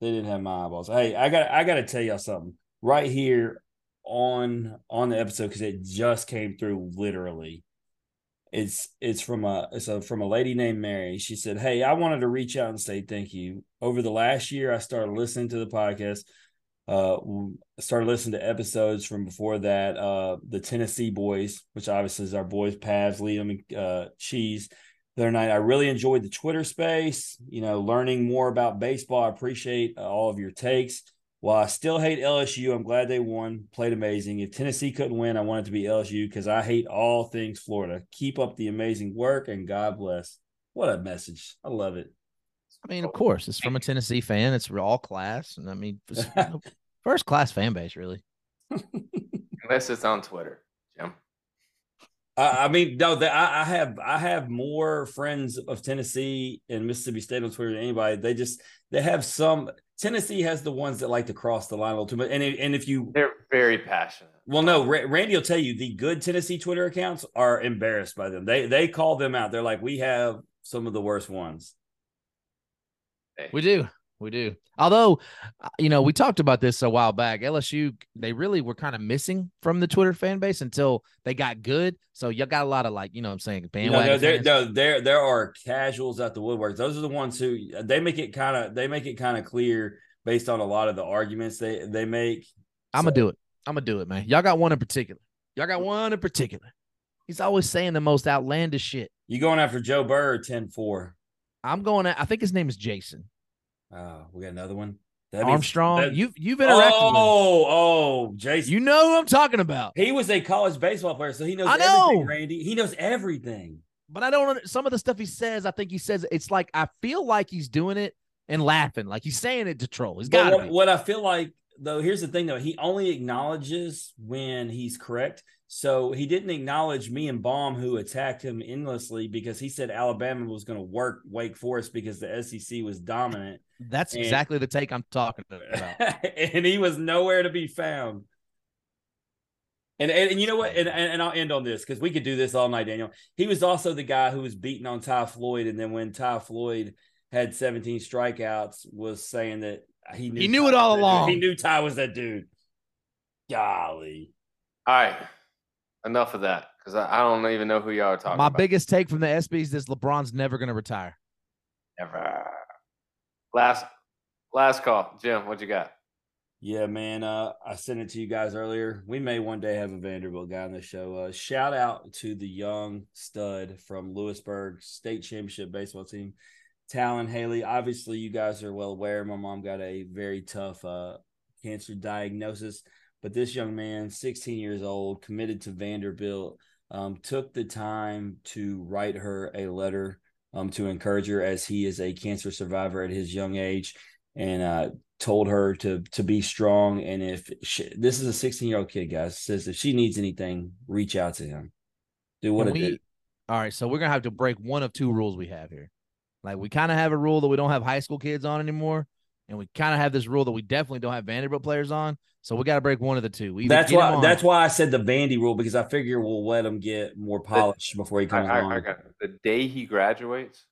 they didn't have my eyeballs. Hey, I got I got to tell y'all something right here on on the episode because it just came through literally. It's it's from a it's a, from a lady named Mary. She said, "Hey, I wanted to reach out and say thank you. Over the last year, I started listening to the podcast. Uh, started listening to episodes from before that. Uh, the Tennessee boys, which obviously is our boys, Pavs, Liam, and uh, Cheese the other night. I really enjoyed the Twitter space, you know, learning more about baseball. I appreciate uh, all of your takes. While I still hate LSU, I'm glad they won, played amazing. If Tennessee couldn't win, I want it to be LSU because I hate all things Florida. Keep up the amazing work and God bless. What a message. I love it. I mean, of course, it's from a Tennessee fan. It's all class, and I mean, it's, you know, (laughs) first class fan base, really. (laughs) Unless it's on Twitter, Jim. I I mean, no, that I, I have I have more friends of Tennessee and Mississippi State on Twitter than anybody. They just they have some Tennessee has the ones that like to cross the line a little too much. And it- and if you They're very passionate. well, no, Ra- Randy will tell you the good Tennessee Twitter accounts are embarrassed by them. They they call them out. They're like, we have some of the worst ones. We do. We do. Although, uh, you know, we talked about this a while back. LSU, they really were kind of missing from the Twitter fan base until they got good. So y'all got a lot of like, you know what I'm saying, You bandwagon. no, there, no, there, there are casuals at the woodworks. Those are the ones who they make it kind of, they make it kind of clear based on a lot of the arguments they they make. I'm gonna do it. I'm gonna do it, man. Y'all got one in particular. Y'all got one in particular. He's always saying the most outlandish shit. You going after Joe Burr 10-4. I'm going at, I think his name is Jason Oh, we got another one. That Armstrong. that- you've you've interacted with oh, oh. Jason. You know who I'm talking about. he was a college baseball player, so he knows I know. everything, Randy. He knows everything. But I don't some of the stuff he says, I think he says it's like I feel like he's doing it and laughing. Like he's saying it to troll. He's got what, what I feel like though, here's the thing though, he only acknowledges when he's correct. So he didn't acknowledge me and Baum who attacked him endlessly because he said Alabama was going to work Wake Forest because the SEC was dominant, That's And- exactly the take I'm talking about. (laughs) and he was nowhere to be found. And, and, and you know what? And, and, and I'll end on this because we could do this all night, Daniel. He was also the guy who was beating on Ty Floyd, and then when Ty Floyd had 17 strikeouts, was saying that he knew He knew Ty it all was that dude. along. He knew Ty was that dude. Golly, All right. Enough of that because I, I don't even know who y'all are talking My about. biggest take from the ESPYs is LeBron's never going to retire. Never. Last last call. Jim, what you got? yeah, man. Uh, I sent it to you guys earlier. We may one day have a Vanderbilt guy on the show. Uh, shout out to the young stud from Lewisburg State Championship baseball team, Talon Haley. Obviously, you guys are well aware. My mom got a very tough uh, cancer diagnosis, but this young man, 16 years old, committed to Vanderbilt, um, took the time to write her a letter um, to encourage her as he is a cancer survivor at his young age, and uh, told her to to be strong. And if she, this is a 16 year old kid, guys, says if she needs anything, reach out to him. Do what we-. All right, so we're gonna have to break one of two rules we have here. Like we kind of have a rule that we don't have high school kids on anymore, and we kind of have this rule that we definitely don't have Vanderbilt players on. So we got to break one of the two. We That's why. on- That's why I said the Vandy rule because I figure we'll let him get more polish before he comes I, on. I got the day he graduates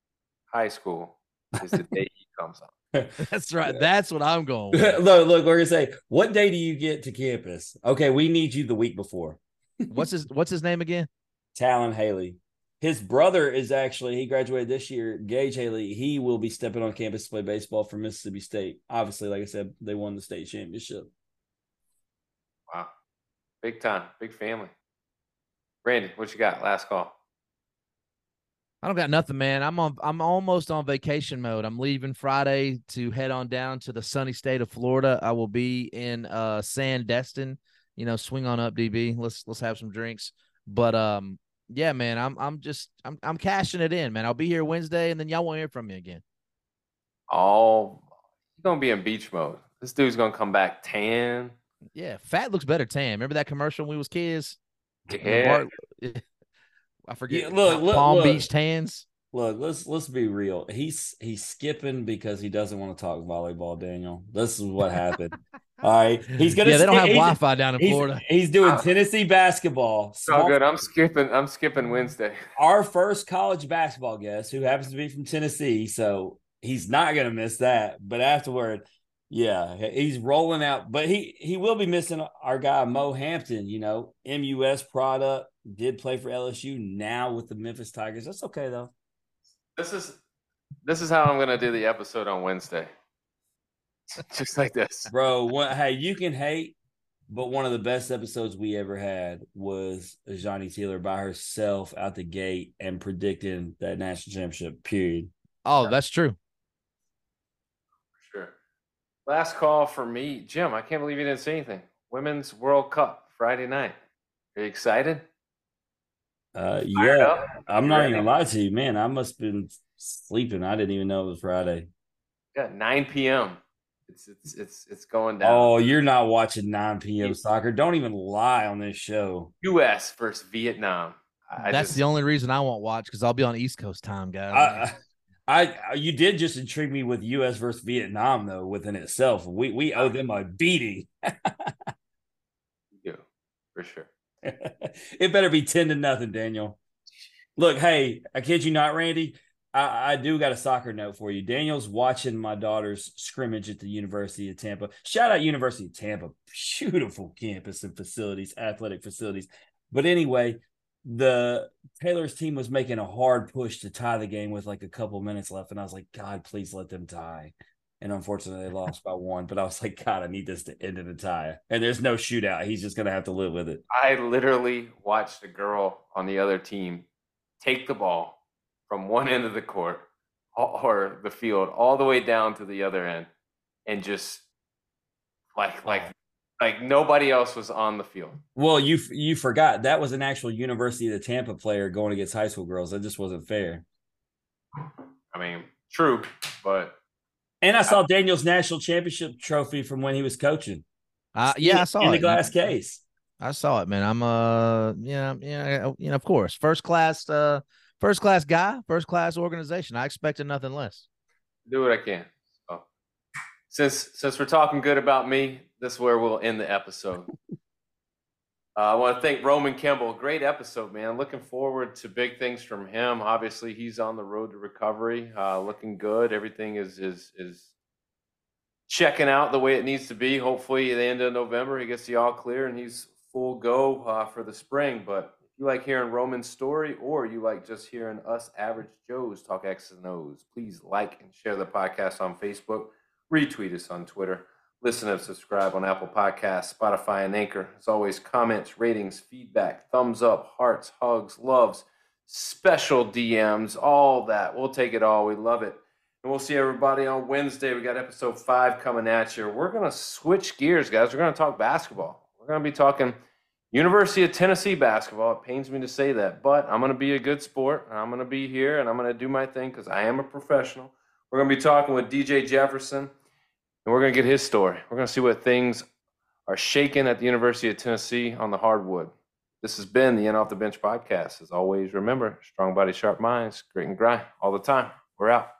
high school is the day he comes on. (laughs) That's right. That's what I'm going. With. (laughs) look, look, we're gonna say, what day do you get to campus? Okay, we need you the week before. What's his What's his name again? Talon Haley. His brother is actually he graduated this year. Gage Haley. He will be stepping on campus to play baseball for Mississippi State. Obviously, like I said, they won the state championship. Wow. Big time. Big family. Randy, what you got? Last call. I don't got nothing, man. I'm on. I'm almost on vacation mode. I'm leaving Friday to head on down to the sunny state of Florida. I will be in uh Sandestin. You know, swing on up, DB. Let's let's have some drinks. But um, yeah, man. I'm I'm just I'm I'm cashing it in, man. I'll be here Wednesday, and then y'all won't hear from me again. Oh, All he's gonna be in beach mode. This dude's gonna come back tan. Yeah, fat looks better tan. Remember that commercial when we was kids? Yeah. (laughs) I forget. Yeah, look, look, Palm look. Beach tans. Look, let's let's be real. He's he's skipping because he doesn't want to talk volleyball. Daniel, this is what happened. (laughs) All right, he's gonna. Yeah, they don't skip- have Wi-Fi down in He's, Florida. he's doing oh. Tennessee basketball. So good. I'm skipping. I'm skipping Wednesday. Our first college basketball guest, who happens to be from Tennessee, so he's not gonna miss that. But afterward, yeah, he's rolling out. But he he will be missing our guy Mo Hampton. You know, MUS product did play for LSU now with the Memphis Tigers. That's okay though. This is this is how I'm gonna do the episode on Wednesday. (laughs) Just like this. Bro, what, hey, you can hate, but one of the best episodes we ever had was Johnny Taylor by herself out the gate and predicting that national championship. Period. Oh, that's true. Sure. Last call for me, Jim. I can't believe you didn't say anything. Women's World Cup Friday night. Are you excited? Uh, yeah. I'm not even gonna lie to you, man. I must have been sleeping. I didn't even know it was Friday. Yeah, 9 p.m. It's it's it's it's going down. Oh, you're not watching 9 p.m. soccer. Don't even lie on this show. U.S. versus Vietnam. I I That's just- the only reason I won't watch because I'll be on East Coast time, guys. I, I, you did just intrigue me with U.S. versus Vietnam, though. Within itself, we we owe them a beating. do, for sure. (laughs) it better be 10 to nothing, Daniel. Look, hey, I kid you not, Randy. I, I do got a soccer note for you. Daniel's watching my daughter's scrimmage at the University of Tampa. Shout out University of Tampa, beautiful campus and facilities, athletic facilities. But anyway, the Taylor's team was making a hard push to tie the game with like a couple minutes left, and I was like, God, please let them tie. And unfortunately, they lost by one. But I was like, God, I need this to end in a tie. And there's no shootout. He's just gonna have to live with it. I literally watched a girl on the other team take the ball from one end of the court or the field all the way down to the other end and just like like like nobody else was on the field. Well, you you forgot that was an actual University of Tampa player going against high school girls. That just wasn't fair. I mean, true, but And I saw Daniel's national championship trophy from when he was coaching. Uh, yeah, I saw it. in it. the glass case. I saw it, man. I'm uh, yeah, yeah, you know, of course, first class, uh, first class guy, first class organization. I expected nothing less. do what I can. So, since since we're talking good about me, this is where we'll end the episode. (laughs) Uh, I want to thank Roman Kimball. Great episode, man. Looking forward to big things from him. Obviously, he's on the road to recovery. Uh, looking good. Everything is is is checking out the way it needs to be. Hopefully, at the end of November, he gets the all clear and he's full go uh, for the spring. But you like hearing Roman's story, or you like just hearing us average Joes talk X's and O's, please like and share the podcast on Facebook. Retweet us on Twitter. Listen and subscribe on Apple Podcasts, Spotify, and Anchor. As always, comments, ratings, feedback, thumbs up, hearts, hugs, loves, special DMs, all that. We'll take it all. We love it. And we'll see everybody on Wednesday. We got episode five coming at you. We're going to switch gears, guys. We're going to talk basketball. We're going to be talking University of Tennessee basketball. It pains me to say that, but I'm going to be a good sport. I'm going to be here and I'm going to do my thing because I am a professional. We're going to be talking with DJ Jefferson and we're going to get his story. We're going to see what things are shaking at the University of Tennessee on the hardwood. This has been the In Off the Bench podcast. As always, remember strong body, sharp minds, grit and grind all the time. We're out.